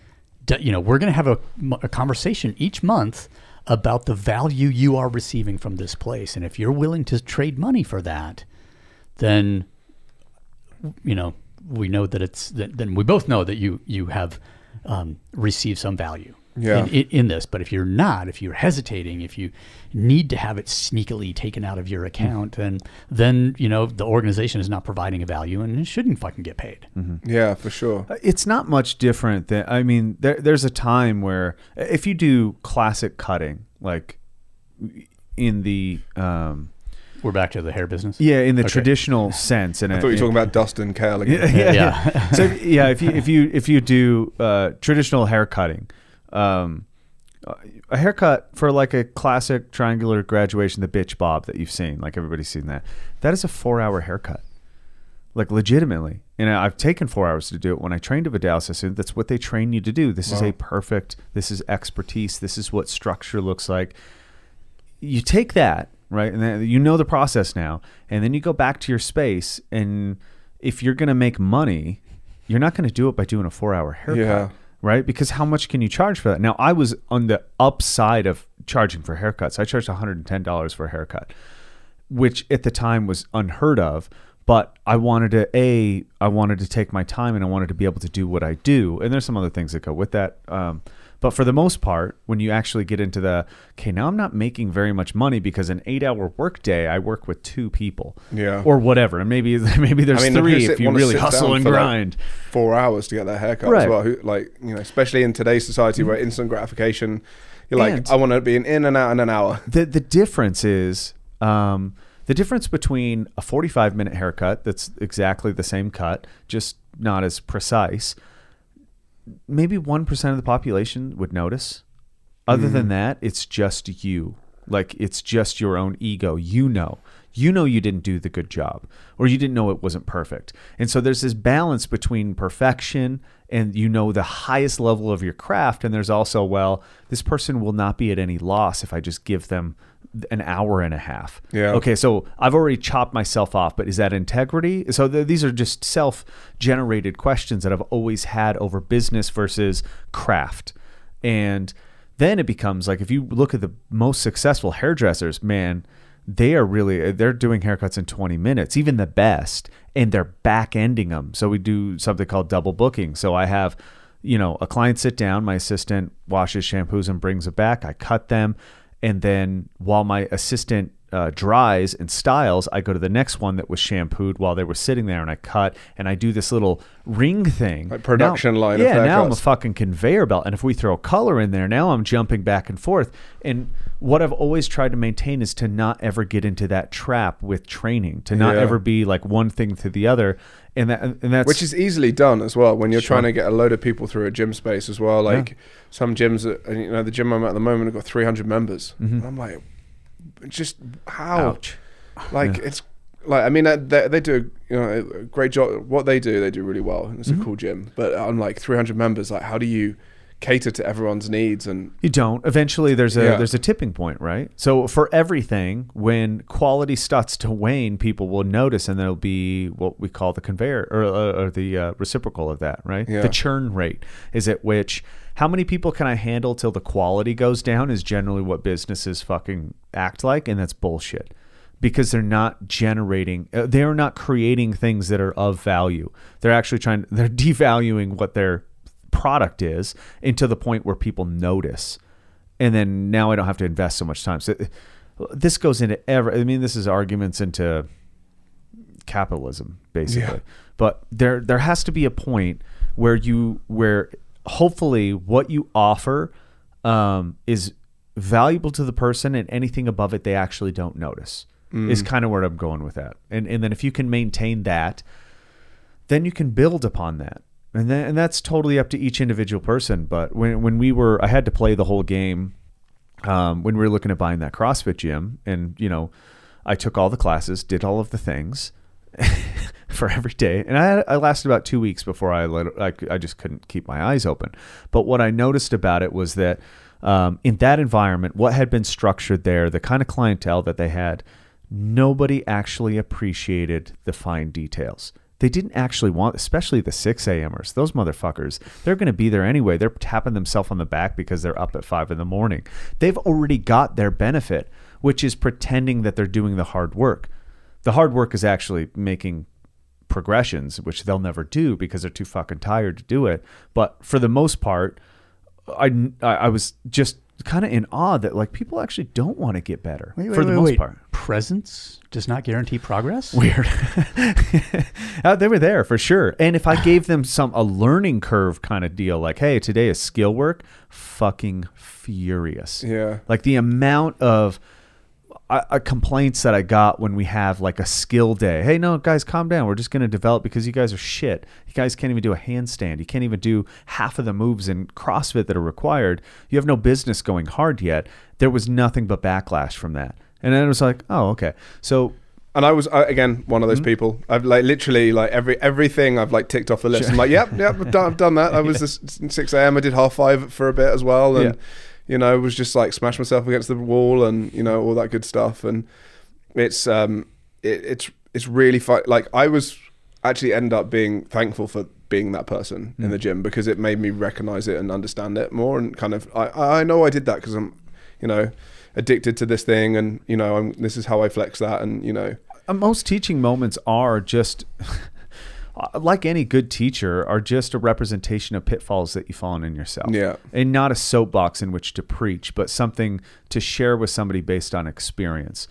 you know we're going to have a conversation each month about the value you are receiving from this place and if you're willing to trade money for that then you know we know that it's that, then we both know that you you have um, received some value Yeah. in, in, in this but if you're not if you're hesitating if you need to have it sneakily taken out of your account then then you know the organization is not providing a value and it shouldn't fucking get paid yeah, for sure. It's not much different than I mean. There, there's a time where if you do classic cutting, like in the um, We're back to the hair business. yeah in the Okay. traditional sense. And I thought you were talking about Dustin Kale again. yeah, yeah. Yeah. so yeah, if you if you if you do uh, traditional hair cutting, um, a haircut for like a classic triangular graduation, the bitch bob that you've seen, like everybody's seen that. That is a four hour haircut, like legitimately. And I've taken four hours to do it. When I trained a Vidalis assistant, that's what they train you to do. This is a perfect. This is expertise. This is what structure looks like you take that right? And then you know the process now. And then you go back to your space and if you're going to make money you're not going to do it by doing a four hour haircut Yeah. right? Because how much can you charge for that? Now i was on the upside of charging for haircuts. I charged $110 for a haircut which at the time was unheard of. But i wanted to a i wanted to take my time and i wanted to be able to do what i do. And there's some other things that go with that. Um, but for the most part when you actually get into the okay now i'm not making very much money because an eight hour work day i work with two people Yeah. or whatever and maybe maybe there's I mean, three if you really hustle and for, like, grind four hours to get their haircut Right. as well. Who, like you know, especially in today's society where instant gratification, you're like, And- I want to be an in and out in an hour. the the difference is um, the difference between a 45 minute haircut that's exactly the same cut, just not as precise. Maybe one percent of the population would notice. Other than mm-hmm. that, it's just you. Like it's just your own ego. You know. You know you didn't do the good job or you didn't know it wasn't perfect. And so there's this balance between perfection and you know the highest level of your craft and there's also well, this person will not be at any loss if I just give them an hour and a half. Yeah. Okay, so I've already chopped myself off, but is that integrity? So th- these are just self-generated questions that I've always had over business versus craft. And then it becomes like if you look at the most successful hairdressers, man, they are really they're doing haircuts in 20 minutes, even the best, and they're back ending them. So we do something called double booking. So I have you know, a client sit down, my assistant washes shampoos and brings it back. I cut them, and then while my assistant uh, dries and styles, I go to the next one that was shampooed while they were sitting there, and I cut and I do this little ring thing, Like production Now- line Yeah, now I'm a fucking conveyor belt, and if we throw color in there, now I'm jumping back and forth. And what I've always tried to maintain is to not ever get into that trap with training, to not Yeah. ever be like one thing to the other, and that and that's which is easily done as well when you're Sure. trying to get a load of people through a gym space as well. Like some gyms, that, you know, the gym I'm at the moment I've got 300 members, and I'm like, just how? Mm-hmm. ouch. Like it's like I mean uh, they, they do you know a great job. What they do, they do really well. and It's Mm-hmm. a cool gym, but I'm like 300 members. Like how do you cater to everyone's needs and You don't. Eventually, there's a Yeah. there's a tipping point, right? So for everything, when quality starts to wane, people will notice, and there'll be what we call the conveyor or, uh, or the uh, reciprocal of that, right? Yeah. The churn rate is at which how many people can I handle till the quality goes down is generally what businesses fucking act like, and that's bullshit. Because they're not generating, uh, they're not creating things that are of value. They're actually trying, they're devaluing what their product is into the point where people notice and then now I don't have to invest so much time. So this goes into every. I mean, this is arguments into capitalism, basically. Yeah. But there there has to be a point where you where hopefully what you offer um, is valuable to the person, and anything above it they actually don't notice. Is kind of where I'm going with that. And and then if you can maintain that, then you can build upon that. And then, and that's totally up to each individual person. But when when we were, I had to play the whole game um, when we were looking at buying that CrossFit gym, and you know, I took all the classes, did all of the things for every day, and I, I lasted about two weeks before I let I, I just couldn't keep my eyes open. But what I noticed about it was that um, in that environment, what had been structured there, the kind of clientele that they had, nobody actually appreciated the fine details. They didn't actually want, especially the 6 a.m.ers. Those motherfuckers, they're going to be there anyway. They're tapping themselves on the back because they're up at 5 in the morning. They've already got their benefit, which is pretending that they're doing the hard work. The hard work is actually making progressions, which they'll never do because they're too fucking tired to do it. But for the most part, I I was just kind of in awe that like people actually don't want to get better Wait, wait, for the wait, most wait. part. Presence does not guarantee progress. Weird. Uh, they were there for sure. And if I gave them some a learning curve kind of deal, like, hey, today is skill work, fucking furious. Yeah. Like the amount of uh, uh, complaints that I got when we have like a skill day. Hey, no, guys, calm down. We're just going to develop because you guys are shit. You guys can't even do a handstand. You can't even do half of the moves in CrossFit that are required. You have no business going hard yet. There was nothing but backlash from that. And then it was like, oh, okay. So And I was I, again one of those people. I've like literally like every everything I've like ticked off the list. I'm like, yep, yep, I've done, I've done that. I was this six a.m. I did half five for a bit as well, and Yeah. You know was just like smash myself against the wall and you know all that good stuff. And it's um it, it's it's really fun. Like I was actually end up being thankful for being that person in the gym because it made me recognize it and understand it more and kind of I I know I did that because I'm you know addicted to this thing and you know I'm this is how I flex that and you know Uh, most teaching moments are just like any good teacher are just a representation of pitfalls that you've fallen in yourself Yeah. and not a soapbox in which to preach but something to share with somebody based on experience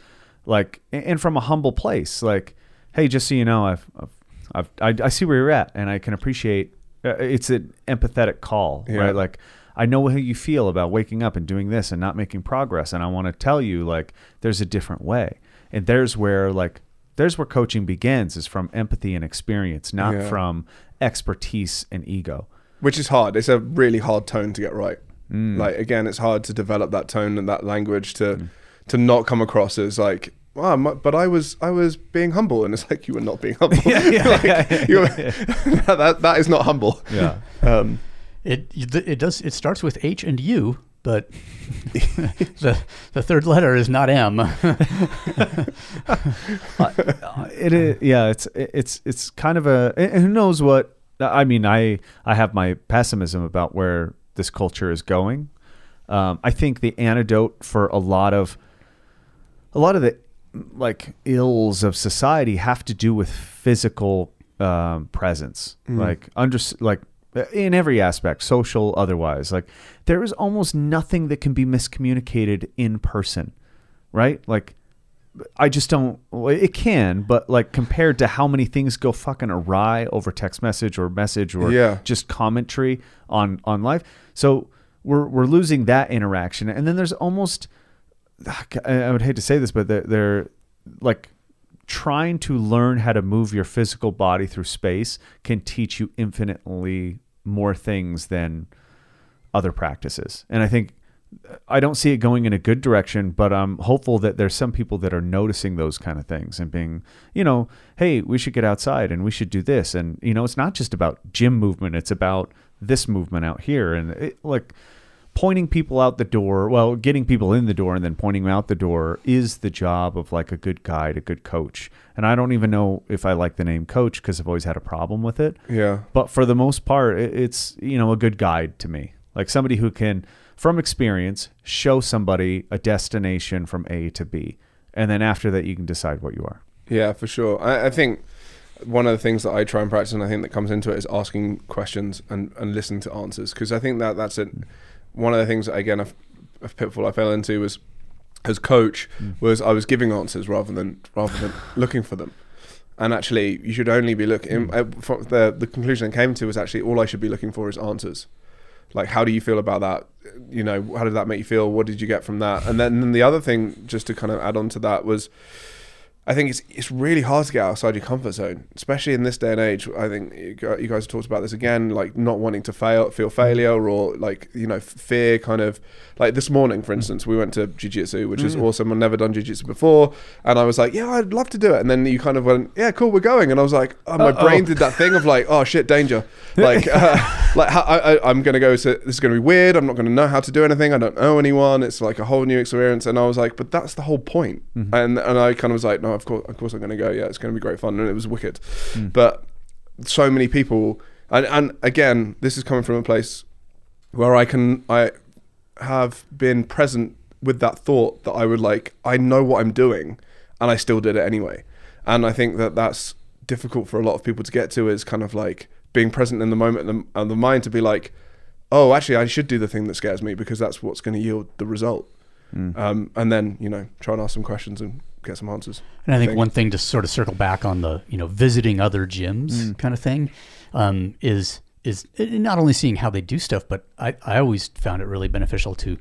like and from a humble place like hey just so you know i've, I've, I've I, I see where you're at and i can appreciate uh, it's an empathetic call Yeah. right like I know how you feel about waking up and doing this and not making progress. And I want to tell you, like, there's a different way. And there's where, like, there's where coaching begins is from empathy and experience, not Yeah. from expertise and ego. which is hard. It's a really hard tone to get right. Mm. Like again, it's hard to develop that tone and that language to to not come across as like, wow, my- but I was I was being humble, and it's like you were not being humble. Like, you were- that that is not humble. Yeah. Um, It it does it starts with H and U, but the the third letter is not M. it is, yeah, it's it's it's kind of a who knows what I mean. I I have my pessimism about where this culture is going. Um, I think the antidote for a lot of a lot of the like ills of society have to do with physical um, presence, like under like in every aspect, social, otherwise. Like there is almost nothing that can be miscommunicated in person, right? Like I just don't. It can, but like compared to how many things go fucking awry over text message or message or Yeah. just commentary on on live, so we're we're losing that interaction, and then there's almost. I I would hate to say this, but they're, they're like trying to learn how to move your physical body through space can teach you infinitely more things than other practices. And I think I don't see it going in a good direction, but I'm hopeful that there's some people that are noticing those kind of things and being, you know, hey, we should get outside and we should do this. And, you know, it's not just about gym movement, it's about this movement out here. And it, like, pointing people out the door, well, getting people in the door and then pointing them out the door is the job of like a good guide, a good coach. And I don't even know if I like the name coach because I've always had a problem with it. yeah, But for the most part, it's, you know, a good guide to me. Like somebody who can, from experience, show somebody a destination from A to B. And then after that, you can decide what you are. yeah, for sure. I, I think one of the things that I try and practice, and I think that comes into it, is asking questions and and listening to answers, because I think that that's a one of the things that again a, a pitfall I fell into was as coach was I was giving answers rather than rather than looking for them. And actually, you should only be looking. uh, for The the conclusion I came to was actually all I should be looking for is answers. Like, how do you feel about that? You know, how did that make you feel? What did you get from that? And then, then the other thing, just to kind of add on to that, was I think it's it's really hard to get outside your comfort zone, especially in this day and age. I think you gu- you guys talked about this again, like not wanting to fail, feel failure, or like you know fear. Kind of like this morning, for instance, we went to jiu-jitsu, which is mm. awesome. I've never done jiu-jitsu before, and I was like, yeah, I'd love to do it. And then you kind of went, yeah, cool, we're going. And I was like, oh, my brain did that thing of like, oh shit, danger. Like, uh, like how, I, I, I'm gonna go. So this is gonna be weird. I'm not gonna know how to do anything. I don't know anyone. It's like a whole new experience. And I was like, but that's the whole point. Mm-hmm. And and I kind of was like, no, of course, of course, I'm gonna go. Yeah, it's gonna be great fun. And it was wicked. But so many people, and and again, this is coming from a place where I can I have been present with that thought that I would like I know what I'm doing and I still did it anyway. And I think that that's difficult for a lot of people to get to is kind of like being present in the moment and the, and the mind to be like oh actually I should do the thing that scares me because that's what's going to yield the result. Um, and then you know try and ask some questions and get some answers. And I think Thing. one thing to sort of circle back on the you know visiting other gyms kind of thing um, is is not only seeing how they do stuff, but I, I always found it really beneficial to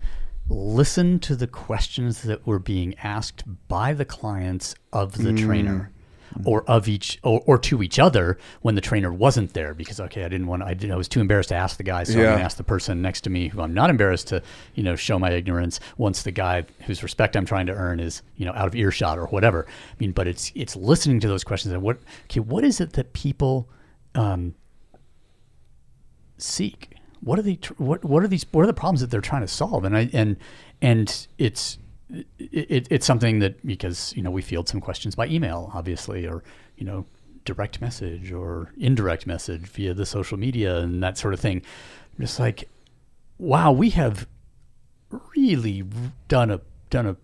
listen to the questions that were being asked by the clients of the trainer or of each or, or to each other when the trainer wasn't there because okay I didn't want I did I was too embarrassed to ask the guy so I'm Yeah. gonna ask the person next to me who I'm not embarrassed to you know show my ignorance once the guy whose respect I'm trying to earn is you know out of earshot or whatever I mean but it's it's listening to those questions and what okay what is it that people um, seek? What are they? tr- What what are these? What are the problems that they're trying to solve? And I and and it's it, it's something that because you know we field some questions by email, obviously, or you know direct message or indirect message via the social media and that sort of thing. I'm just like, wow, we have really done a done a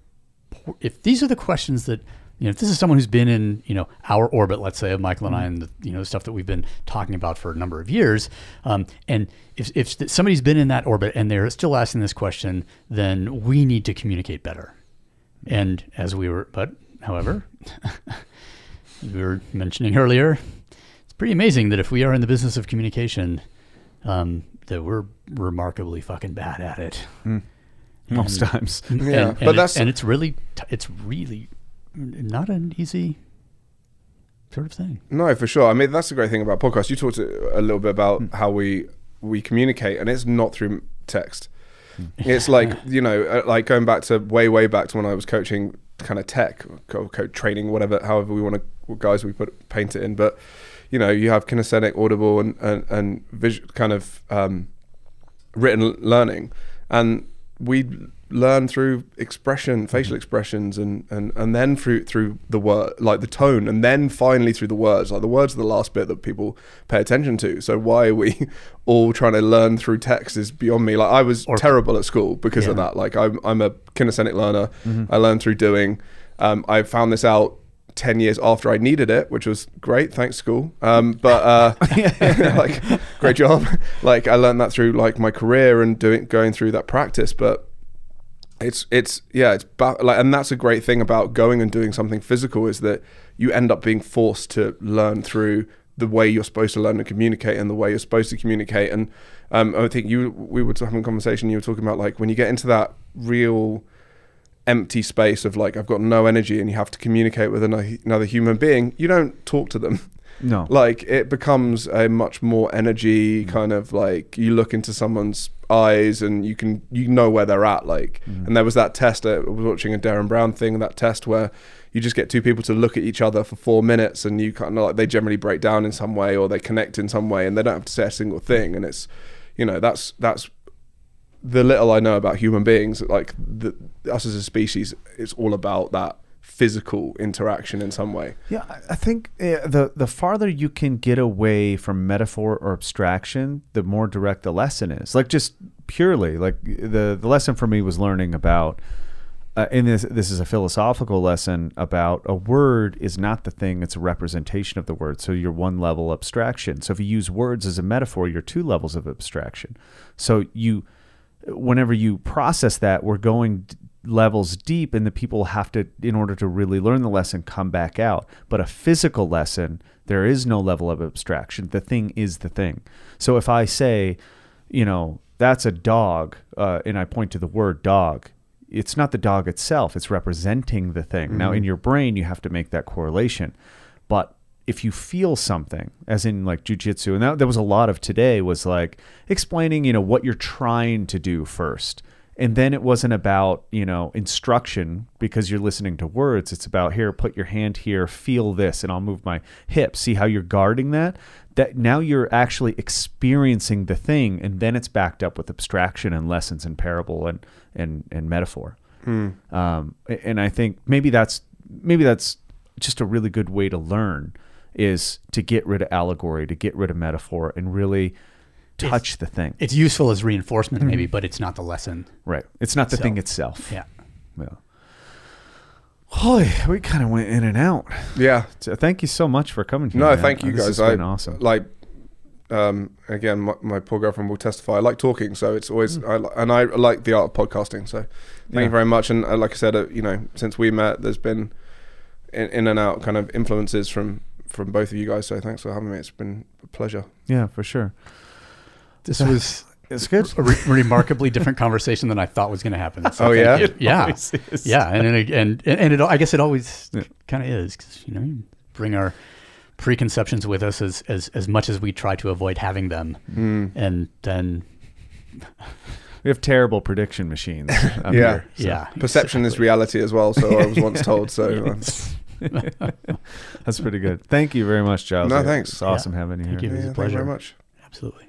poor- if these are the questions that you know if this is someone who's been in you know our orbit let's say of michael and i and the you know the stuff that we've been talking about for a number of years um, and if, if somebody's been in that orbit and they're still asking this question then we need to communicate better and as we were but however we were mentioning earlier it's pretty amazing that if we are in the business of communication um, that we're remarkably fucking bad at it Most times. Yeah, and, but and that's- it's, and it's really it's really not an easy sort of thing. No, for sure. I mean, that's the great thing about podcasts. You talked a little bit about Hmm. how we we communicate, and it's not through text. It's like you know, uh, like going back to way, way back to when I was coaching kind of tech, co- coach training, whatever, however we want to, guys we put paint it in. But you know, you have kinesthetic, audible, and and, and visual kind of um, written learning, and we learn through expression, facial expressions, and, and and then through through the word, like the tone, and then finally through the words. Like the words are the last bit that people pay attention to. So why are we all trying to learn through text is beyond me. Like I was terrible at school because of that. Like I'm I'm a kinesthetic learner. I learned through doing. Um, I found this out. 10 years after I needed it, which was great. Thanks, school. Um, but, uh, like, great job. like, I learned that through like my career and doing, going through that practice. But it's, it's, yeah, it's like, and that's a great thing about going and doing something physical is that you end up being forced to learn through the way you're supposed to learn and communicate and the way you're supposed to communicate. And, um, I think you, we were having a conversation, you were talking about like when you get into that real, empty space of like I've got no energy and you have to communicate with another, another human being, you don't talk to them. No. Like it becomes a much more energy kind of like you look into someone's eyes and you can you know where they're at like. And there was that test uh, I was watching a Derren Brown thing that test where you just get two people to look at each other for four minutes and you kind of like they generally break down in some way or they connect in some way and they don't have to say a single thing. And it's you know that's that's the little I know about human beings, like the, us as a species, it's all about that physical interaction in some way. Yeah, I- think the the farther you can get away from metaphor or abstraction, the more direct the lesson is. Like just purely, like the the lesson for me was learning about. Uh, and this this is a philosophical lesson about a word is not the thing; it's a representation of the word. So you're one level abstraction. So if you use words as a metaphor, you're two levels of abstraction. So you whenever you process that, we're going levels deep, and the people have to, in order to really learn the lesson, come back out. But a physical lesson, there is no level of abstraction. The thing is the thing. So if I say, you know, that's a dog, uh, and I point to the word dog, it's not the dog itself, it's representing the thing. Now, in your brain, you have to make that correlation. But if you feel something, as in like jujitsu, and that, that was a lot of today, was like explaining, you know, what you're trying to do first. And then it wasn't about, you know, instruction because you're listening to words. It's about here, put your hand here, feel this, and I'll move my hip. See how you're guarding that? That now you're actually experiencing the thing, and then it's backed up with abstraction and lessons and parable and and and metaphor. Um, and I think maybe that's maybe that's just a really good way to learn is to get rid of allegory, to get rid of metaphor, and really touch the thing. It's useful as reinforcement, maybe, but it's not the lesson. Right. It's not the So- thing itself. Yeah. Yeah. Holy, we kind of went in and out. Yeah. So thank you so much for coming here. No, man. thank you This guys. has I been awesome. like. Um, again, my, my poor girlfriend will testify. I like talking, so it's always I and I like the art of podcasting. So, thank Yeah. you very much. And uh, like I said, uh, you know, since we met, there's been in, in and out kind of influences from from both of you guys. So, thanks for having me. It's been a pleasure. Yeah, for sure. This was It's good. a re- remarkably different conversation than I thought was going to happen. So Oh, yeah? you. yeah, yeah, and and and and it, I guess it always Yeah. kind of is because you know you bring our preconceptions with us as as as much as we try to avoid having them, Mm. and then We have terrible prediction machines. Yeah. here, so yeah, Perception is reality as well. So I was once told. So That's pretty good. Thank you very much, Giles. No, thanks. It's awesome having you Thank here. you. It was a yeah, thank you very pleasure. much. absolutely.